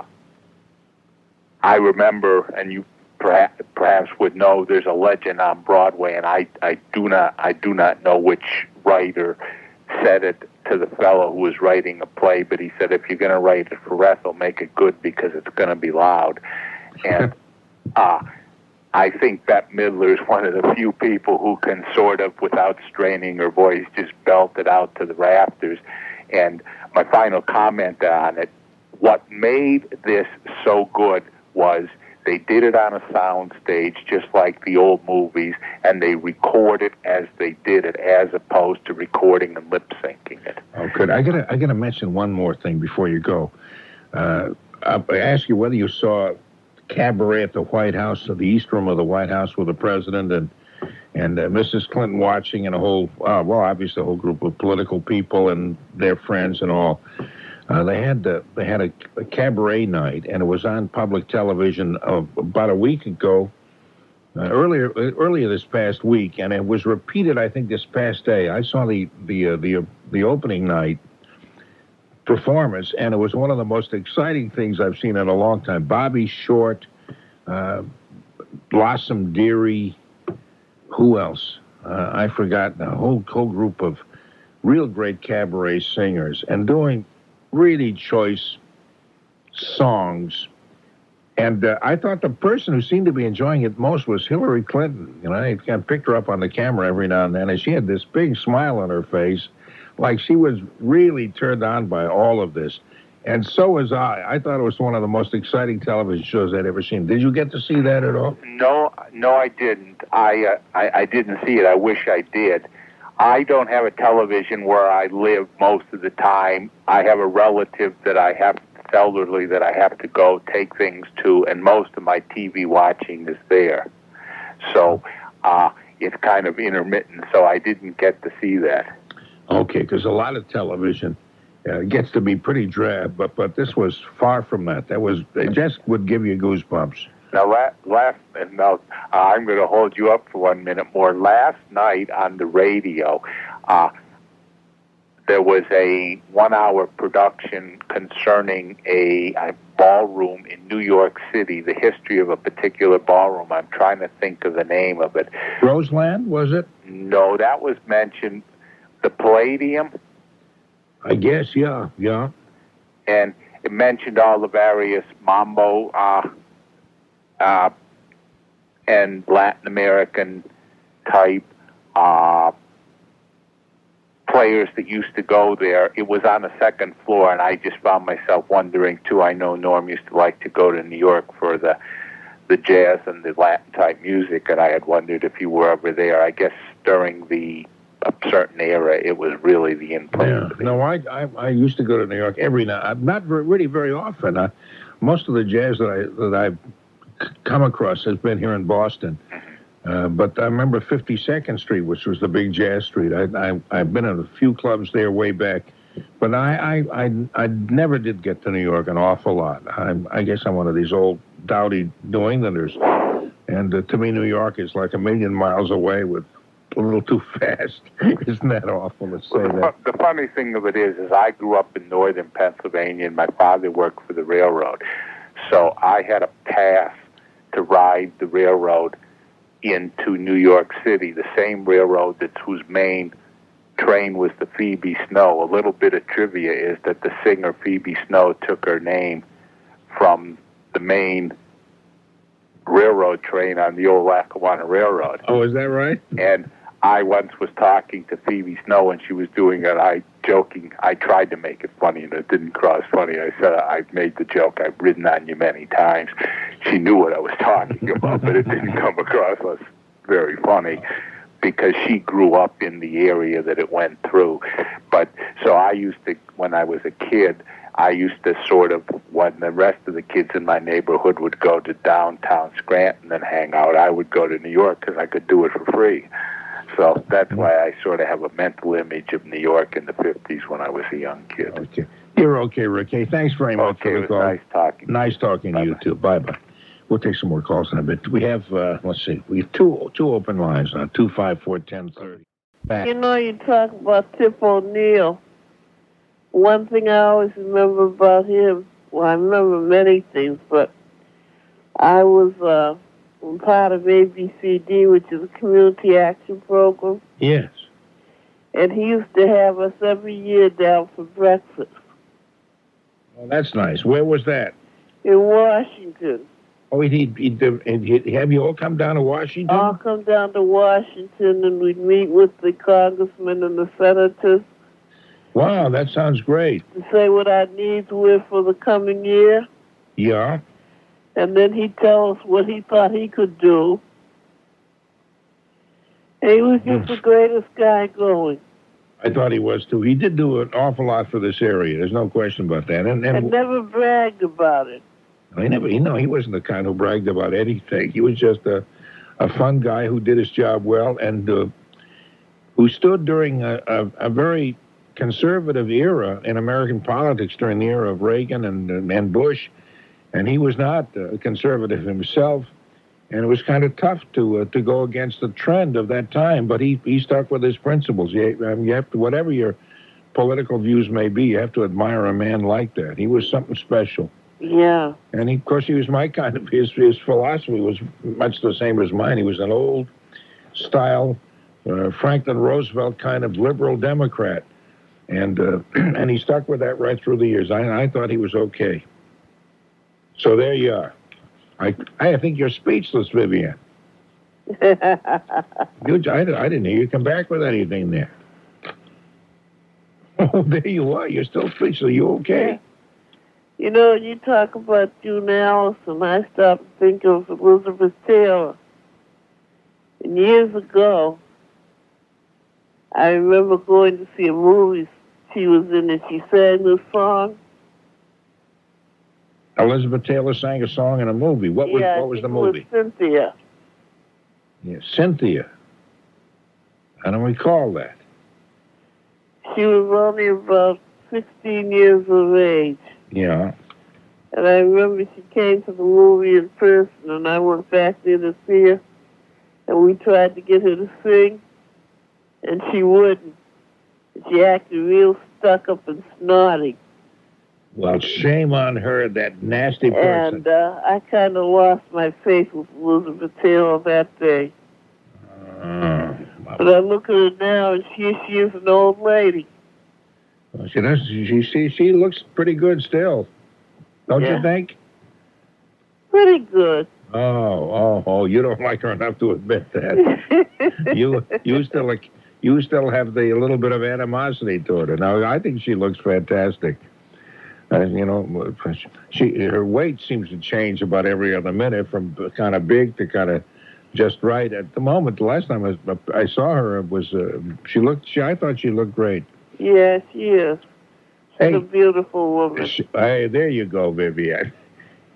I remember, and you perhaps, perhaps would know, there's a legend on Broadway, and I, I do not I do not know which writer said it to the fellow who was writing a play, but he said, if you're going to write it for Ethel, make it good because it's going to be loud. And uh, I think Bette Midler is one of the few people who can sort of, without straining her voice, just belt it out to the rafters. And my final comment on it, what made this so good was they did it on a sound stage just like the old movies, and they recorded as they did it, as opposed to recording and lip syncing it. Oh, good. I gotta, I gotta mention one more thing before you go. Uh, I I ask you whether you saw Cabaret at the White House, the East Room of the White House, with the president and and uh, Mrs. Clinton watching, and a whole, uh, well, obviously a whole group of political people and their friends and all. Uh, they had they had a, a cabaret night, and it was on public television about a week ago. uh, earlier earlier this past week, and it was repeated. I think this past day. I saw the the uh, the uh, the opening night performance, and it was one of the most exciting things I've seen in a long time. Bobby Short, uh, Blossom Dearie, who else? Uh, I forgot a whole whole group of real great cabaret singers, and doing really choice songs. And uh, I thought the person who seemed to be enjoying it most was Hillary Clinton. You know, I picked her up on the camera every now and then, and she had this big smile on her face, like she was really turned on by all of this. And so was I. I thought it was one of the most exciting television shows I'd ever seen. Did you get to see that at all? No, no, I didn't. I, uh, I I didn't see it. I wish I did. I don't have a television where I live most of the time. I have a relative that I have elderly that I have to go take things to, and most of my TV watching is there. So uh, it's kind of intermittent. So I didn't get to see that. Okay, because a lot of television uh, gets to be pretty drab, but but this was far from that. That was it just would give you goosebumps. Now, la- last and now uh, I'm going to hold you up for one minute more. Last night on the radio, uh, there was a one-hour production concerning a, a ballroom in New York City. The history of a particular ballroom. I'm trying to think of the name of it. Roseland was it? No, that was mentioned. The Palladium. I guess, yeah, yeah. And it mentioned all the various mambo uh, uh, and Latin American type uh, players that used to go there. It was on the second floor, and I just found myself wondering too. I know Norm used to like to go to New York for the the jazz and the Latin type music, and I had wondered if you were ever there. I guess during the a certain era, it was really the in place. Yeah. No, I, I I used to go to New York every night. Not very, really very often. I, most of the jazz that I that I've come across has been here in Boston. Uh, but I remember 52nd Street, which was the big jazz street. I, I, I've been in a few clubs there way back, but I, I, I, I never did get to New York an awful lot. I'm, I guess I'm one of these old, dowdy New Englanders. And uh, to me, New York is like a million miles away with a little too fast. Isn't that awful to say Well, the, that? the funny thing of it is, is I grew up in northern Pennsylvania, and my father worked for the railroad, so I had a pass to ride the railroad into New York City, the same railroad that's whose main train was the Phoebe Snow. A little bit of trivia is that the singer Phoebe Snow took her name from the main railroad train on the old Lackawanna Railroad. Oh, is that right? And I once was talking to Phoebe Snow and she was doing it. I joking. I tried to make it funny and it didn't cross funny. I said I've made the joke. I've ridden on you many times. She knew what I was talking about, but it didn't come across as very funny because she grew up in the area that it went through. But so I used to when I was a kid. I used to sort of, when the rest of the kids in my neighborhood would go to downtown Scranton and hang out, I would go to New York because I could do it for free. So that's why I sort of have a mental image of New York in the 50s when I was a young kid. Okay. You're okay, Rick. Hey, thanks very much Okay, for the was call. nice talking. Nice talking to you too. Bye bye. We'll take some more calls in a bit. We have uh, let's see, we have two two open lines now. Two five four ten thirty. Back. You know, you talk about Tip O'Neill. One thing I always remember about him, well, I remember many things, but I was uh, part of ABCD, which is a community action program, Yes. and he used to have us every year down for breakfast Well, that's nice. Where was that? in Washington. Oh, he'd, he'd, he'd, he'd have you all come down to Washington? I'll come down to Washington and we'd meet with the congressmen and the senators Wow, that sounds great. to say what our needs were for the coming year. Yeah. And then he'd tell us what he thought he could do. And he was just the greatest guy going, I thought he was too. He did do an awful lot for this area. There's no question about that. And, and and never bragged about it. he never, you know, he wasn't the kind who bragged about anything. He was just a, a fun guy who did his job well and uh, who stood during a, a, a very conservative era in American politics during the era of Reagan and, and Bush. And he was not a conservative himself. and it was kind of tough to uh, to go against the trend of that time. But he he stuck with his principles. You, I mean, you have to whatever your political views may be, you have to admire a man like that. He was something special. Yeah. And he, of course, he was my kind of his his philosophy was much the same as mine. He was an old style uh, Franklin Roosevelt kind of liberal Democrat, and uh, and he stuck with that right through the years. I I thought he was okay. So there you are. I I think you're speechless, Vivian. You, I, I didn't hear you come back with anything there. Oh, there you are. You're still speechless. Are you okay? You know, you talk about June Allyson. I stop and think of Elizabeth Taylor. And years ago, I remember going to see a movie she was in and she sang this song. Elizabeth Taylor sang a song in a movie. What was yeah, what was the it was movie? Cynthia. Yeah, Cynthia. I don't recall that. She was only about 16 years of age. Yeah. And I remember she came to the movie in person, and I went back there to see her, and we tried to get her to sing, and she wouldn't. She acted real stuck up and snotty, Well, shame on her, that nasty person. and uh, I kind of lost my faith with Elizabeth Taylor that day. Uh, But I look at her now, and she she is an old lady. well, she does. She she she looks pretty good still, don't Yeah. you think? Pretty good. Oh oh oh! You don't like her enough to admit that. you you still like you still have the little bit of animosity toward her. Now I think she looks fantastic. Uh, you know, she her weight seems to change about every other minute, from kind of big to kind of just right. At the moment, the last time I, I saw her, it was uh, she looked. She I thought she looked great. Yes, she is. She's Hey. a beautiful woman. She- Hey, there you go, Vivian.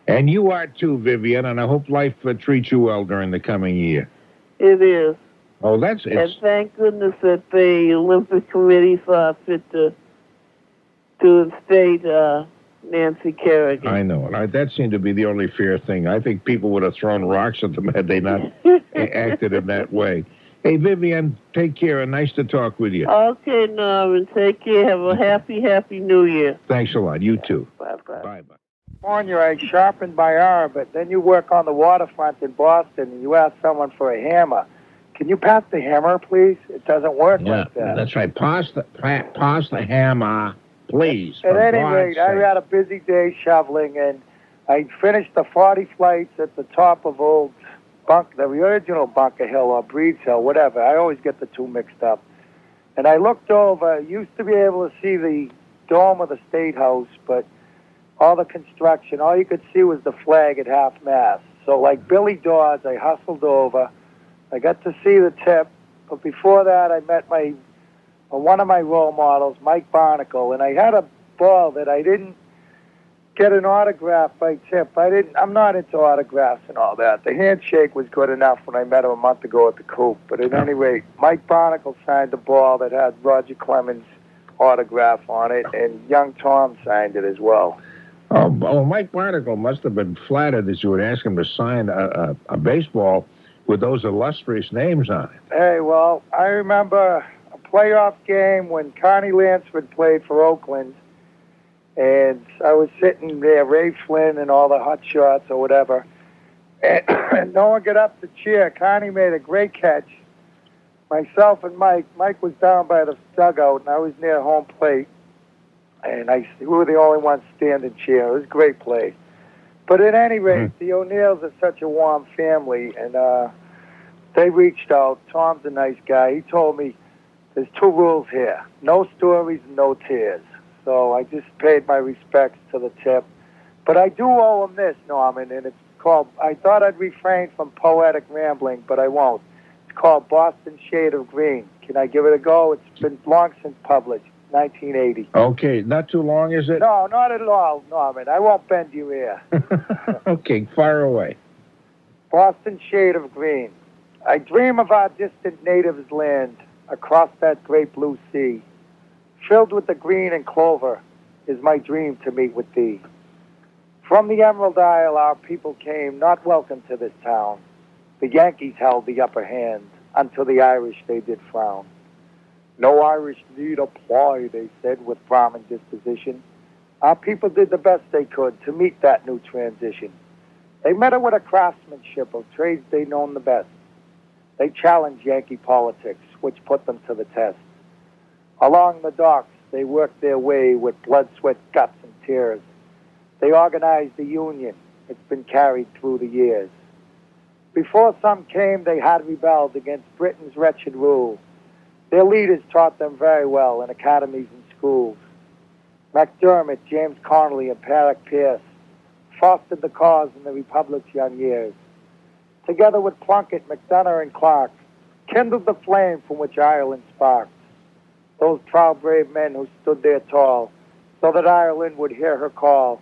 And you are too, Vivian. And I hope life uh, treats you well during the coming year. It is. Oh, that's it. And thank goodness that the Olympic Committee saw fit to to instate uh, Nancy Kerrigan. I know. And I, that seemed to be the only fair thing. I think people would have thrown rocks at them had they not acted in that way. Hey, Vivian, take care and nice to talk with you. Okay, Norman. Take care. Have a happy, happy New Year. Thanks a lot. You too. Bye bye. Bye bye. California, I sharpened my arm, but then you work on the waterfront in Boston and you ask someone for a hammer. Can you pass the hammer, please? It doesn't work Yeah, like that. that's right. Pass the pa- pass the hammer, please. At any rate, I had a busy day shoveling, and I finished the 40 flights at the top of old Bunk, the original Bunker Hill or Breeds Hill, whatever. I always get the two mixed up. And I looked over. Used to be able to see the dome of the State House, but all the construction, all you could see was the flag at half mast. So, like Billy Dawes, I hustled over. I got to see the tip, but before that, I met my uh, one of my role models, Mike Barnicle, and I had a ball that I didn't get an autograph by tip. I didn't. I'm not into autographs and all that. The handshake was good enough when I met him a month ago at the coop. But at any rate, Mike Barnicle signed the ball that had Roger Clemens' autograph on it, and young Tom signed it as well. Oh, oh, Mike Barnicle must have been flattered that you would ask him to sign a, a, a baseball with those illustrious names on it. Hey, well, I remember playoff game when Carney Lansford played for Oakland, and I was sitting there, Ray Flynn and all the hot shots or whatever, and no one got up to cheer. Carney made a great catch. Myself and Mike, Mike was down by the dugout, and I was near home plate, and I we were the only ones standing cheer. It was a great play. But at any rate, the O'Neills are such a warm family, and uh, they reached out. Tom's a nice guy. He told me there's two rules here: no stories, no tears. So I just paid my respects to the tip. But I do owe him this, Norman, and it's called. I thought I'd refrain from poetic rambling, but I won't. It's called Boston Shade of Green. Can I give it a go? It's been long since published, 1980. Okay, not too long, is it? No, not at all, Norman. I won't bend you here. okay, fire away. Boston shade of green. I dream of our distant natives' land across that great blue sea. Filled with the green and clover is my dream to meet with thee. From the Emerald Isle our people came, not welcome to this town. The Yankees held the upper hand until the Irish they did frown. No Irish need apply, they said with frowning disposition. Our people did the best they could to meet that new transition. They met it with a craftsmanship of trades they known the best. They challenged Yankee politics, which put them to the test. Along the docks, they worked their way with blood, sweat, guts, and tears. They organized the Union. It's been carried through the years. Before some came, they had rebelled against Britain's wretched rule. Their leaders taught them very well in academies and schools. McDermott, James Connolly, and Patrick Pearse fostered the cause in the Republic's young years. Together with Plunkett, MacDonagh, and Clark, kindled the flame from which Ireland sparked. Those proud, brave men who stood there tall, so that Ireland would hear her call,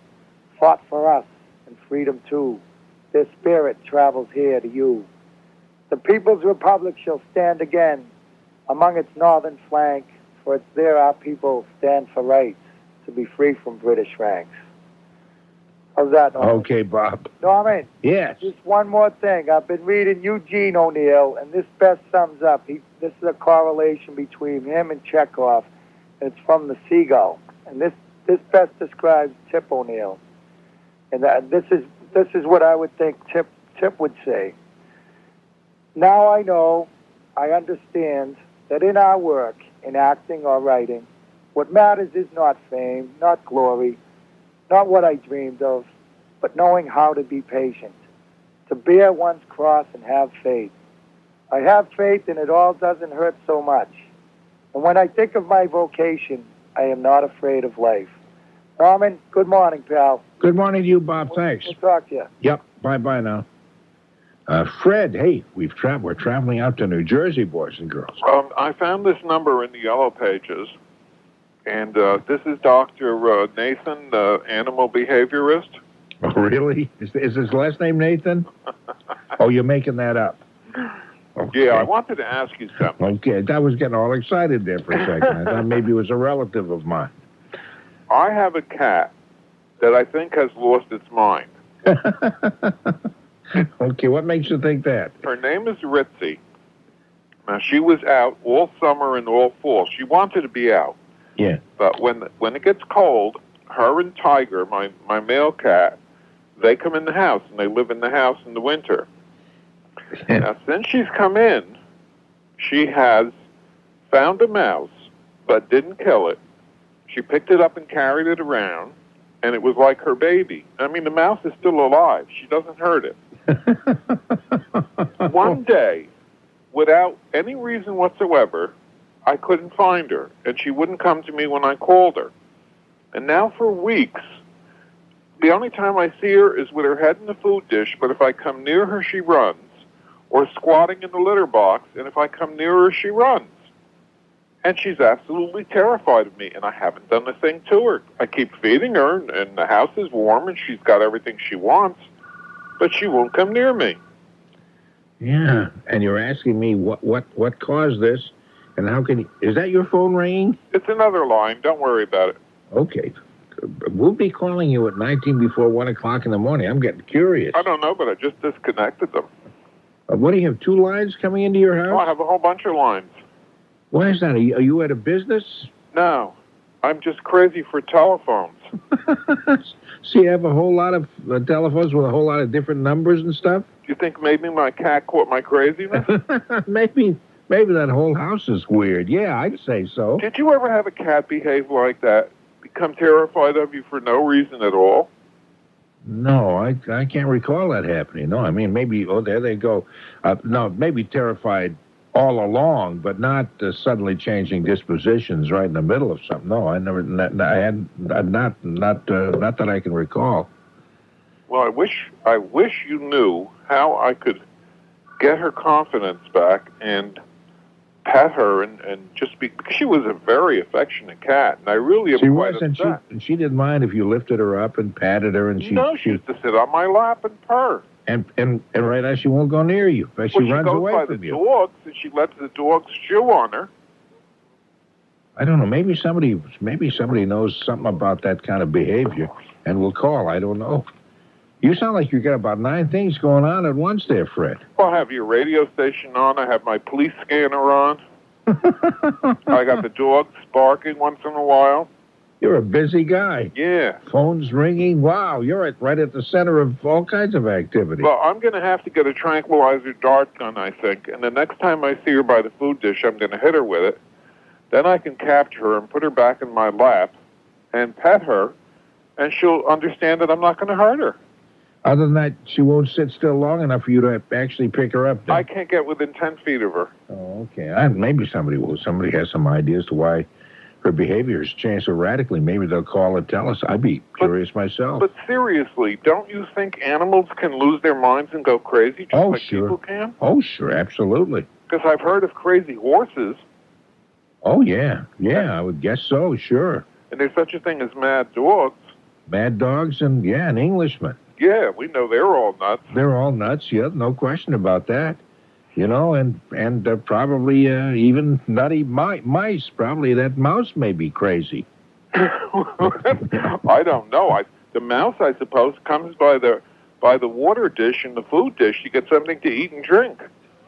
fought for us and freedom too. Their spirit travels here to you. The People's Republic shall stand again among its northern flank, for it's there our people stand for rights to be free from British ranks. How's that, Norman? Okay, Bob. Norman, Yes. just one more thing. I've been reading Eugene O'Neill, and this best sums up. He, this is a correlation between him and Chekhov, it's from the Seagull. And this, this best describes Tip O'Neill. And that, this is this is what I would think Tip Tip would say. Now I know, I understand that in our work, in acting or writing, what matters is not fame, not glory, not what I dreamed of, but knowing how to be patient, to bear one's cross and have faith. I have faith and it all doesn't hurt so much. And when I think of my vocation, I am not afraid of life. Norman, good morning, pal. Good morning to you, Bob. Thanks. We'll talk to you. Yep. Bye bye now. Uh, Fred, hey, we've tra- we're traveling out to New Jersey, boys and girls. Um, I found this number in the yellow pages, and uh, this is Dr. Uh, Nathan, uh, animal behaviorist. Oh, really? Is, is his last name Nathan? oh, you're making that up. Yeah, I wanted to ask you something. Okay, I was getting all excited there for a second. I thought maybe it was a relative of mine. I have a cat that I think has lost its mind. Okay, what makes you think that? Her name is Ritzy. Now, she was out all summer and all fall. She wanted to be out. Yeah. But when when it gets cold, her and Tiger, my my male cat, they come in the house and they live in the house in the winter. now, since she's come in, she has found a mouse, but didn't kill it. She picked it up and carried it around, and it was like her baby. I mean, the mouse is still alive. She doesn't hurt it. One day, without any reason whatsoever, I couldn't find her, and she wouldn't come to me when I called her. And now for weeks, the only time I see her is with her head in the food dish, but if I come near her, she runs, or squatting in the litter box, and if I come near her, she runs. And she's absolutely terrified of me, and I haven't done a thing to her. I keep feeding her, and- the house is warm, and she's got everything she wants, but she won't come near me. Yeah, and you're asking me what what what caused this, and how can you, is that your phone ringing? It's another line. Don't worry about it. Okay, we'll be calling you at 19 before one o'clock in the morning. I'm getting curious. I don't know, but I just disconnected them. Uh, what do you have? Two lines coming into your Oh, I have a whole bunch of lines. Why is that? Are you, are you at a business? No, I'm just crazy for telephones. So you have a whole lot of uh, telephones with a whole lot of different numbers and stuff. Do you think maybe my cat caught my craziness? maybe maybe that whole house is weird. Yeah, I'd say so. Did you ever have a cat behave like that? Become terrified of you for no reason at all? No, I I can't recall that happening. No, I mean maybe oh there they go. Uh, no, maybe terrified all along, but not uh, suddenly changing dispositions right in the middle of something. No, I never. Not, I had not not uh, not that I can recall. Well, I wish I wish you knew how I could get her confidence back and pet her and, and just be because she was a very affectionate cat, and I really am She quite was, and she and she didn't mind if you lifted her up and patted her, and she no, she used to sit on my lap and purr. and and and right now she won't go near you. But she well, she runs goes away by from the you. dogs, and she lets the dogs chew on her. I don't know. Maybe somebody, maybe somebody knows something about that kind of behavior, and will call. I don't know. You sound like you got about nine things going on at once there, Fred. Well, I have your radio station on. I have my police scanner on. I got the dogs barking once in a while. You're a busy guy. Yeah. Phones ringing. Wow, you're at, right at the center of all kinds of activity. Well, I'm going to have to get a tranquilizer dart gun, I think. And the next time I see her by the food dish, I'm going to hit her with it. Then I can capture her and put her back in my lap and pet her, and she'll understand that I'm not going to hurt her. Other than that, she won't sit still long enough for you to actually pick her up. then. I can't get within 10 feet of her. Oh, okay. I, maybe somebody will. Somebody has some ideas to why her behavior has changed so radically. Maybe they'll call and tell us. I'd be curious myself. But seriously, don't you think animals can lose their minds and go crazy just oh, like sure. people can? Oh, sure, absolutely. Because I've heard of crazy horses, Oh, yeah, yeah. I would guess so. Sure. and there's such a thing as mad dogs. Mad dogs and yeah, an Englishman. Yeah, we know they're all nuts. They're all nuts. Yeah, no question about that. You know, and and uh, probably uh, even nutty mi- mice. Probably that mouse may be crazy. I don't know. I, the mouse, I suppose, comes by the by the water dish and the food dish to get something to eat and drink.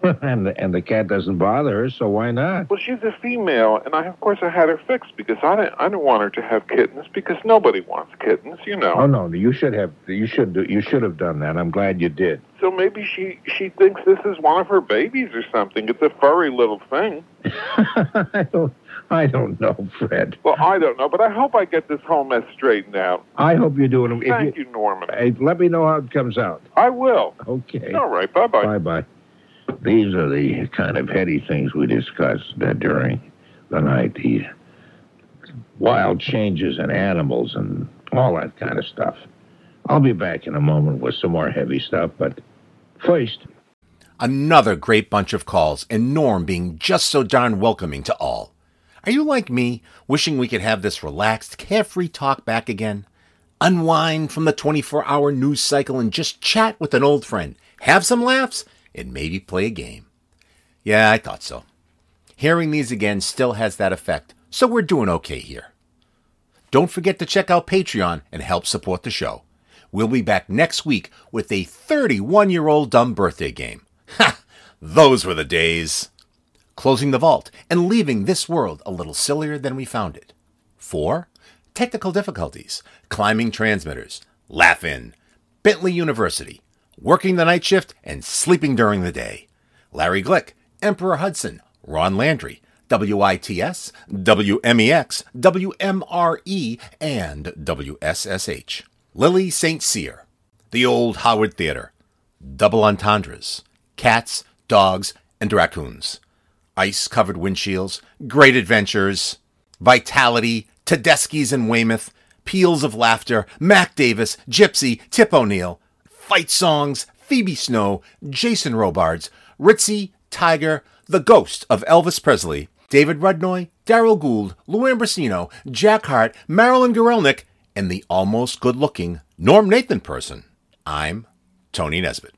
and the, and the cat doesn't bother her, so why not? Well, she's a female, and I, of course, I had her fixed because I didn't, I didn't want her to have kittens because nobody wants kittens, you know. Oh no, you should have you should do, you should have done that. I'm glad you did. So maybe she she thinks this is one of her babies or something. It's a furry little thing. I don't I don't know, Fred. Well, I don't know, but I hope I get this whole mess straightened out. I hope you're doing it. If Thank you, Norman. Hey, let me know how it comes out. I will. Okay. All right. Bye bye. Bye bye. These are the kind of heady things we discussed uh, during the night. The wild changes in animals and all that kind of stuff. I'll be back in a moment with some more heavy stuff, but first, Another great bunch of calls, and Norm being just so darn welcoming to all. Are you like me, wishing we could have this relaxed, carefree talk back again? Unwind from the 24 hour news cycle and just chat with an old friend, have some laughs, and maybe play a game. Yeah, I thought so. Hearing these again still has that effect, so we're doing okay here. Don't forget to check out Patreon and help support the show. We'll be back next week with a 31 year old dumb birthday game. Ha! Those were the days. Closing the vault and leaving this world a little sillier than we found it. 4. Technical difficulties, climbing transmitters, Laugh-In, Bentley University, working the night shift and sleeping during the day. Larry Glick, Emperor Hudson, Ron Landry, WITS, WMEX, WMRE, and WSSH. Lily St. Cyr, the Old Howard Theater, Double Entendres, Cats, Dogs, and Raccoons, Ice Covered Windshields, Great Adventures, Vitality, Tedeschi's in Weymouth, Peals of Laughter, Mac Davis, Gypsy, Tip O'Neill, Fight Songs, Phoebe Snow, Jason Robards, Ritzy, Tiger, The Ghost of Elvis Presley, David Brudnoy, Daryl Gould, Lou Ambrosino, Jack Hart, Marilyn Gorelnick, and the almost good looking Norm Nathan person. I'm Tony Nesbitt.